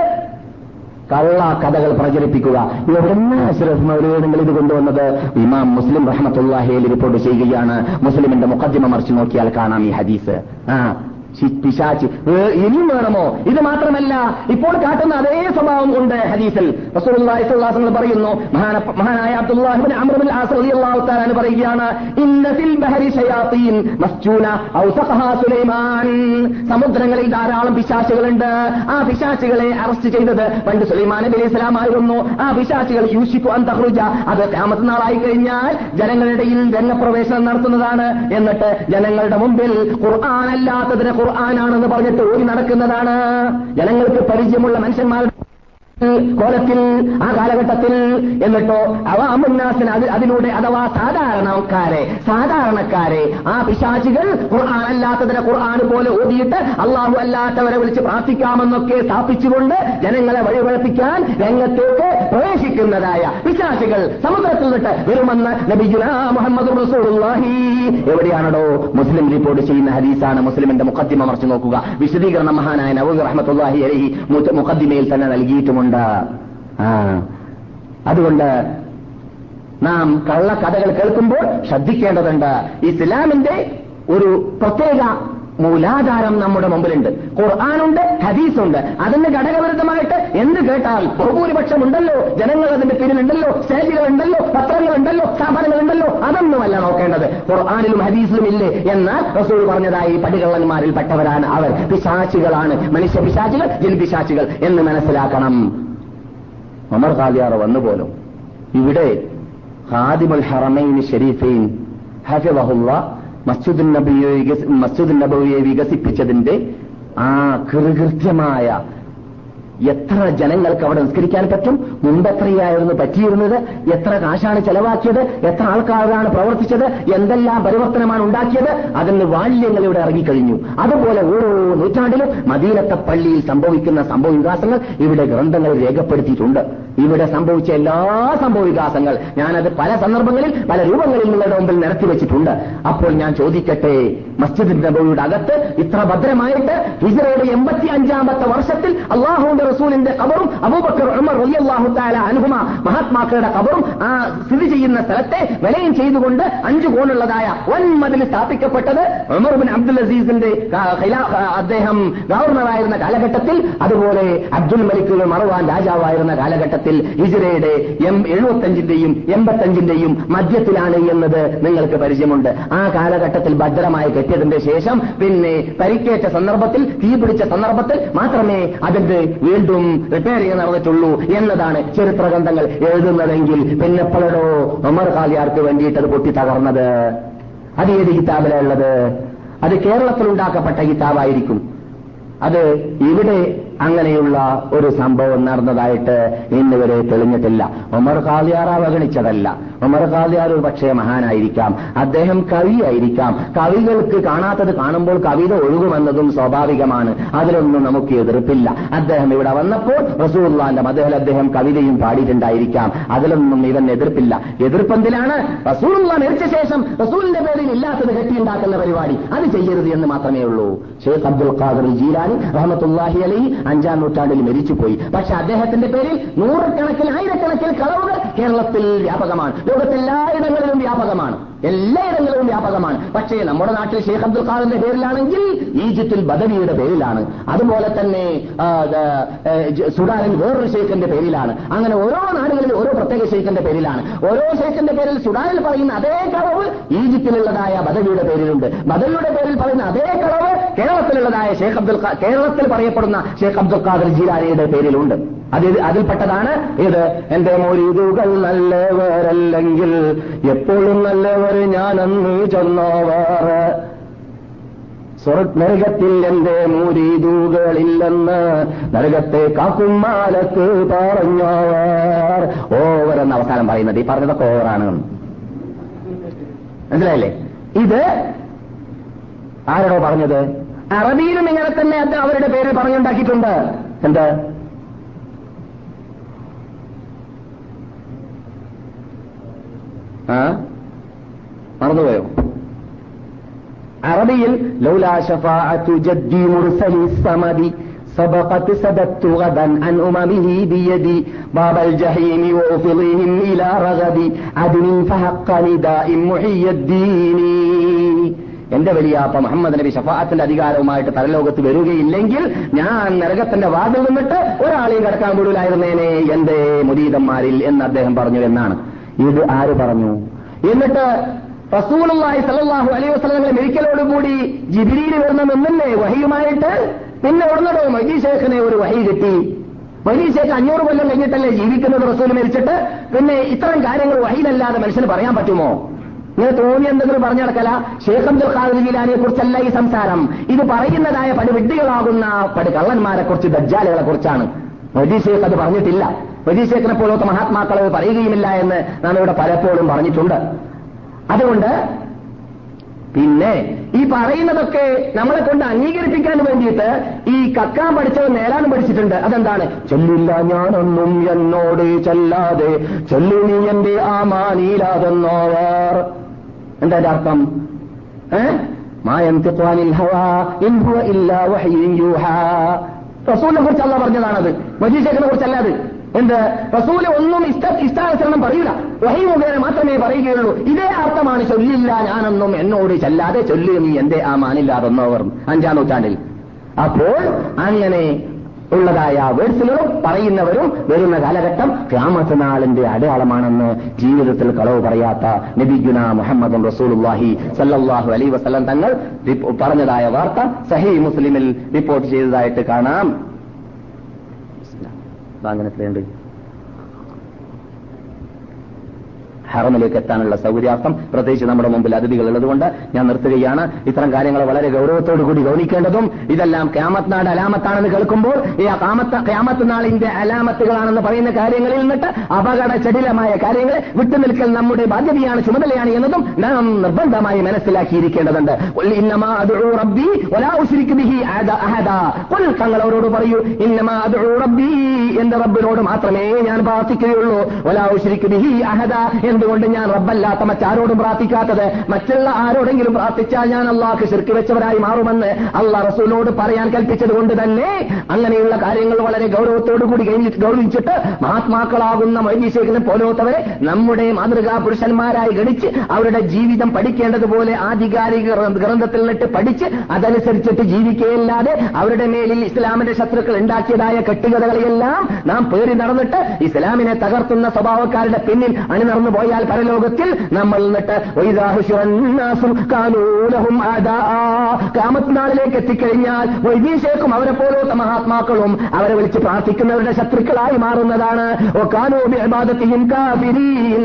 കള്ള കഥകൾ പ്രചരിപ്പിക്കുക. നിങ്ങൾ ഇത് കൊണ്ടുവന്നത്? ഇമാം മുസ്ലിം റഹ്മത്തുള്ളാഹിയിൽ റിപ്പോർട്ട് ചെയ്യുകയാണ്. മുസ്ലിമിന്റെ മുഖദ്ദിമ മറിച്ച് നോക്കിയാൽ കാണാം ഈ ഹദീസ്. ആ പിശാച്ച് ഇനിയും വേണമോ? ഇത് മാത്രമല്ല ഇപ്പോൾ കാട്ടുന്ന അതേ സ്വഭാവം ഉണ്ട് ഹദീസിൽ. റസൂലുള്ളാഹി പറയുന്നു മഹാന- മഹാനായ ബിൻ ആസ് റളിയല്ലാഹു തആല പറയുകയാണ് ഇന്ന ഫിൽ ബഹരി സുലൈമാൻ. സമുദ്രങ്ങളിൽ ധാരാളം പിശാച്ചുകളുണ്ട് ആ പിശാച്ചുകളെ അറസ്റ്റ് ചെയ്തത് പണ്ട് സുലൈമാൻ നബി ഇസ്ലാം ആയിരുന്നു. ആ പിശാച്ചുകൾ യൂഷിക്കു അൻ അത് ഖിയാമത്ത് നാളായി കഴിഞ്ഞാൽ ജനങ്ങളുടെ ഇടയിൽ രംഗപ്രവേശനം നടത്തുന്നതാണ്. എന്നിട്ട് ജനങ്ങളുടെ മുമ്പിൽ ഖുർആൻ അല്ലാത്തതിന് ഖുർആനാണെന്ന് പറഞ്ഞിട്ട് ഓടി നടക്കുന്നതാണ്. ജനങ്ങൾക്ക് പരിചയമുള്ള മനുഷ്യന്മാരുടെ കോലത്തിൽ ആ കാലഘട്ടത്തിൽ എന്നിട്ടോ അവാമുന്നാസിന് അത് അതിലൂടെ അഥവാ സാധാരണക്കാരെ സാധാരണക്കാരെ ആ പിശാചികൾ ഖുർആൻ അല്ലാത്തതിനെ ഖുർആൻ പോലെ ഓതിയിട്ട് അള്ളാഹു അല്ലാത്തവരെ വിളിച്ച് പ്രാർത്ഥിക്കാമെന്നൊക്കെ സ്ഥാപിച്ചുകൊണ്ട് ജനങ്ങളെ വഴിപഴപ്പിക്കാൻ രംഗത്തേക്ക് പ്രവേശിക്കുന്നതായ പിശാചികൾ സമുദ്രത്തിൽ നിന്നിട്ട് വരുമെന്ന് നബിജുന മുഹമ്മദ് റസൂലുള്ളാഹി. എവിടെയാണോ മുസ്ലിം റിപ്പോർട്ട് ചെയ്യുന്ന ഹദീസാണ് മുസ്ലിമിന്റെ മുഖദ്ദിമ മറിച്ച് നോക്കുക. വിശദീകരണം മഹാനായ നവൂർ റഹ്മത്തുള്ളാഹി അലഹി മുഖദ്ദിമയിൽ തന്നെ നൽകിയിട്ടുമുണ്ട്. ആ. അതുകൊണ്ട് നാം കള്ളക്കഥകൾ കേൾക്കുമ്പോൾ ശ്രദ്ധിക്കേണ്ടതുണ്ട്. ഇസ്ലാമിന്റെ ഒരു പ്രത്യേക മൂലാധാരം നമ്മുടെ മുമ്പിലുണ്ട്. ഖുർആാനുണ്ട് ഹദീസുണ്ട്. അതിന് ഘടകവിരുദ്ധമായിട്ട് എന്ത് കേട്ടാൽ ബഹുഭൂരിപക്ഷം ഉണ്ടല്ലോ ജനങ്ങൾ അതിന്റെ പിന്നിലുണ്ടല്ലോ? സ്റ്റേജുകളുണ്ടല്ലോ? പത്രങ്ങളുണ്ടല്ലോ? സ്ഥാപനങ്ങളുണ്ടല്ലോ? അതൊന്നുമല്ല നോക്കേണ്ടത്. ഖുർആാനിലും ഹദീസിലും ഇല്ലേ? എന്നാൽ റസൂൾ പറഞ്ഞതായി പടികള്ളന്മാരിൽ പെട്ടവരാണ് അവർ. പിശാചികളാണ്. മനുഷ്യ പിശാചികൾ ജിൻ പിശാചികൾ എന്ന് മനസ്സിലാക്കണം. ഒമർ ഖാദിയാർ വന്നുപോലും ഇവിടെ ഖാദിമുൽ ഹറമൈൻ ഷെരീഫൈൻ ഹഫിളഹുള്ള മസ്ജിദുൻ നബിയെ മസ്ജിദുൽ നബവിയെ വികസിപ്പിച്ചതിന്റെ ആ കൃകൃത്യമായ എത്ര ജനങ്ങൾക്ക് അവിടെ നിസ്കരിക്കാൻ പറ്റും മുമ്പെത്രയായിരുന്നു പറ്റിയിരുന്നത് എത്ര കാശാണ് ചെലവാക്കിയത് എത്ര ആൾക്കാരാണ് പ്രവർത്തിച്ചത് എന്തെല്ലാം പരിവർത്തനമാണ് ഉണ്ടാക്കിയത് അതിന് വാല്യങ്ങൾ ഇവിടെ ഇറങ്ങിക്കഴിഞ്ഞു. അതുപോലെ ഓരോ നൂറ്റാണ്ടിലും മദീനത്തെ പള്ളിയിൽ സംഭവിക്കുന്ന സംഭവ വികാസങ്ങൾ ഇവിടെ ഗ്രന്ഥങ്ങൾ രേഖപ്പെടുത്തിയിട്ടുണ്ട്. ഇവിടെ സംഭവിച്ച എല്ലാ സംഭവ വികാസങ്ങൾ ഞാനത് പല സന്ദർഭങ്ങളിൽ പല രൂപങ്ങളിൽ നിങ്ങളുടെ മുമ്പിൽ നിരത്തി വെച്ചിട്ടുണ്ട്. അപ്പോൾ ഞാൻ ചോദിക്കട്ടെ മസ്ജിദ് നബിയുടെ അകത്ത് ഇത്ര ഭദ്രമായിട്ട് ഹിജറയുടെ എൺപത്തി അഞ്ചാമത്തെ വർഷത്തിൽ അള്ളാഹുവിന്റെ റസൂലിന്റെ കബറും അബൂബക്കർ ഉമർ റളിയല്ലാഹു താല അനുഹുമ മഹാത്മാക്കളുടെ കബറും ആ സ്ഥിതി ചെയ്യുന്ന സ്ഥലത്തെ വിലയും ചെയ്തുകൊണ്ട് അഞ്ചു കോണുള്ളതായ ഒൻമതിൽ സ്ഥാപിക്കപ്പെട്ടത് ഉമർ ബിൻ അബ്ദുൽ അസീസിന്റെ അദ്ദേഹം ഗവർണറായിരുന്ന കാലഘട്ടത്തിൽ അതുപോലെ അബ്ദുൽ മലിക്കുകൾ മറവാൻ രാജാവായിരുന്ന കാലഘട്ടത്തിൽ ഹിജറയുടെ എം- എഴുപത്തഞ്ചിന്റെയും എൺപത്തഞ്ചിന്റെയും മധ്യത്തിലാണ് എന്നത് നിങ്ങൾക്ക് പരിചയമുണ്ട്. ആ കാലഘട്ടത്തിൽ ഭദ്രമായി കെട്ടിയതിന്റെ ശേഷം പിന്നെ പരിക്കേറ്റ സന്ദർഭത്തിൽ തീ പിടിച്ച സന്ദർഭത്തിൽ മാത്രമേ അതിന്റെ വീണ്ടും റിപ്പയർ ചെയ്യാൻ നടന്നിട്ടുള്ളൂ എന്നതാണ് ചരിത്ര ഗ്രന്ഥങ്ങൾ എഴുതുന്നതെങ്കിൽ പിന്നെ എപ്പോഴോ ഒമർ ഖാലിയാർക്ക് വേണ്ടിയിട്ട് അത് പൊട്ടി തകർന്നത്? അത് ഏത് കിതാബിലുള്ളത് അത് കേരളത്തിൽ ഉണ്ടാക്കപ്പെട്ട കിതാബായിരിക്കും. അത് ഇവിടെ അങ്ങനെയുള്ള ഒരു സംഭവം നടന്നതായിട്ട് ഇന്നുവരെ തെളിഞ്ഞിട്ടില്ല. ഉമർ ഖാദിയാർ അവഗണിച്ചതല്ല. ഉമർ ഖാദിയാർ ഒരു പക്ഷേ മഹാനായിരിക്കാം. അദ്ദേഹം കവിയായിരിക്കാം. കവികൾക്ക് കാണാത്തത് കാണുമ്പോൾ കവിത ഒഴുകുമെന്നതും സ്വാഭാവികമാണ്. അതിലൊന്നും നമുക്ക് എതിർപ്പില്ല. അദ്ദേഹം ഇവിടെ വന്നപ്പോൾ റസൂർലാന്റെ മതത്തിൽ അദ്ദേഹം കവിതയും പാടിയിട്ടുണ്ടായിരിക്കാം. അതിലൊന്നും ഇവൻ എതിർപ്പില്ല. എതിർപ്പെന്തിലാണ്? റസൂലുള്ള മരിച്ച ശേഷം റസൂലിന്റെ പേരിൽ ഇല്ലാത്തത് കെട്ടിയുണ്ടാക്കുന്ന പരിപാടി. അത് ചെയ്യരുത് എന്ന് മാത്രമേ ഉള്ളൂ. ഷെയ്ഖ് അബ്ദുൽ ഖാദർ ജീലാനി റഹമത്തുല്ലാഹി അലി അഞ്ചാം നൂറ്റാണ്ടിൽ മരിച്ചുപോയി. പക്ഷെ അദ്ദേഹത്തിന്റെ പേരിൽ നൂറുകണക്കിന് ആയിരക്കണക്കിന് കളവുകൾ കേരളത്തിൽ വ്യാപകമാണ്. ലോകത്തെല്ലായിടങ്ങളിലും വ്യാപകമാണ്. എല്ലായിടങ്ങളിലും വ്യാപകമാണ്. പക്ഷേ നമ്മുടെ നാട്ടിൽ ഷെയ്ഖ് അബ്ദുൽ ഖാദറിന്റെ പേരിലാണെങ്കിൽ ഈജിപ്തിൽ ബദവിയുടെ പേരിലാണ്. അതുപോലെ തന്നെ സുഡാനിൽ വേറൊരു ഷെയ്ഖിന്റെ പേരിലാണ്. അങ്ങനെ ഓരോ നാടുകളിൽ ഓരോ പ്രത്യേക ഷെയ്ഖിന്റെ പേരിലാണ്. ഓരോ ഷെയ്ഖിന്റെ പേരിൽ സുഡാനിൽ പറയുന്ന അതേ കളവ് ഈജിപ്തിലുള്ളതായ ബദവിയുടെ പേരിലുണ്ട്. ബദവിയുടെ പേരിൽ പറയുന്ന അതേ കളവ് കേരളത്തിലുള്ളതായ ഷേഖ് അബ്ദുൽ കേരളത്തിൽ പറയപ്പെടുന്ന ഷേഖ് അബ്ദുൽ ഖാദർ ജീലാനിയുടെ പേരിലുണ്ട്. അത് അതിൽപ്പെട്ടതാണ്. ഇത് എന്റെ മൊരീതുകൾ നല്ലവരല്ലെങ്കിൽ എപ്പോഴും നല്ലവർ ഞാൻ ചെന്നവർ. സ്വർഗ് നരകത്തിൽ എന്റെ മൂരീതൂകളില്ലെന്ന് നരകത്തെ കാക്കും മാലക്ക് പറഞ്ഞവർ. ഓവർ എന്ന അവസാനം പറയുന്നത് ഈ പറഞ്ഞതൊക്കെ ഓവറാണ്. മനസ്സിലായില്ലേ? ഇത് ആരാണോ പറഞ്ഞത്? അറബിയിലും ഇങ്ങനെ തന്നെ അത് അവരുടെ പേര് പറഞ്ഞുണ്ടാക്കിയിട്ടുണ്ട് എന്ത് ആ മറന്നുപോയോ അറബിയിൽ ലൗലാ ഷഫാഅത്തു ജദ്ദി മുർസലി സമദി سبقت سددت غدا عن أممه بيدي باب الجحيم وأفضيهم إلى رغد عدن فحق نداء محي الدين എന്റെ വലിയ അപ്പ മുഹമ്മദ് നബി ഷഫാത്തിന്റെ അധികാരവുമായിട്ട് പരലോകത്ത് വരികയില്ലെങ്കിൽ ഞാൻ നരകത്തിന്റെ വാതിൽ നിന്നിട്ട് ഒരാളെയും കിടക്കാൻ വിടൂലായിരുന്നേനെ എന്റെ മുരീതന്മാരിൽ എന്ന് അദ്ദേഹം പറഞ്ഞു എന്നാണ്. ഇത് ആര് പറഞ്ഞു? എന്നിട്ട് റസൂലുള്ളാഹി സല്ലല്ലാഹു അലൈഹി വസല്ലമയുടെ മെരിക്കലോടുകൂടി ജിബിരിയിൽ വരുന്ന നിന്നല്ലേ വഹിയുമായിട്ട്? പിന്നെ ഉടനടോ മജീ ഒരു വഹി കിട്ടി. വലിയ ശേഷം അഞ്ഞൂറ് കൊല്ലം കഴിഞ്ഞിട്ടല്ലേ ജീവിക്കുന്നത് റസൂൽ മരിച്ചിട്ട്? പിന്നെ ഇത്തരം കാര്യങ്ങൾ വഹിയിലല്ലാതെ മനുഷ്യന് പറയാൻ പറ്റുമോ? ഇങ്ങനെ തോന്നി എന്തെങ്കിലും പറഞ്ഞു നടക്കല? ഷേഖ് അബ്ദുൽ കുറിച്ചല്ല ഈ സംസാരം. ഇത് പറയുന്നതായ പടി വിഡ്ഢികളാകുന്ന പടി കള്ളന്മാരെ കുറിച്ച് ദജ്ജാലുകളെ കുറിച്ചാണ്. മൊജി അത് പറഞ്ഞിട്ടില്ല. മൊജി ഷേഖിനെ പോലത്തെ മഹാത്മാക്കൾ അത് പറയുകയുമില്ല എന്ന് നാം ഇവിടെ പലപ്പോഴും പറഞ്ഞിട്ടുണ്ട്. അതുകൊണ്ട് പിന്നെ ഈ പറയുന്നതൊക്കെ നമ്മളെ കൊണ്ട് അംഗീകരിപ്പിക്കാൻ വേണ്ടിയിട്ട് ഈ കക്കാൻ പഠിച്ചത് നേരാനും പഠിച്ചിട്ടുണ്ട്. അതെന്താണ്? ചൊല്ലില്ല ഞാനൊന്നും എന്നോട് ചൊല്ലാതെ ചൊല്ലു നീ എന്റെ ആ മാനീലാതെന്നോവർ എന്താ അതിന്റെ അർത്ഥം? ഏ? മായന്തിഖ്വാനിൽ ഹവാ ഇൻ ഹുവ ഇല്ലാ വഹയ്യുൻ യൂഹാ. റസൂലിനെ കുറിച്ച് അല്ല പറഞ്ഞതാണത്. മജീഷേഖിനെ കുറിച്ചല്ല അത്. എന്ത്? റസൂൽ ഒന്നും ഇഷ്ട ഇഷ്ടാനുസരണം പറയൂല. വഹി മുഖേന മാത്രമേ പറയുകയുള്ളൂ. ഇതേ അർത്ഥമാണ് ചൊല്ലില്ല ഞാനൊന്നും എന്നോട് ചൊല്ലാതെ ചൊല്ലുക നീ എന്റെ ആ മാനില്ലാതെന്നവർ അഞ്ചാം നൂറ്റാണ്ടിൽ. അപ്പോൾ അങ്ങനെ ഉള്ളതായ വേഴ്സുകളും പറയുന്നവരും വരുന്ന കാലഘട്ടം ക്യാമത്ത് നാളിന്റെ അടയാളമാണെന്ന് ജീവിതത്തിൽ കളവ് പറയാത്ത നബിഗുന മുഹമ്മദ് റസൂലുല്ലാഹി സല്ലാഹു അലൈ വസ്ലം തങ്ങൾ പറഞ്ഞതായ വാർത്ത സഹി മുസ്ലിമിൽ റിപ്പോർട്ട് ചെയ്തതായിട്ട് കാണാം. അങ്ങനെ ഹറമിലേക്ക് എത്താനുള്ള സൗകര്യാർത്ഥം പ്രത്യേകിച്ച് നമ്മുടെ മുമ്പിൽ അതിഥികൾ ഉള്ളതുകൊണ്ട് ഞാൻ നിർത്തുകയാണ്. ഇത്തരം കാര്യങ്ങൾ വളരെ ഗൗരവത്തോടു കൂടി ഗൗനിക്കേണ്ടതും ഇതെല്ലാം ക്യാമത്ത് നാട് അലാമത്താണെന്ന് കേൾക്കുമ്പോൾ ഈ ക്യാമത്ത് നാളിന്റെ അലാമത്തുകളാണെന്ന് പറയുന്ന കാര്യങ്ങളിൽ നിന്നിട്ട് അപകട ചടിലമായ കാര്യങ്ങളെ വിട്ടുനിൽക്കൽ നമ്മുടെ ബാധ്യതയാണ് ചുമതലയാണ് എന്നതും നാം നിർബന്ധമായി മനസ്സിലാക്കിയിരിക്കേണ്ടതുണ്ട്. തങ്ങൾ അവരോട് പറയൂ ഇന്നമാ അദ്ഉ റബ്ബി എന്റെ റബ്ബിനോട് മാത്രമേ ഞാൻ പ്രാർത്ഥിക്കുകയുള്ളൂ. വലാ ഉശ്രിക് ബിഹി അഹദ എന്തുകൊണ്ട് ഞാൻ റബ്ബല്ലാത്ത മറ്റാരോടും പ്രാർത്ഥിക്കാത്തത്? മറ്റുള്ള ആരോടെങ്കിലും പ്രാർത്ഥിച്ചാൽ ഞാൻ അള്ളാഹ് ശിർക്ക് വെച്ചവരായി മാറുമെന്ന് അള്ളാഹ് റസൂലിനോട് പറയാൻ കൽപ്പിച്ചത് കൊണ്ട് തന്നെ അങ്ങനെയുള്ള കാര്യങ്ങൾ വളരെ ഗൗരവത്തോടു കൂടി ഗൗരവിച്ചിട്ട് മഹാത്മാക്കളാകുന്ന മൈദീശേഖരനെ പോലോത്തവരെ നമ്മുടെ മാതൃകാ പുരുഷന്മാരായി ഗണിച്ച് അവരുടെ ജീവിതം പഠിക്കേണ്ടതുപോലെ ആധികാരിക ഗ്രന്ഥത്തിൽ നിന്നിട്ട് പഠിച്ച് അതനുസരിച്ചിട്ട് ജീവിക്കുകയല്ലാതെ അവരുടെ മേലിൽ ഇസ്ലാമിന്റെ ശത്രുക്കൾ ഉണ്ടാക്കിയതായ കെട്ടുകഥകളെയെല്ലാം നാം പേറി നടന്നിട്ട് ഇസ്ലാമിനെ തകർത്തുന്ന സ്വഭാവക്കാരുടെ പിന്നിൽ അണിനടന്നു പോയാൽ പരലോകത്തിൽ നമ്മൾ നിന്നിട്ട് കാനൂലഹും കാമത്നാളിലേക്ക് എത്തിക്കഴിഞ്ഞാൽ വൈദീശേക്കും അവരെ പോലത്തെ മഹാത്മാക്കളും അവരെ വിളിച്ച് പ്രാർത്ഥിക്കുന്നവരുടെ ശത്രുക്കളായി മാറുന്നതാണ്. ഓ കാനൂബി അബാദത്തിയും കാഫിരീൻ.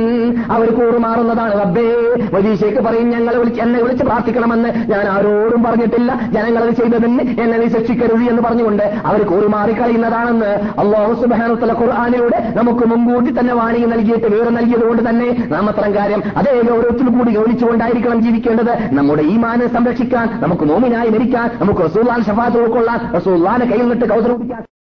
അവർ കൂറുമാറുന്നതാണ് റബ്ബേ വൈദീശേക്ക് പറയും ഞങ്ങളെ വിളിച്ച് എന്നെ വിളിച്ച് പ്രാർത്ഥിക്കണമെന്ന്. ഞാൻ ആരോടും പറഞ്ഞിട്ടില്ല ജനങ്ങളത് ചെയ്തതിന് എന്നെ നീ ശിക്ഷിക്കരുത് എന്ന് പറഞ്ഞുകൊണ്ട് അവർ കൂറുമാറിക്കളയുന്നതാണെന്ന് അള്ളാഹു സുബാനുത്തല ഖുർആാനിലൂടെ നമുക്ക് മുൻകൂട്ടി തന്നെ വാണി നൽകിയിട്ട് വിവരം നൽകിയതുകൊണ്ട് തന്നെ നാം കാര്യം അതേ ഗൗരവത്തിൽ കൂടി ഗൗനിച്ചുകൊണ്ടായിരിക്കണം ജീവിക്കേണ്ടത്. നമ്മുടെ ഈ മാനെ സംരക്ഷിക്കാൻ നമുക്ക് നോമിനായി മരിക്കാൻ നമുക്ക് റസൂല്ലാൻ ഷഫാത്ത് ഉൾക്കൊള്ളാൻ റസൂൽ കയ്യിൽ നിന്നിട്ട്